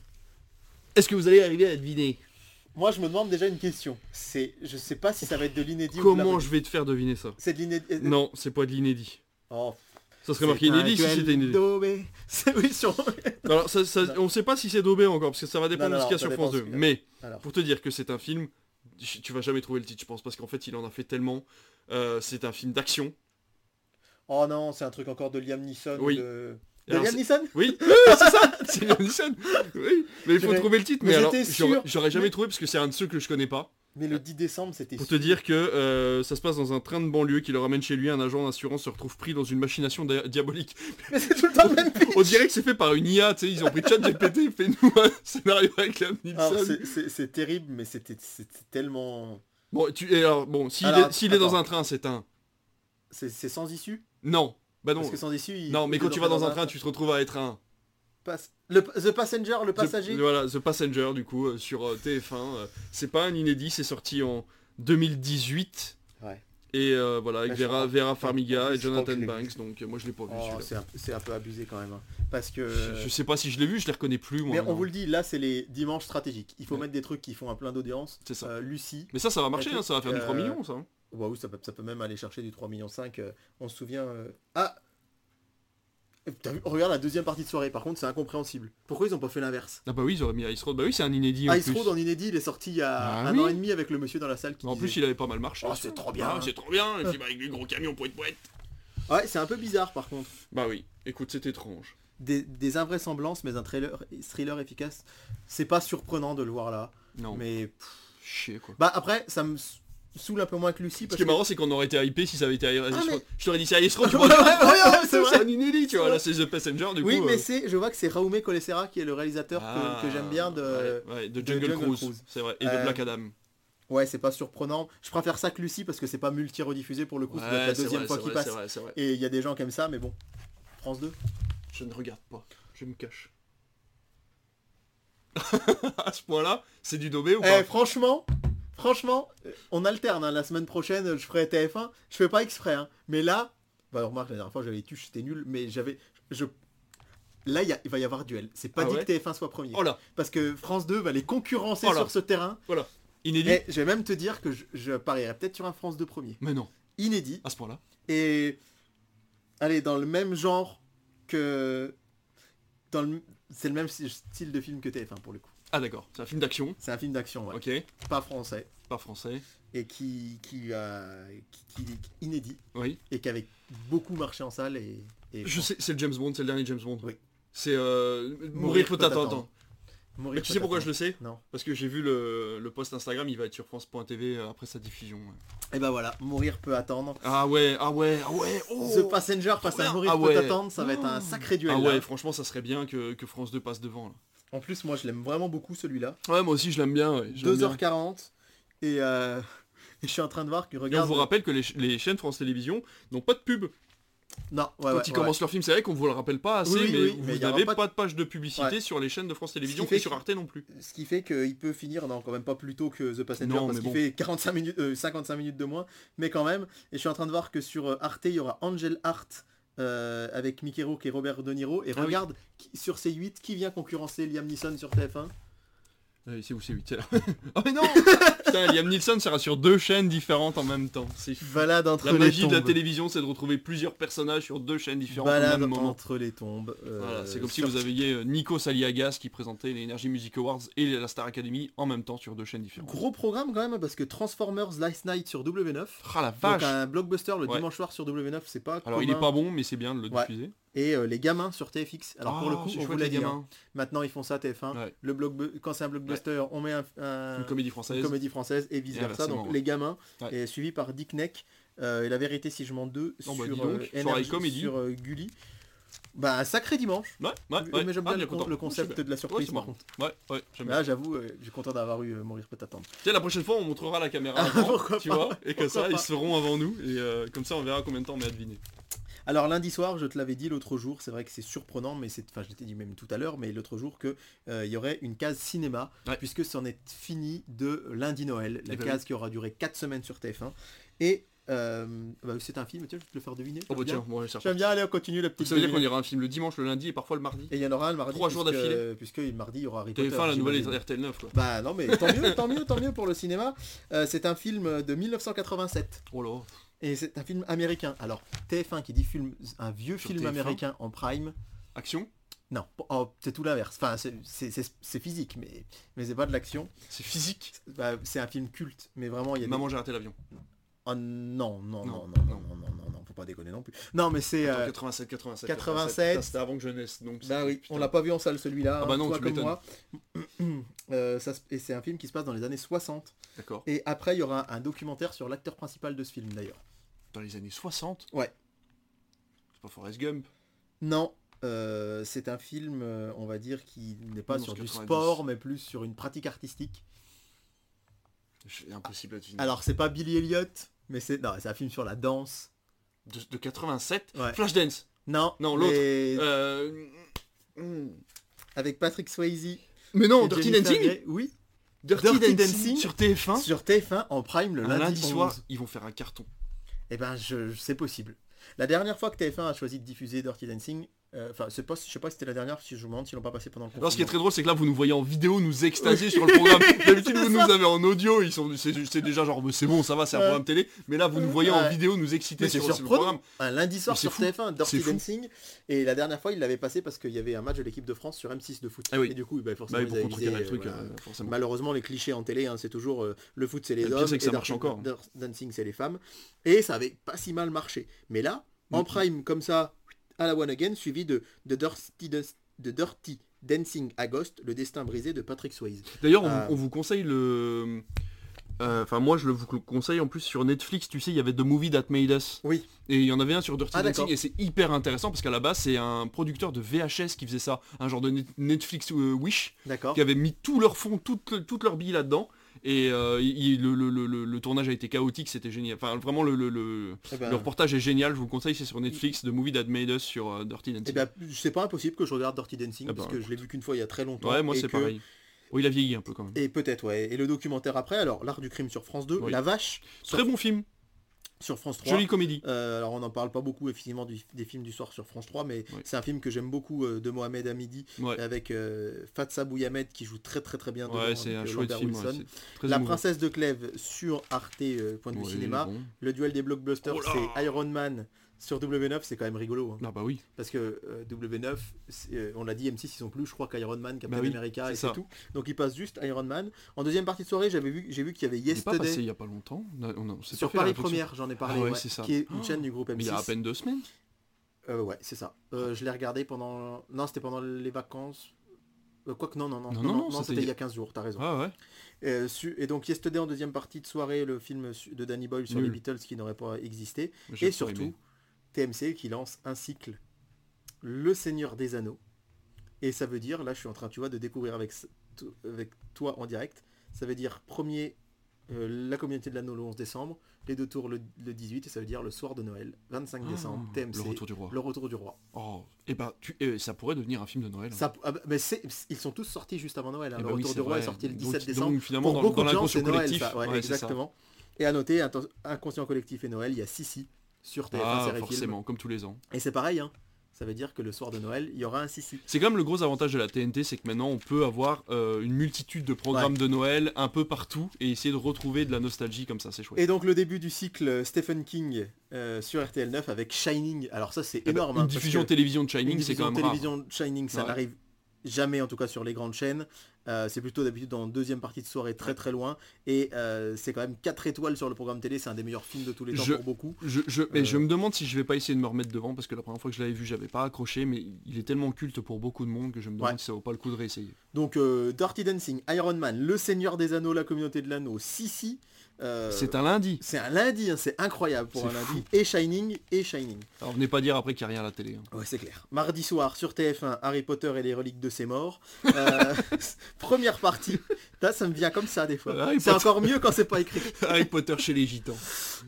est-ce que vous allez arriver à deviner Moi je me demande déjà une question. C'est, je sais pas si ça va être de l'inédit ou de comment je vais te faire deviner ça C'est de l'inédit. Non, c'est pas de l'inédit. Oh, Ça serait marqué inédit si c'était inédit. oui sur. Alors, ça, ça- on sait pas si c'est daubé encore, parce que ça va dépendre Non, non, de ce qu'il y a sur France dépend 2. ce qu'il y a. Mais, Alors. pour te dire que c'est un film, tu tu vas jamais trouver le titre, je pense, parce qu'en fait, il en a fait tellement. Euh, c'est un film d'action. Oh non, c'est un truc encore de Liam Neeson. Oui. De, de Alors, Liam c'est- Neeson Oui, c'est ça, c'est Liam Neeson. Oui, mais il faut trouver le titre. mais Mais, alors, j'aurais jamais Mais- trouvé parce que c'est un de ceux que je connais pas. Mais le 10 décembre, c'était. Pour te dire que euh, ça se passe dans un train de banlieue qui le ramène chez lui, un agent d'assurance se retrouve pris dans une machination dia- diabolique. Mais c'est tout le temps le même pitch. On dirait que c'est fait par une IA, tu sais, ils ont pris ChatGPT, fais-nous un scénario avec Liam Neeson. c'est- terrible, mais c'était tellement. Bon, tu, alors, bon, s'il est, dans un train, c'est un. C'est sans issue? Non, bah non. Parce que sans issue. il- Non, mais il quand tu vas dans un train, tu te retrouves à être un. Le, the Passenger, le passager The, voilà, The Passenger, du coup, euh, sur euh, TF1. euh, c'est pas un inédit, c'est sorti en 2018. Ouais. Et voilà, avec Bah, Vera, Vera Farmiga et Jonathan Banks, donc moi je l'ai pas vu Oh, celui-là. c'est un, peu abusé quand même. hein. Parce que. Je, je sais pas si je l'ai vu, je les reconnais plus moi. Mais on vous le dit, là c'est les dimanches stratégiques. Il faut Ouais. mettre des trucs qui font un plein d'audience. C'est ça. Lucie. Mais ça, ça va marcher, hein, ça va faire du 3 truc, euh, millions, ça. Bah oui, ça peut, ça peut même aller chercher du 3,5 millions. euh, on se souvient. euh, Ah T'as vu Regarde la deuxième partie de soirée, par contre c'est incompréhensible. Pourquoi ils ont pas fait l'inverse? Ah bah oui, ils auraient mis Ice Road. Bah oui, c'est un inédit en Ice plus. Road en inédit, il est sorti il y a Ah un oui. an et demi avec le monsieur dans la salle qui En plus, il avait pas mal marché. Oh, c'est trop bien. Ah, c'est trop bien, le film avec les gros camions poète poète. Ouais, c'est un peu bizarre par contre. Bah oui, écoute, c'est étrange. Des, des invraisemblances, mais un trailer, thriller efficace. C'est pas surprenant de le voir là. Non, Mais pff, chier quoi. bah après, ça me saoule un peu moins que Lucy. Ce Parce qui est que... marrant, c'est qu'on aurait été hypé si ça avait été Iris Ah, mais- Je t'aurais dit c'est Iris Road, Ouais, ouais, ouais, c'est un inédit, tu vois. Là, c'est The Passenger, du coup. Oui, mais euh, c'est, je vois que c'est Raume Colessera qui est le réalisateur que- ah, que, j'aime bien de... ouais, ouais, de de Jungle, Cruise, Cruise. c'est vrai, et de Euh, Black Adam. Ouais, c'est pas surprenant. Je préfère ça que Lucy parce que c'est pas multi-rediffusé pour le coup, c'est la deuxième vrai, fois qu'il passe. vrai, vrai. Et il y a des gens qui aiment ça, mais bon. France 2 Je ne regarde pas, je me cache. à ce point-là, c'est du daubé ou Eh, pas? franchement, franchement, euh, on alterne. hein. La semaine prochaine, je ferai TF1. Je fais pas exprès, hein. mais là, bah remarque la dernière fois j'avais tué, c'était nul, mais j'avais, je, là il va y avoir duel. C'est pas Ah dit ouais que TF1 soit premier, Oh là, parce que France 2 va les concurrencer Oh sur ce terrain. inédit Et je vais même te dire que je, je parierais peut-être sur un France 2 premier, Mais non, inédit. à ce point-là. Et allez dans le même genre que dans le, c'est le même style de film que TF1 pour le coup. Ah d'accord, c'est un film d'action, C'est un film d'action, ouais. ok, pas français pas français, et qui qui, a- qui, qui- qui- inédit. oui. et qui avait beaucoup marché en salle et, et Je sais, c'est le James Bond, c'est le dernier James Bond. Oui. C'est euh, Mourir peut attendre. Mourir Mais tu sais pourquoi je le sais? Non. Parce que j'ai vu le, le post Instagram, il va être sur France.tv euh, après sa diffusion. ouais. Et ben voilà, mourir peut attendre. Ah ouais, ah ouais, ah ouais, oh The Passenger face à mourir Ah peut attendre, ça va être un Oh. sacré duel. Ah là. ouais, franchement, ça serait bien que, que France 2 passe devant. Là. En plus, moi je l'aime vraiment beaucoup celui-là. Ouais, moi aussi, je l'aime bien. ouais, je l'aime bien. 2h40 et, euh, et je suis en train de voir que Et on regarde. vous rappelle que les, ch- les chaînes France Télévisions n'ont pas de pub. Non, ouais, Quand ouais, ils ouais. commencent leur film, c'est vrai qu'on vous le rappelle pas assez, Oui, mais oui, mais vous n'avez pas pas, de- de page de publicité sur les chaînes de France Télévisions et sur Arte non plus. Ce qui fait qu'il peut finir, non, quand même pas plus tôt que The Passenger, Non, parce qu'il bon. fait 45 minutes, euh, 55 minutes de moins, mais quand même. Et je suis en train de voir que sur euh, Arte, il y aura Angel Art euh, avec Mickey Rourke et Robert De Niro. Et Ah oui. regarde, qui- sur ces 8, qui vient concurrencer Liam Neeson sur TF1 Ouais, c'est où c'est 8 là Oh mais non Putain, Liam Neeson sera sur deux chaînes différentes en même temps. C'est. Balade entre La les magie de la télévision, c'est de retrouver plusieurs personnages sur deux chaînes différentes au même moment. entre les tombes. euh, Voilà, c'est comme si sur- vous aviez euh, Nico Saliagas qui présentait les Energy Music Awards et la Star Academy en même temps sur deux chaînes différentes. Gros programme quand même, parce que Transformers Last Night sur W9. Ah la Donc vache un blockbuster le Ouais. dimanche soir sur W9, c'est pas Alors il commun. est pas bon, mais c'est bien de le Ouais. diffuser. Et euh, les gamins sur TFX. Alors pour le Ah, coup, on vous l'a dit, hein. maintenant ils font ça TF1. Ouais. Le blockbu- Quand c'est un blockbuster, on met un, un- Une comédie une française. comédie française et vice Et versa. Donc ouais. les gamins, et suivi par Dick Neck. euh, et la vérité si je 2 Oh, bah, sur donc, Energy, comédie. sur euh, Gulli. Bah un sacré dimanche. Ouais, mais j'aime Ah, bien le, concept de la surprise par contre. Ouais, ouais, j'aime. Là j'avoue, je suis content d'avoir eu Mourir peut attendre. Tu sais, la prochaine fois, on montrera la caméra Ah, avant, tu vois, et comme ça, ils seront avant nous, et comme ça, on verra combien de temps on met à deviner. Alors lundi soir, je te l'avais dit l'autre jour, c'est vrai que c'est surprenant, mais c'est, enfin je t'ai dit même tout à l'heure, mais l'autre jour que euh, il y aurait une case cinéma, Ouais. puisque c'en est fini de lundi Noël, la Eh ben case qui aura duré 4 semaines sur TF1. Et euh, bah, c'est un film, tiens, je vais te le faire deviner? Oh bah tiens, bon. J'aime bien, allez on continue la petite Ça veut dire qu'on ira un film le dimanche, le lundi et parfois le mardi. Et il y en aura un le mardi. Trois jours d'affilée. Puisque le mardi il y aura Harry Potter. TF1, la nouvelle. RTL 9, quoi. Bah non mais tant mieux, tant mieux, tant mieux pour le cinéma. Euh, c'est un film de 1987. Oh là. Et c'est un film américain. Alors, TF1 qui dit film, un vieux Sur film TF1. américain en prime, Action? Non, oh, c'est tout l'inverse. Enfin, c'est- physique, mais, mais c'est pas de l'action. C'est physique? Bah, c'est un film culte, mais vraiment, il y a Maman, j'ai raté l'avion. des... Oh non, non, non, non, Non, non, non. non, non, non, non, faut pas déconner non plus. Non, mais c'est... euh, 87, 87. 87. Ça, C'était avant que je naisse, donc. bah oui, putain. on l'a pas vu en salle celui-là, Ah bah hein, non, toi tu comme moi. Euh, ça et c'est un film qui se passe dans les années 60. D'accord. Et après, il y aura un documentaire sur l'acteur principal de ce film d'ailleurs. Dans les années 60 Ouais. C'est pas Forrest Gump. Non, euh, c'est un film, euh, on va dire, qui n'est pas Non, sur du 90. sport, mais plus sur une pratique artistique. Impossible à deviner. Alors, c'est pas Billy Elliot, mais c'est non, c'est un film sur la danse. De, de 87 Ouais. Flashdance. Non, Non, l'autre. mais Euh... hmm. avec Patrick Swayze. Mais non, Dirty Dancing. Oui. Dirty, Dirty Dancing, Dancing sur TF1 Sur TF1 en prime le un lundi, lundi, soir, 11. ils vont faire un carton. Eh ben, c'est possible. La dernière fois que TF1 a choisi de diffuser Dirty Dancing, enfin, c'est pas, je sais pas si c'était la dernière, si je me demande s'ils l'ont pas passé pendant le Alors ce qui est confinement. très drôle, c'est que là vous nous voyez en vidéo nous extasier sur le programme. D'habitude vous nous avez en audio, ils sont, c'est, déjà genre c'est bon, ça va, c'est un programme télé. Mais là vous nous voyez en vidéo nous exciter sur, sur le programme. Un lundi soir sur fou. TF1, Dirty. Dancing. Et la dernière fois, il l'avait passé parce qu'il y avait un match de l'équipe de France sur M6 de foot. Ah oui. Et du coup, bah, forcément, Bah, ils avaient visé, le truc, euh, voilà. euh, forcément. Malheureusement, les clichés en télé, hein, c'est toujours euh, le foot, c'est les Le pire, hommes. c'est que ça marche encore. Dancing, c'est les femmes. Et ça avait pas si mal marché. Mais là, en prime, comme ça, à la one again, suivi de, de, Dirty, de Dirty Dancing à Ghost, le destin brisé de Patrick Swayze. D'ailleurs on, Ah. vous- on vous conseille le Euh, Enfin, moi, je le vous le conseille. En plus, sur Netflix, tu sais, il y avait The Movie That Made Us. Oui. Et il y en avait un sur Dirty Ah, Dancing et c'est hyper intéressant parce qu'à la base c'est un producteur de VHS qui faisait ça, un genre de Net- Netflix euh, Wish, qui avait mis tout leur fond, toute, toute leur bille là-dedans. Et euh, il- le, le- le- le- le tournage a été chaotique, c'était génial. Enfin vraiment le, Eh ben, le reportage est génial, je vous le conseille, c'est sur Netflix, The Movie That Made Us sur euh, Dirty Dancing. eh ben, c'est pas impossible que je regarde Dirty Dancing, Eh ben, parce que je l'ai vu qu'une fois il y a très longtemps. ouais, moi c'est que- pareil. Oui, il a vieilli un peu quand même. Et peut-être, ouais. Et le documentaire après, alors l'art du crime sur France 2, Oui. La Vache sur, Très bon film, sur France 3. jolie comédie. Euh, alors on n'en parle pas beaucoup effectivement du- des films du soir sur France 3, mais Ouais. c'est un film que j'aime beaucoup euh, de Mohamed Hamidi Ouais, avec euh, Fatsa Bouyamed qui joue très très très bien dedans, ouais c'est un euh, chouette film. très La émouvant. princesse de Clèves sur Arte, point de vue cinéma. bon. Le duel des blockbusters, Oh c'est Iron Man sur W9, c'est quand même rigolo. hein. Ah bah oui. Parce que euh, W9, c'est, euh, on l'a dit, M6 ils sont plus, je crois qu'Iron Man, Captain Bah oui, America c'est et c'est tout. Donc ils passent juste Iron Man. En deuxième partie de soirée, j'avais vu, j'ai vu qu'il y avait Il est pas passé Yesterday il y a pas longtemps. On a- on sur pas Paris. Première, j'en ai parlé, Ah ouais, ouais, c'est ça. qui est une Oh. chaîne du groupe M6. Mais il y a à peine deux semaines. Euh, ouais, c'est ça. Euh, je l'ai regardé pendant. Non, c'était pendant les vacances. Quoique non, non, non, Non, non, non, non, non, c'était il y a 15 jours, t'as raison. Ah ouais. Euh, su- et donc Yesterday en deuxième partie de soirée, le film de Danny Boyle sur Nul. les Beatles qui n'aurait pas existé. Et surtout, aimé. TMC qui lance un cycle, Le Seigneur des Anneaux. Et ça veut dire, là je suis en train, tu vois, de découvrir avec, toi en direct, ça veut dire premier, euh, la communauté de l'anneau le 11 décembre, les deux tours le, le 18, et ça veut dire le soir de Noël, 25 décembre, Ah, TMC, Le retour du roi. le retour du roi. Oh, et bah tu, eh, ça pourrait devenir un film de Noël. hein. Ça, ah mais ils sont tous sortis juste avant Noël. hein. Eh Le bah oui, retour du roi est sorti le Donc- 17 donc, décembre. finalement, Pour dans, beaucoup dans de gens, c'est Noël, collectif. ça. Ouais, ouais, c'est ça. exactement. Et à noter, inconscient collectif et Noël, il y a Sissi sur TF1 Ah, Série Film. forcément, comme tous les ans. Et c'est pareil, hein. ça veut dire que le soir de Noël, il y aura un Sissi. C'est quand même le gros avantage de la TNT, c'est que maintenant on peut avoir euh, une multitude de programmes de Noël un peu partout et essayer de retrouver de la nostalgie comme ça, c'est chouette. Et donc le début du cycle Stephen King euh, sur RTL 9 avec Shining. Alors ça c'est Eh ben, énorme. une hein, parce diffusion télévision de une Shining, c'est quand même rare. télévision de Shining, ça Ouais. n'arrive jamais en tout cas sur les grandes chaînes. Euh, c'est plutôt d'habitude en deuxième partie de soirée très très loin. Et euh, c'est quand même 4 étoiles sur le programme télé. C'est un des meilleurs films de tous les temps Je- pour beaucoup. Je, je, mais Euh. je me demande si je vais pas essayer de me remettre devant parce que la première fois que je l'avais vu, j'avais pas accroché, mais il est tellement culte pour beaucoup de monde que je me demande Ouais. si ça vaut pas le coup de réessayer. Donc euh, Dirty Dancing, Iron Man, Le Seigneur des Anneaux, La Communauté de l'Anneau, Sissi. Euh, C'est un lundi. c'est un lundi, hein, c'est incroyable pour un fou. lundi. Et Shining, et Shining. Alors venez pas dire après qu'il n'y a rien à la télé. hein. Ouais, c'est clair. Mardi soir sur TF1, Harry Potter et les reliques de ses morts. Euh, première partie. Là, ça me vient comme ça des fois. C'est encore mieux quand c'est pas écrit. Harry Potter chez les gitans.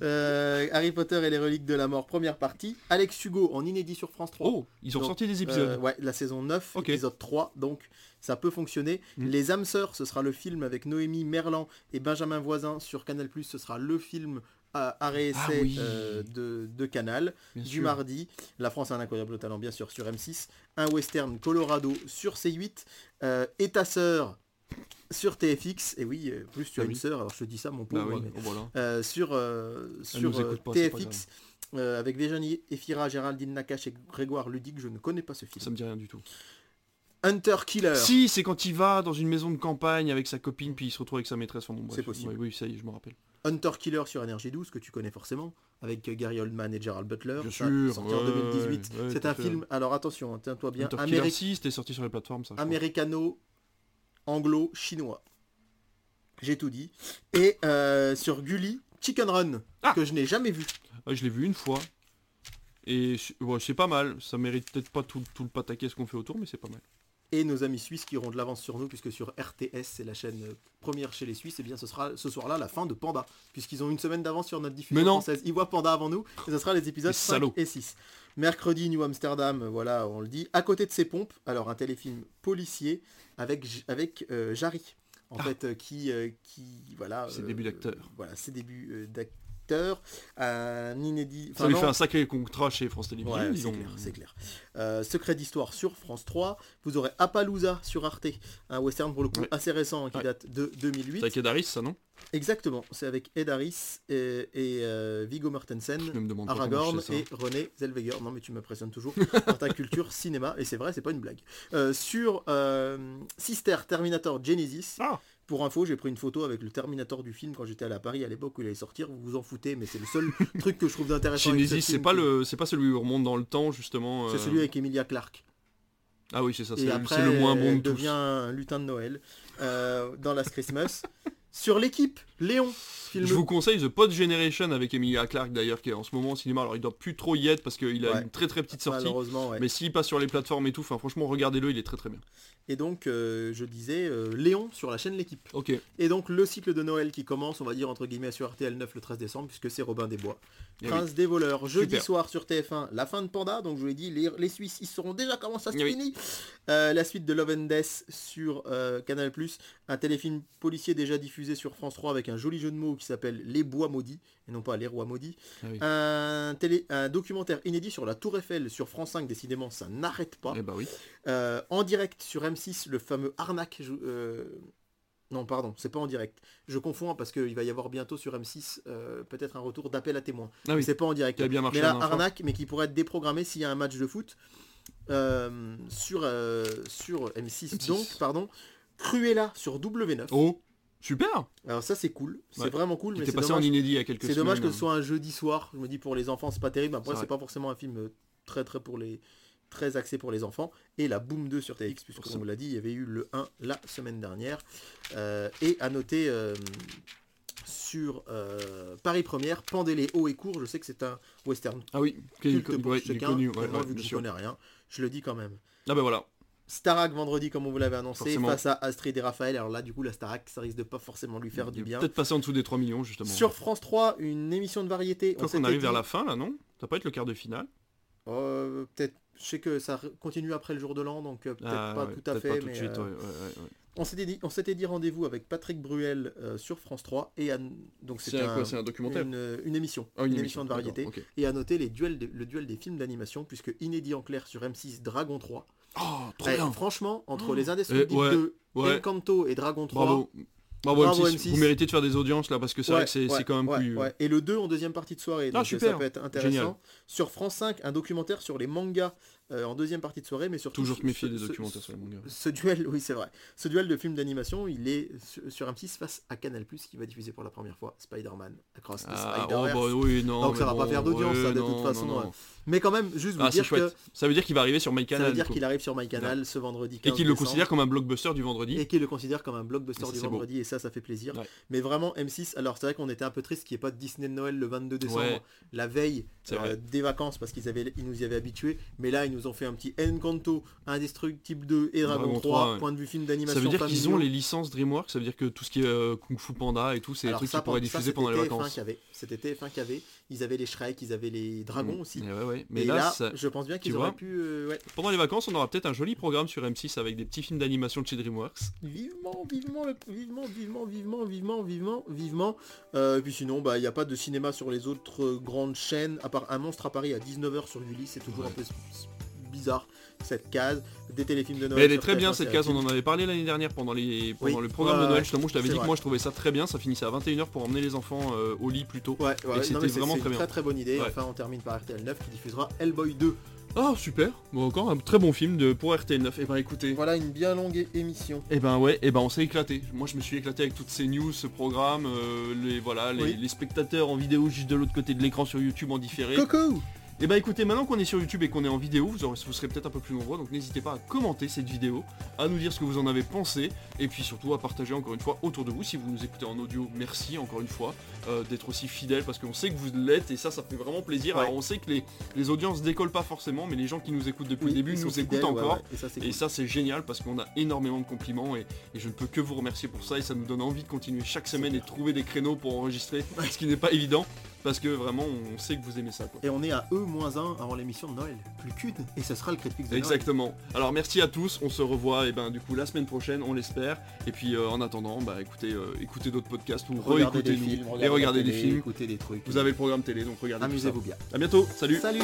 Euh, Harry Potter et les reliques de la mort, première partie. Alex Hugo en inédit sur France 3. Oh, ils ont Donc, sorti des épisodes. ouais, la saison 9, Ok. épisode 3, donc ça peut fonctionner. Mm. Les âmes sœurs, ce sera le film avec Noémie Merlan et Benjamin Voisin sur Canal+, ce sera le film à arrêt essai Ah oui. euh, de, de Canal. bien du sûr. mardi, La France a un incroyable talent, bien sûr, sur M6. Un western Colorado sur C8. Euh, et ta sœur sur TFX. Et oui, euh, plus tu as Ah une oui. sœur, alors je te dis ça, mon Bah pauvre. oui, mais- oh, voilà. euh, sur pas, TFX avec Virginie Efira, Géraldine Nakache et Grégoire Ludic, je ne connais pas ce film. Ça me dit rien du tout. Hunter Killer. Si, c'est quand il va dans une maison de campagne avec sa copine, puis il se retrouve avec sa maîtresse. Enfin, bon. C'est possible. Ouais, oui, ça y est, je me rappelle. Hunter Killer sur Énergie 12, que tu connais forcément, avec euh, Gary Oldman et Gerald Butler. Bien Ça, sûr, Sorti en ouais, 2018. ouais, C'est un fait. film, alors attention, hein, tiens-toi bien, Hunter Killer Améri- 6, c'était sorti sur les plateformes, ça. américano, anglo, chinois. J'ai tout dit. Et euh, sur Gulli, Chicken Run, Ah que je n'ai jamais vu. Ouais, je l'ai vu une fois. Et ouais, c'est pas mal. Ça mérite peut-être pas tout, tout le pataquès qu'on fait autour, mais c'est pas mal. Et nos amis suisses qui auront de l'avance sur nous, puisque sur RTS, c'est la chaîne euh, première chez les Suisses, et bien ce sera ce soir-là la fin de Panda, puisqu'ils ont une semaine d'avance sur notre diffusion française. Ils voient Panda avant nous, et ce sera les épisodes Les 5 salauds. et 6. Mercredi, New Amsterdam, voilà, on le dit. À côté de ces pompes, alors un téléfilm policier avec, avec euh, Jarry, en Ah. fait, euh, qui, qui, voilà... Ses euh, débuts d'acteur. Voilà, ses débuts euh, Un inédit... Ça lui non, fait un sacré contrat chez France Télévisions. Ouais, c'est clair, c'est clair. Euh, Secret d'histoire sur France 3. Vous aurez Appaloosa sur Arte, un western pour le coup Ouais. assez récent hein, qui Ouais. date de C'est 2008. avec Ed Harris, ça, non? Exactement, c'est avec Ed Harris et, et, euh, Viggo Mortensen. Me Aragorn et René Zellweger. Non mais tu m'impressionnes toujours par ta culture cinéma et c'est vrai, c'est pas une blague. Euh, sur Sister Terminator Genesis. Ah Pour info, j'ai pris une photo avec le Terminator du film quand j'étais à Paris à l'époque où il allait sortir. Vous vous en foutez, mais c'est le seul truc que je trouve ce Genesis, c'est pas le, c'est pas celui où on remonte dans le temps justement. C'est euh, celui avec Emilia Clarke. Ah oui, c'est ça. C'est le, moins bon elle de tous. devient un lutin de Noël euh, dans Last Christmas. Sur l'équipe, Léon. Je vous conseille The Pod Generation avec Emilia Clarke d'ailleurs qui est en ce moment au cinéma. Alors il doit plus trop y être parce qu'il a Ouais. une très très petite sortie. Malheureusement, ouais. Mais s'il passe sur les plateformes et tout, enfin franchement regardez-le, il est très très bien. Et donc, euh, je disais euh, Léon sur la chaîne L'équipe. Ok. Et donc, le cycle de Noël qui commence, on va dire, entre guillemets, sur RTL 9 le 13 décembre, puisque c'est Robin des Bois. Eh Prince des voleurs, jeudi Super. soir sur TF1, la fin de Panda, donc je vous l'ai dit, les, les Suisses, ils sauront déjà comment ça se Eh oui. finit. Euh, la suite de Love and Death sur Canal+, un téléfilm policier déjà diffusé sur France 3 avec un joli jeu de mots qui s'appelle Les Bois Maudits, et non pas Les Rois Maudits. Ah oui. Un, télé, un documentaire inédit sur la Tour Eiffel sur France 5, décidément, ça n'arrête pas. Eh bah oui. Euh, en direct sur M6, le fameux Arnaque. euh, Non, pardon, c'est pas en direct. Je confonds parce qu'il va y avoir bientôt sur M6 euh, peut-être un retour d'appel à témoins. Ah oui. C'est pas en direct. Bien marché mais là. Arnaque, mais qui pourrait être déprogrammé s'il y a un match de foot euh, sur, euh, sur M6, M6. Donc, pardon. Cruella sur W9. Oh, super. Alors ça c'est cool, c'est Ouais. vraiment cool, mais c'est passé en inédit il y a quelques c'est semaines. dommage que hein. ce soit un jeudi soir. Je me dis pour les enfants c'est pas terrible. Après C'est c'est pas forcément un film très très pour les très axé pour les enfants. Et la Boom 2 sur TX, puisque Pour on vous l'a dit, il y avait eu le 1 la semaine dernière. Euh, et à noter euh, sur euh, Paris Première, Pendez-les haut et court, je sais que c'est un western Ah oui, culte pour il est chacun, connu. ouais, ouais, vu que je sûr. connais rien, je le dis quand même. Ah bah voilà. Starac vendredi comme on vous l'avait annoncé Forcément. face à Astrid et Raphaël. Alors là du coup la Starac ça risque de pas forcément lui faire du bien. Peut-être passer en dessous des 3 millions justement. Sur France 3, une émission de variété. S'était qu'on arrive dit- vers la fin là, non? Ça va pas être le quart de finale? Euh, peut-être, je sais que ça continue après le jour de l'an, donc euh, peut-être Ah, pas ouais, tout à fait, mais suite, euh, ouais, ouais, on s'était dit, on s'était dit rendez-vous avec Patrick Bruel euh, sur France 3 et à- donc C'est un, documentaire une, une émission, Ah, une, émission de variété et à noter les duels, de- le duel des films d'animation puisque inédit en clair sur M6 Dragon 3. Oh, trop Eh, bien franchement, entre Oh. les Indestructibles Eh, ouais, 2, Ouais, Encanto et Dragon 3. bravo. Bravo, Bravo, M6. M6. Vous méritez de faire des audiences là parce que c'est Ouais, vrai que c'est ouais, quand même ouais, plus. euh, ouais. Et le 2 en deuxième partie de soirée, donc euh, super. ça peut être intéressant. Génial. Sur France 5, un documentaire sur les mangas euh, en deuxième partie de soirée, mais surtout Toujours se méfier des documentaires ce- sur les mangas. Ce duel, oui c'est vrai. Ce duel de films d'animation, il est sur, sur M6 face à Canal+, qui va diffuser pour la première fois Spider-Man Across the Ah, oh, bah oui, non. Donc ça va pas faire d'audience, ouais, ça, de non, toute façon, non, ouais. non. Mais quand même, juste vous Ah, dire que. Ça veut dire qu'il va arriver sur ça MyCanal. veut dire qu'il arrive sur MyCanal ce vendredi 15 Et qu'il le considère comme un blockbuster du vendredi. et qu'il le considère comme un blockbuster ça, du beau. vendredi, et ça, ça fait plaisir. Mais vraiment, M6, alors c'est vrai qu'on était un peu triste qu'il n'y ait pas de Disney de Noël le 22 décembre, la veille euh, des vacances, parce qu'ils avaient, ils nous y avaient habitués. Mais là, nous ont fait un petit Encanto, Indestructible 2 et Dragon, Dragon 3, 3, ouais. point de vue film d'animation. Ça veut dire qu'ils ont les licences DreamWorks, ça veut dire que tout ce qui est euh, Kung Fu Panda et tout, c'est des trucs qu'ils pourraient diffuser pendant les TF1 vacances. qui. C'était TF1 qui avait. Ils avaient les Shrek, ils avaient les dragons Mm. aussi. Et ouais, ouais. Mais et là, là, ça- je pense bien qu'ils auraient vois pu... euh, ouais. pendant les vacances, on aura peut-être un joli programme sur M6 avec des petits films d'animation de chez DreamWorks. Vivement, vivement, le- vivement, vivement, vivement, vivement, vivement, vivement. Euh, puis sinon, bah, il n'y a pas de cinéma sur les autres grandes chaînes, à part Un monstre à Paris à 19h sur Gulli, c'est toujours un peu bizarre cette case. Des téléfilms de Noël. Mais elle est très bien TF1, cette case, on en avait parlé l'année dernière pendant, les... pendant Oui. le programme Ouais, de Noël, ouais, justement, je t'avais dit que moi je trouvais ça très bien, ça finissait à 21h pour emmener les enfants euh, au lit plutôt. Ouais, ouais, non, c'était vraiment très bien. très très bonne idée. Ouais. Enfin, on termine par RTL 9 qui diffusera Hellboy 2. Ah super, bon, encore un très bon film de... pour RTL9. Et ben écoutez, Voilà une bien longue émission. Et ben ouais, et ben on s'est éclaté. Moi je me suis éclaté avec toutes ces news, ce programme, euh, les voilà, les, Oui. les spectateurs en vidéo juste de l'autre côté de l'écran sur YouTube en différé. Coucou Et ben écoutez, maintenant qu'on est sur YouTube et qu'on est en vidéo, vous, aurez- vous serez peut-être un peu plus nombreux, donc n'hésitez pas à commenter cette vidéo, à nous dire ce que vous en avez pensé, et puis surtout à partager encore une fois autour de vous. Si vous nous écoutez en audio, merci encore une fois euh, d'être aussi fidèles, parce qu'on sait que vous l'êtes, et ça, ça fait vraiment plaisir. Ouais. Alors on sait que les, les audiences décollent pas forcément, mais les gens qui nous écoutent depuis Oui, le début nous écoutent ouais, encore. ouais, et ça c'est cool. génial parce qu'on a énormément de compliments et, et je ne peux que vous remercier pour ça et ça nous donne envie de continuer chaque semaine et de trouver des créneaux pour enregistrer, ce qui n'est pas évident parce que vraiment on sait que vous aimez ça quoi. Et on est à E-1 avant l'émission de Noël. Plus qu'une. Et ce sera le critique de Noël. Exactement. Alors merci à tous, on se revoit et ben du coup la semaine prochaine, on l'espère. Et puis euh, en attendant, bah écoutez, euh, écoutez d'autres podcasts ou films, et regardez des films. Écoutez des trucs. Vous avez le programme télé donc regardez. Amusez-vous bien. À bientôt, salut Salut